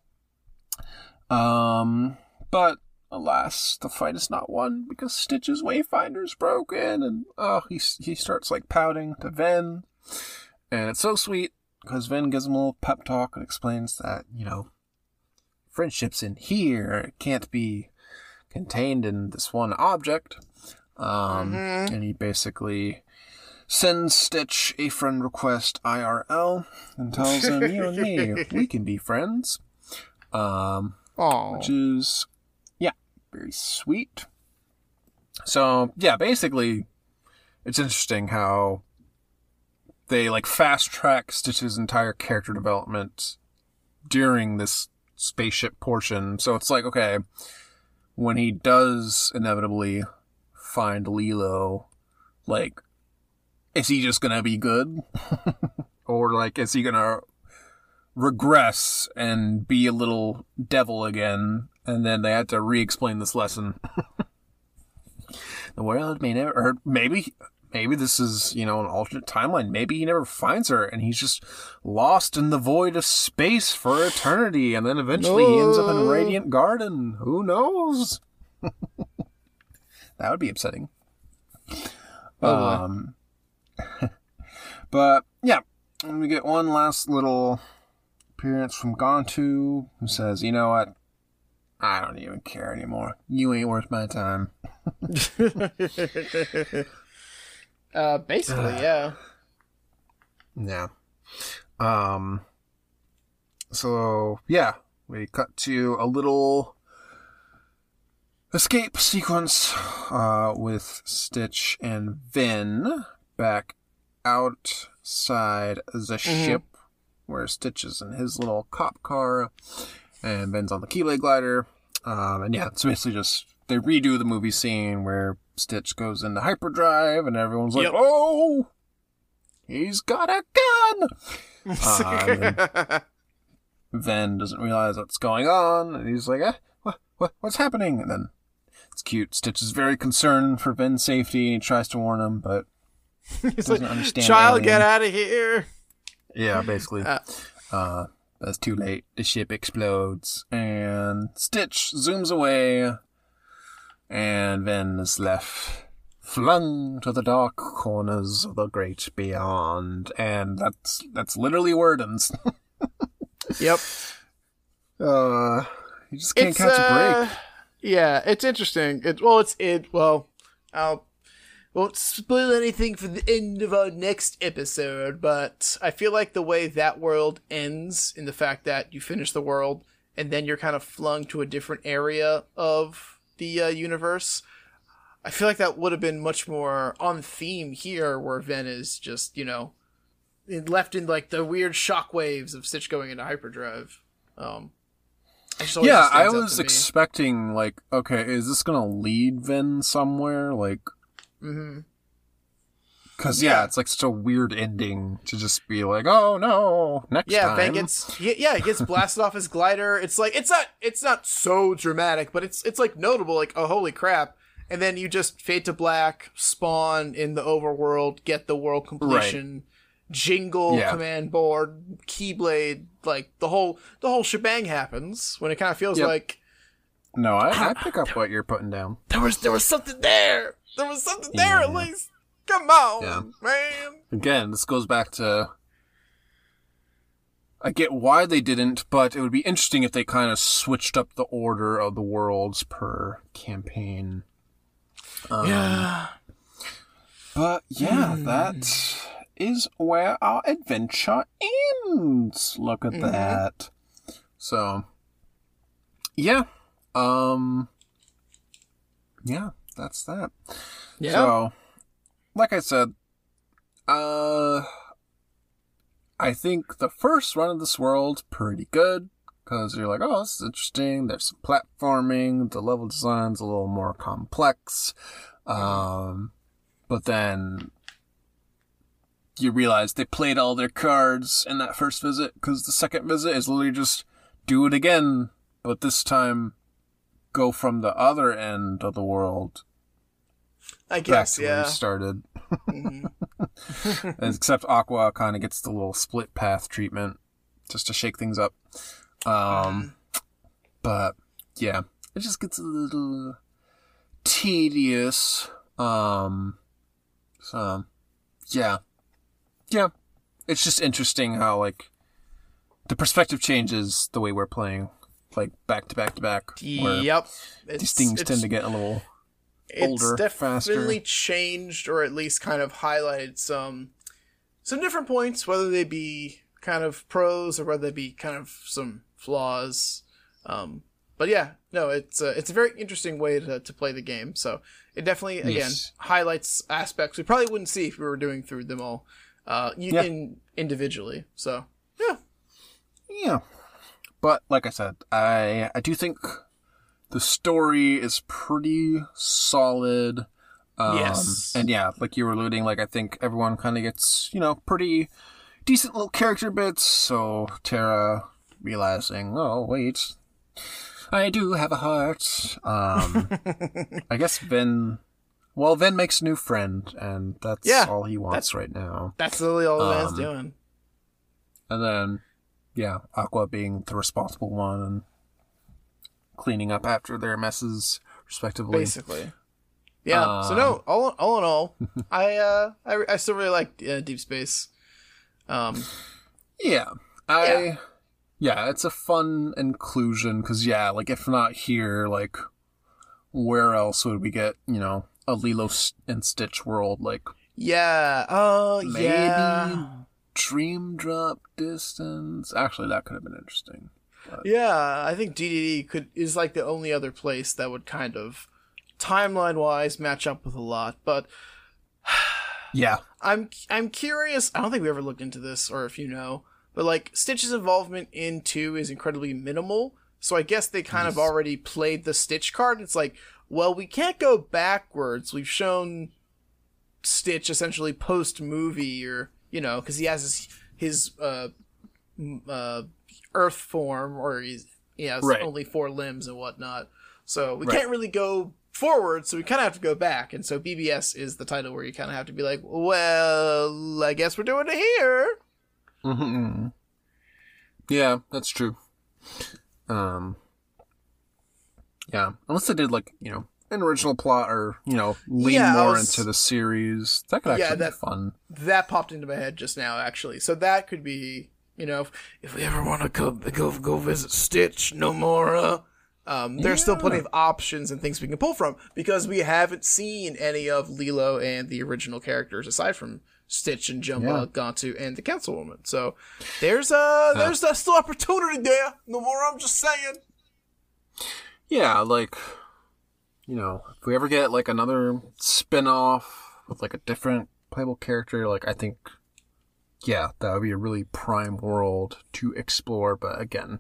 Um, but alas, the fight is not won because Stitch's Wayfinder's broken, and oh, he he starts like pouting to Ven, and it's so sweet because Ven gives him a little pep talk and explains that you know friendships in here it can't be contained in this one object. Um, and he basically sends Stitch a friend request IRL and tells him, "You and me, we can be friends." Um, Oh, which is very sweet. So yeah, basically, it's interesting how they like fast track Stitch's entire character development during this spaceship portion. So it's like okay, when he does inevitably find Lilo, like, is he just gonna be good, or like is he gonna regress and be a little devil again, and then they had to re-explain this lesson. the world may never, or maybe, maybe this is you know an alternate timeline. Maybe he never finds her, and he's just lost in the void of space for eternity, and then eventually he ends up in Radiant Garden. Who knows? that would be upsetting. Oh, um, but yeah, and we get one last little appearance from Gantu, who says, "You know what? I don't even care anymore. You ain't worth my time." uh, basically, yeah. Yeah. Um. So yeah, we cut to a little escape sequence uh, with Stitch and Ven back outside the ship, where Stitch is in his little cop car, and Ven's on the Keyblade glider. Um, and yeah, it's basically just they redo the movie scene where Stitch goes into hyperdrive, and everyone's like, Yep. "Oh, he's got a gun!" Um, Ven doesn't realize what's going on, and he's like, eh, what, what, what's happening? And then it's cute. Stitch is very concerned for Ven's safety, and he tries to warn him, but doesn't like, understand. child, alien." get out of here. Yeah, basically. Uh, Uh, that's too late. The ship explodes, and Stitch zooms away, and Ven is left flung to the dark corners of the great beyond, and that's that's literally wordings. Yep. Uh, you just can't It's, catch a break. uh, Yeah, it's interesting. It well, it's it. Well, I'll won't spoil anything for the end of our next episode, but I feel like the way that world ends, in the fact that you finish the world and then you're kind of flung to a different area of the uh, universe. I feel like that would have been much more on theme here, where Ven is just you know left in like the weird shockwaves of Stitch going into hyperdrive. Um, Yeah, I was expecting like, okay, is this gonna lead Ven somewhere? Like, hmm cause yeah, Yeah. it's like such a weird ending to just be like, oh no, next Yeah, time. Ven gets yeah, yeah, he gets blasted off his glider. It's like it's not it's not so dramatic, but it's it's like notable. Like oh holy crap! And then you just fade to black, spawn in the overworld, get the world completion, jingle Yeah. command board, keyblade, like the whole the whole shebang happens when it kind of feels Yep. like No, I, I pick up what you're putting down. there was there was something there. There was something there at least. Come on, Yeah. man. Again, this goes back to. I get why they didn't, but it would be interesting if they kind of switched up the order of the worlds per campaign. Um, Yeah. But yeah, that is where our adventure ends. Look at Mhm. that. So, yeah, um, yeah, that's that. Yeah. So, like I said, uh, I think the first run of this world's pretty good because you're like, oh, this is interesting. There's some platforming. The level design's a little more complex. Um, but then you realize they played all their cards in that first visit because the second visit is literally just do it again, but this time go from the other end of the world I back guess, to where yeah. you started. Mhm. Except Aqua kind of gets the little split path treatment just to shake things up. Um, but yeah, it just gets a little tedious. Um, so yeah, yeah, it's just interesting how like the perspective changes the way we're playing, like back to back to back. Yep. These things tend to get a little older, it's definitely faster. changed or at least kind of highlighted some some different points whether they be kind of pros or whether they be kind of some flaws um but yeah no it's a, it's a very interesting way to, to play the game so it definitely again Yes. highlights aspects we probably wouldn't see if we were doing through them all uh you Yeah. in individually so yeah Yeah. But like I said, I I do think the story is pretty solid. Um, Yes. And yeah, like you were alluding, like I think everyone kind of gets, you know, pretty decent little character bits. So Terra realizing, oh wait, I do have a heart. Um, I guess Ven. Well, Ven makes a new friend, and that's Yeah, all he wants that's- right now. that's literally all Um, doing And then, yeah, Aqua being the responsible one and cleaning up after their messes, respectively. basically. Yeah. so Um, no, all all in all, I uh I, I still really like uh, Deep Space. Um, Yeah, I. Yeah. Yeah. it's a fun inclusion because yeah, like if not here, like where else would we get you know a Lilo and Stitch world? Like yeah. Oh, maybe yeah. Dream Drop Distance. Actually, that could have been interesting. Yeah, I think DDD could is like the only other place that would kind of timeline wise match up with a lot, but Yeah, I'm I'm curious. I don't think we ever looked into this, or if you know, but like Stitch's involvement in two is incredibly minimal. So I guess they kind of already played the Stitch card. It's like, well, we can't go backwards. We've shown Stitch essentially post movie, or you know, because he has his his uh, uh, Earth form, or he's he has Right. only four limbs and whatnot. So we Right. can't really go forward, so we kind of have to go back. And so BBS is the title where you kind of have to be like, well, I guess we're doing it here. hmm Yeah, that's true. Um, yeah, unless they did like you know an original plot or you know lean Yeah, more was- into the series, that could Yeah, actually that- be fun. That popped into my head just now, actually. So that could be, you know, if, if we ever want to go, go go visit Stitch, Nomura. Um, there's still plenty of options and things we can pull from because we haven't seen any of Lilo and the original characters aside from Stitch and Jumba, Yeah. Gantu, and the Councilwoman. So there's uh there's uh, still opportunity there. Nomura, I'm just saying. Yeah, like you know, if we ever get like another spin-off with like a different playable character, like I think yeah, that would be a really prime world to explore, but again,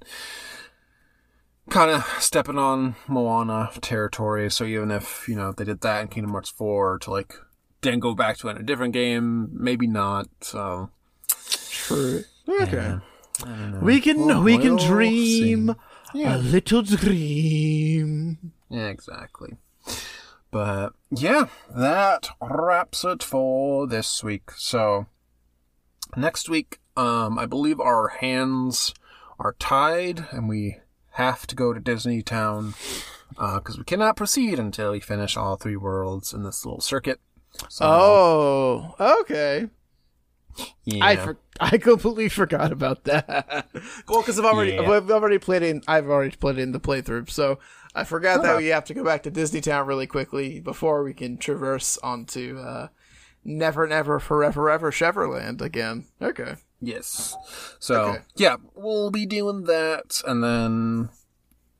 kind of stepping on Moana territory, so even if, you know, they did that in Kingdom Hearts 4 to like then go back to it in a different game, maybe not. So, True. Okay. yeah, I don't know. We can We'll- we can dream. Yeah. a little dream. Yeah, exactly. But yeah, that wraps it for this week. So next week, um, I believe our hands are tied, and we have to go to Disney Town because we cannot proceed until we finish all three worlds in this little circuit. So, Oh, okay. yeah. I for- I completely forgot about that. well, because I've already Yeah. I've already played in I've already played in the playthrough, so I forgot that we have to go back to Disney Town really quickly before we can traverse onto uh, Never Never Forever Ever Cheverland again. Okay. Yes. So Okay. yeah, we'll be doing that, and then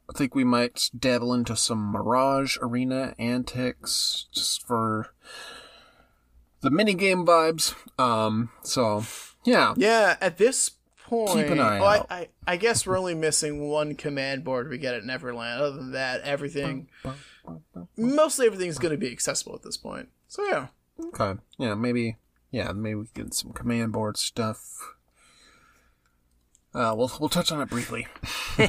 I think we might dabble into some Mirage Arena antics just for the mini game vibes. Um. So yeah. Yeah, at this point, Keep an eye well, I- out. I, I guess we're only missing one command board we get at Neverland. Other than that, everything mostly everything's going to be accessible at this point. So yeah. Okay. Yeah, maybe. Yeah, maybe we can get some command board stuff. Uh, we'll we'll touch on it briefly. but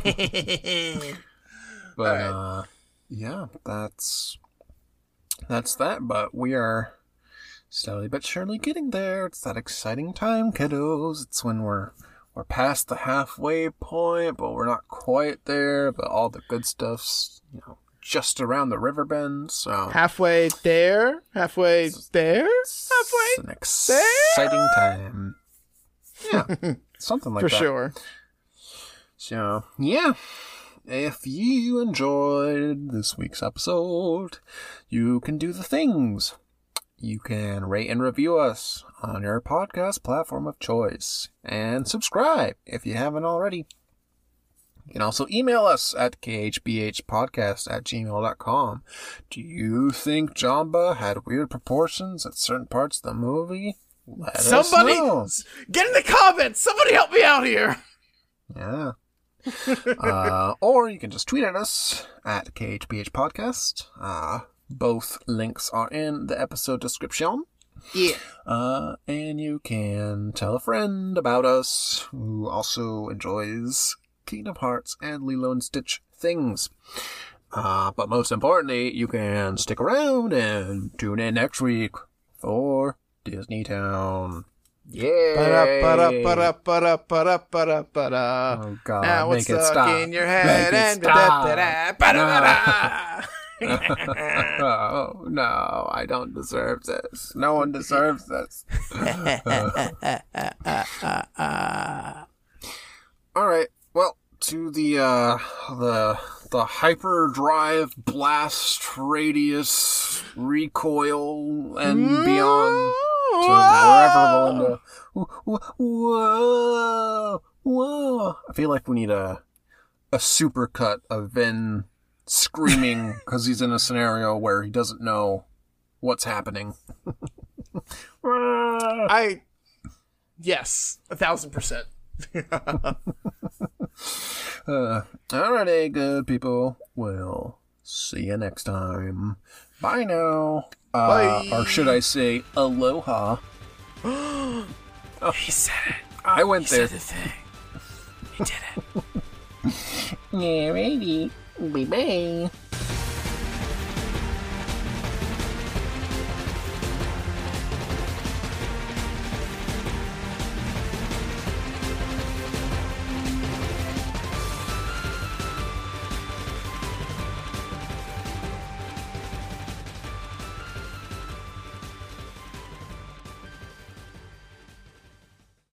Alright. uh, yeah, that's that's that. But we are slowly but surely getting there. It's that exciting time, kiddos. It's when we're we're past the halfway point, but we're not quite there. But all the good stuff's you know just around the river bend. So Halfway there, halfway there, halfway it's an exciting time. Yeah, something like for that. For sure. So, yeah. If you enjoyed this week's episode, you can do the things. You can rate and review us on your podcast platform of choice. And subscribe if you haven't already. You can also email us at khbhpodcast at gmail.com. Do you think Jumba had weird proportions at certain parts of the movie? Let Somebody us know. get in the comments. Somebody help me out here. Yeah. uh, or you can just tweet at us at KHBH Podcast. Uh, both links are in the episode description. Yeah. Uh, and you can tell a friend about us who also enjoys Kingdom Hearts and Lilo and Stitch things. Uh, but most importantly, you can stick around and tune in next week for Disney Town. Yeah. Oh God! Now what's make it stuck stop. in your head Make it and stop. da-da-da, ba-da-ba-da. oh no, I don't deserve this. No one deserves this. All right. Well, to the uh the the hyperdrive blast radius recoil and beyond to wherever Melinda. Whoa, whoa, whoa! I feel like we need a a super cut of Ven screaming because he's in a scenario where he doesn't know what's happening. I yes, a thousand percent. Uh, alrighty, good people. We'll see you next time. Bye now. Uh, Bye. Or should I say, aloha? oh, He said it. I went He there. said the thing. He did it. Yeah, ready. Bye bye.